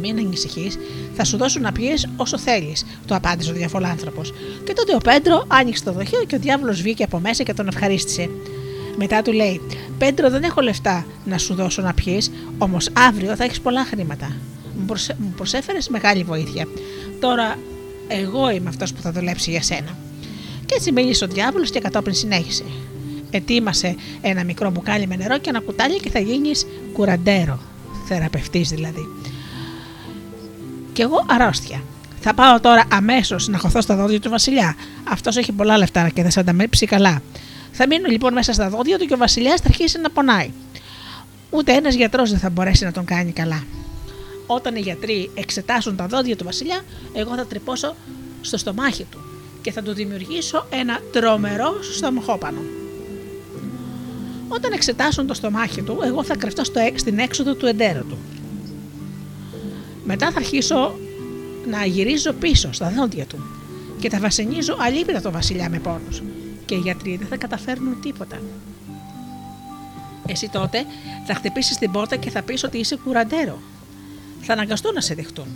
Μην ανησυχείς, θα σου δώσουν να πιεις όσο θέλεις, του απάντησε ο διαφολάνθρωπος. Και τότε ο Πέντρο άνοιξε το δοχείο και ο διάβολος βγήκε από μέσα και τον ευχαρίστησε. Μετά του λέει: Πέντρο, δεν έχω λεφτά να σου δώσω να πιεις, όμως αύριο θα έχεις πολλά χρήματα. Μου, προσε... προσέφερες μεγάλη βοήθεια. Τώρα εγώ είμαι αυτός που θα δουλέψει για σένα. Και έτσι μίλησε ο διάβολος και κατόπιν συνέχισε. Ετοίμασε ένα μικρό μπουκάλι με νερό και ένα κουτάλι και θα γίνεις κουραντέρο, θεραπευτής δηλαδή. Και εγώ αρρώστια. Θα πάω τώρα αμέσως να χωθώ στα δόντια του Βασιλιά. Αυτός έχει πολλά λεφτά και θα σε ανταμείψει καλά. Θα μείνω λοιπόν μέσα στα δόντια του και ο Βασιλιάς θα αρχίσει να πονάει. Ούτε ένας γιατρός δεν θα μπορέσει να τον κάνει καλά. Όταν οι γιατροί εξετάσουν τα δόντια του Βασιλιά, εγώ θα τρυπώσω στο στομάχι του και θα του δημιουργήσω ένα τρομερό στομαχόπανο. Όταν εξετάσουν το στομάχι του, εγώ θα κρυφτώ στο, στην έξοδο του εντέρου του. Μετά θα αρχίσω να γυρίζω πίσω στα δόντια του και θα βασανίζω αλίπητα το βασιλιά με πόνους και οι γιατροί δεν θα καταφέρνουν τίποτα. Εσύ τότε θα χτυπήσεις την πόρτα και θα πεις ότι είσαι κουραντέρο. Θα αναγκαστούν να σε δεχτούν.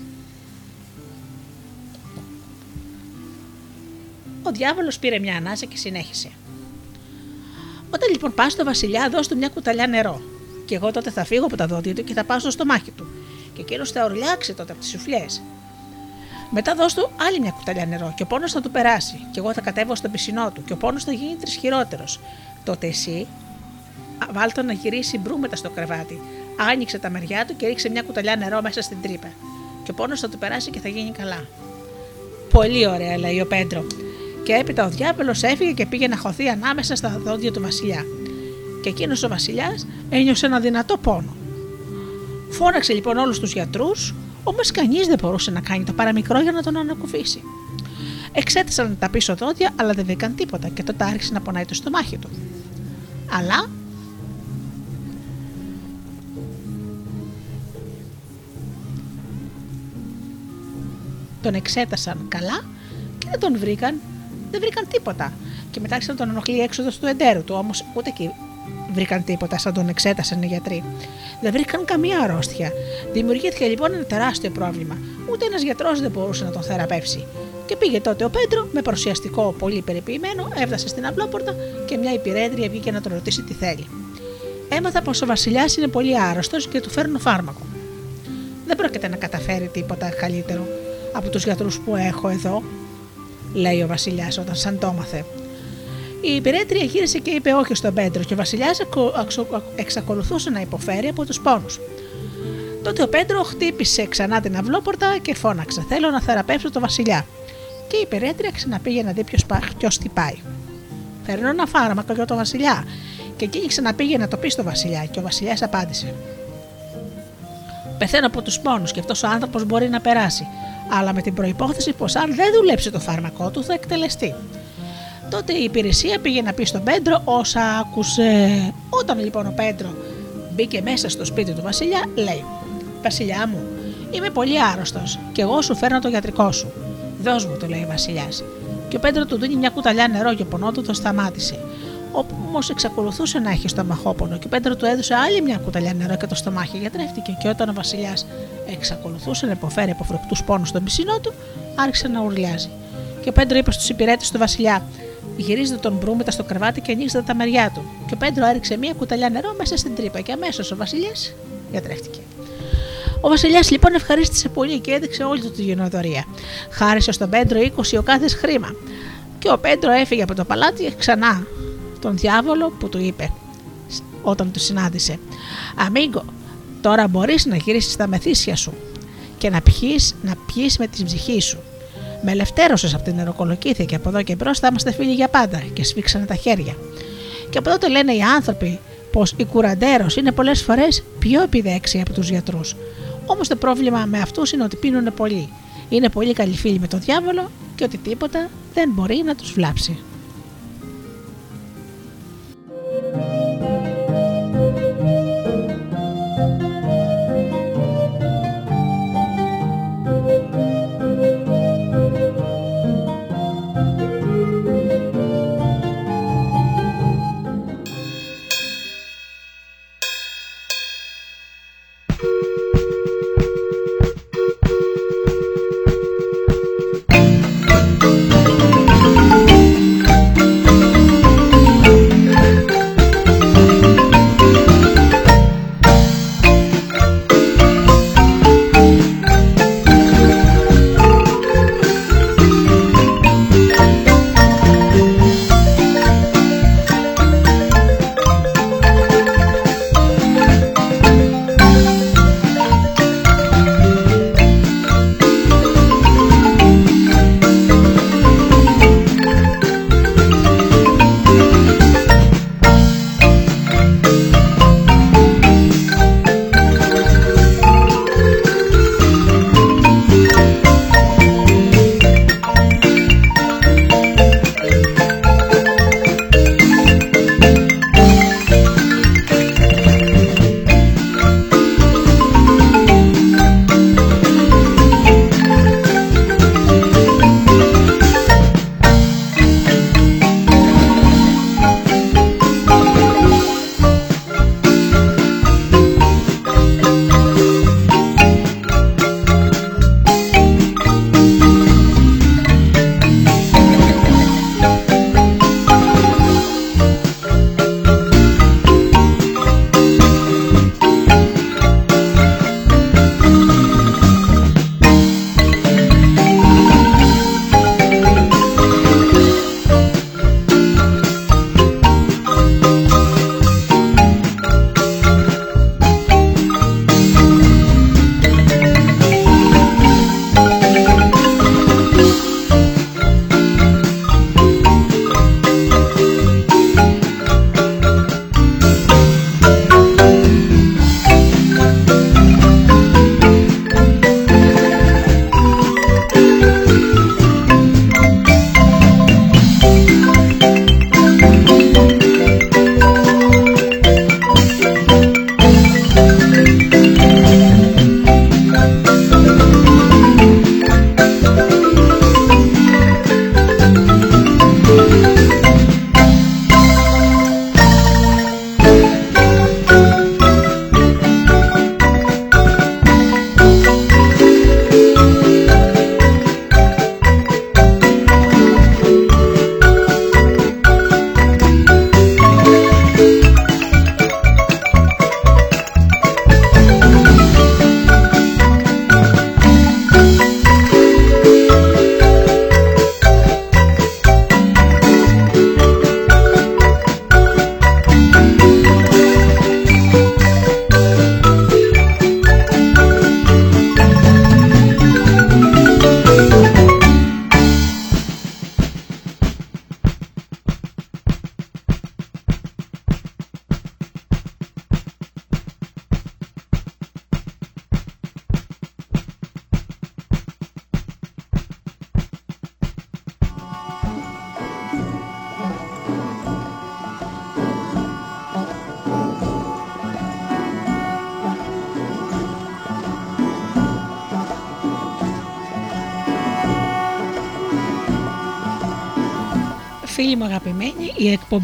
Ο διάβολος πήρε μια ανάσα και συνέχισε. Όταν λοιπόν πας στο Βασιλιά, δώσ' του μια κουταλιά νερό. Και εγώ τότε θα φύγω από τα δόντια του και θα πάω στο στομάχι του. Και εκείνος θα ορλιάξει τότε από τις σουφλιέ. Μετά δώσ' του άλλη μια κουταλιά νερό και ο πόνος θα του περάσει. Και εγώ θα κατέβω στο πισινό του και ο πόνος θα γίνει τρισχυρότερο. Τότε εσύ βάλτο να γυρίσει μπρούμετα στο κρεβάτι. Άνοιξε τα μεριά του και ρίξε μια κουταλιά νερό μέσα στην τρύπα. Και ο πόνος θα του περάσει και θα γίνει καλά. Πολύ ωραία, λέει ο Πέντρο. Και έπειτα ο διάβολος έφυγε και πήγε να χωθεί ανάμεσα στα δόντια του Βασιλιά. Και εκείνος ο Βασιλιάς ένιωσε ένα δυνατό πόνο. Φώναξε λοιπόν όλους τους γιατρούς, όμως κανείς δεν μπορούσε να κάνει το παραμικρό για να τον ανακουφίσει. Εξέτασαν τα πίσω δόντια, αλλά δεν βρήκαν τίποτα και τότε άρχισε να πονάει το στομάχι του. Αλλά τον εξέτασαν καλά και δεν τον βρήκαν, δεν βρήκαν τίποτα. Και μετά άρχισαν να τον ενοχλεί έξοδος του εντέρου του, όμως ούτε εκεί βρήκαν τίποτα, σαν τον εξέτασαν οι γιατροί. Δεν βρήκαν καμία αρρώστια. Δημιουργήθηκε λοιπόν ένα τεράστιο πρόβλημα. Ούτε ένας γιατρός δεν μπορούσε να τον θεραπεύσει. Και πήγε τότε ο Πέντρο με προσιαστικό πολύ περιποιημένο, έφτασε στην αυλόπορτα και μια υπηρέτρια βγήκε να τον ρωτήσει τι θέλει. Έμαθα πως ο Βασιλιάς είναι πολύ άρρωστος και του φέρνω φάρμακο. Δεν πρόκειται να καταφέρει τίποτα καλύτερο από τους γιατρούς που έχω εδώ, λέει ο Βασιλιάς όταν σαν το έμαθε. Η υπηρέτρια γύρισε και είπε όχι στον Πέντρο και ο Βασιλιάς εξακολουθούσε να υποφέρει από τους πόνους. Τότε ο Πέντρο χτύπησε ξανά την αυλόπορτα και φώναξε: Θέλω να θεραπεύσω τον Βασιλιά. Και η υπηρέτρια ξαναπήγε να δει ποιος πάει. Φέρνω ένα φάρμακο για τον Βασιλιά. Και εκείνη ξαναπήγε να το πει στο Βασιλιά και ο Βασιλιάς απάντησε: Πεθαίνω από τους πόνους και αυτός ο άνθρωπος μπορεί να περάσει. Αλλά με την προπόθεση πως αν δεν δουλέψει το φάρμακό του θα εκτελεστεί. Τότε η υπηρεσία πήγε να πει στον Πέντρο όσα άκουσε. Όταν λοιπόν ο Πέντρο μπήκε μέσα στο σπίτι του Βασιλιά, λέει: Βασιλιά μου, είμαι πολύ άρρωστος και εγώ σου φέρνω το γιατρικό σου. Δώσ' μου, το λέει ο Βασιλιάς. Και ο Πέντρο του δίνει μια κουταλιά νερό και ο πονό του το σταμάτησε. Όμως εξακολουθούσε να έχει στομαχόπονο και ο Πέντρο του έδωσε άλλη μια κουταλιά νερό και το στομάχι γιατρεύτηκε. Και όταν ο Βασιλιάς εξακολουθούσε να υποφέρει από φρουκτούς πόνους στον πισινό του, άρχισε να ουρλιάζει. Και ο Πέντρο είπε στους υπηρέτες του Βασιλιά: Γυρίζετε τον μπρούμετα στο κρεβάτι και ανοίξτε τα μεριά του. Και ο Πέντρο έριξε μία κουταλιά νερό μέσα στην τρύπα και αμέσως ο Βασιλιάς γιατρεύτηκε. Ο Βασιλιάς λοιπόν ευχαρίστησε πολύ και έδειξε όλη του τη γενοδορία. Χάρισε στον Πέντρο 20 ο κάθε χρήμα. Και ο Πέντρο έφυγε από το παλάτι ξανά τον διάβολο που του είπε όταν του συνάντησε. Αμίγκο, τώρα μπορείς να γυρίσεις στα μεθύσια σου και να πιείς, να πιείς με την ψυχή σου. Με ελευθέρωσε από την νεροκολοκύθια και από εδώ και μπρος θα είμαστε φίλοι για πάντα και σφίξανε τα χέρια. Και από τότε λένε οι άνθρωποι πως η κουραντέρος είναι πολλές φορές πιο επιδέξια από τους γιατρούς. Όμως το πρόβλημα με αυτούς είναι ότι πίνουν πολύ. Είναι πολύ καλοί φίλοι με τον διάβολο και ότι τίποτα δεν μπορεί να τους βλάψει. Φίλοι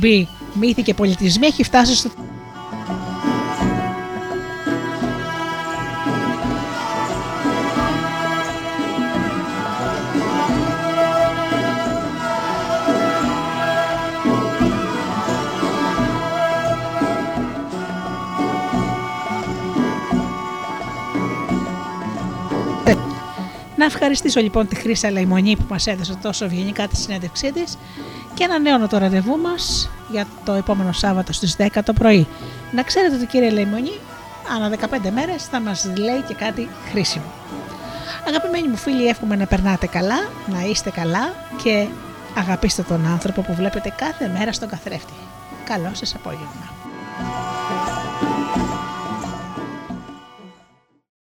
εκπομπή Μύθοι και Πολιτισμοί έχει φτάσει στο Να ευχαριστήσω λοιπόν τη Χρύσα Λαϊμονή που μας έδωσε τόσο ευγενικά τη συνέντευξή της και ανανεώνω το ραντεβού μας για το επόμενο Σάββατο στις 10 το πρωί. Να ξέρετε ότι κύριε Λαϊμονή, ανά 15 μέρες θα μας λέει και κάτι χρήσιμο. Αγαπημένοι μου φίλοι, εύχομαι να περνάτε καλά, να είστε καλά και αγαπήστε τον άνθρωπο που βλέπετε κάθε μέρα στον καθρέφτη. Καλό σας απόγευμα.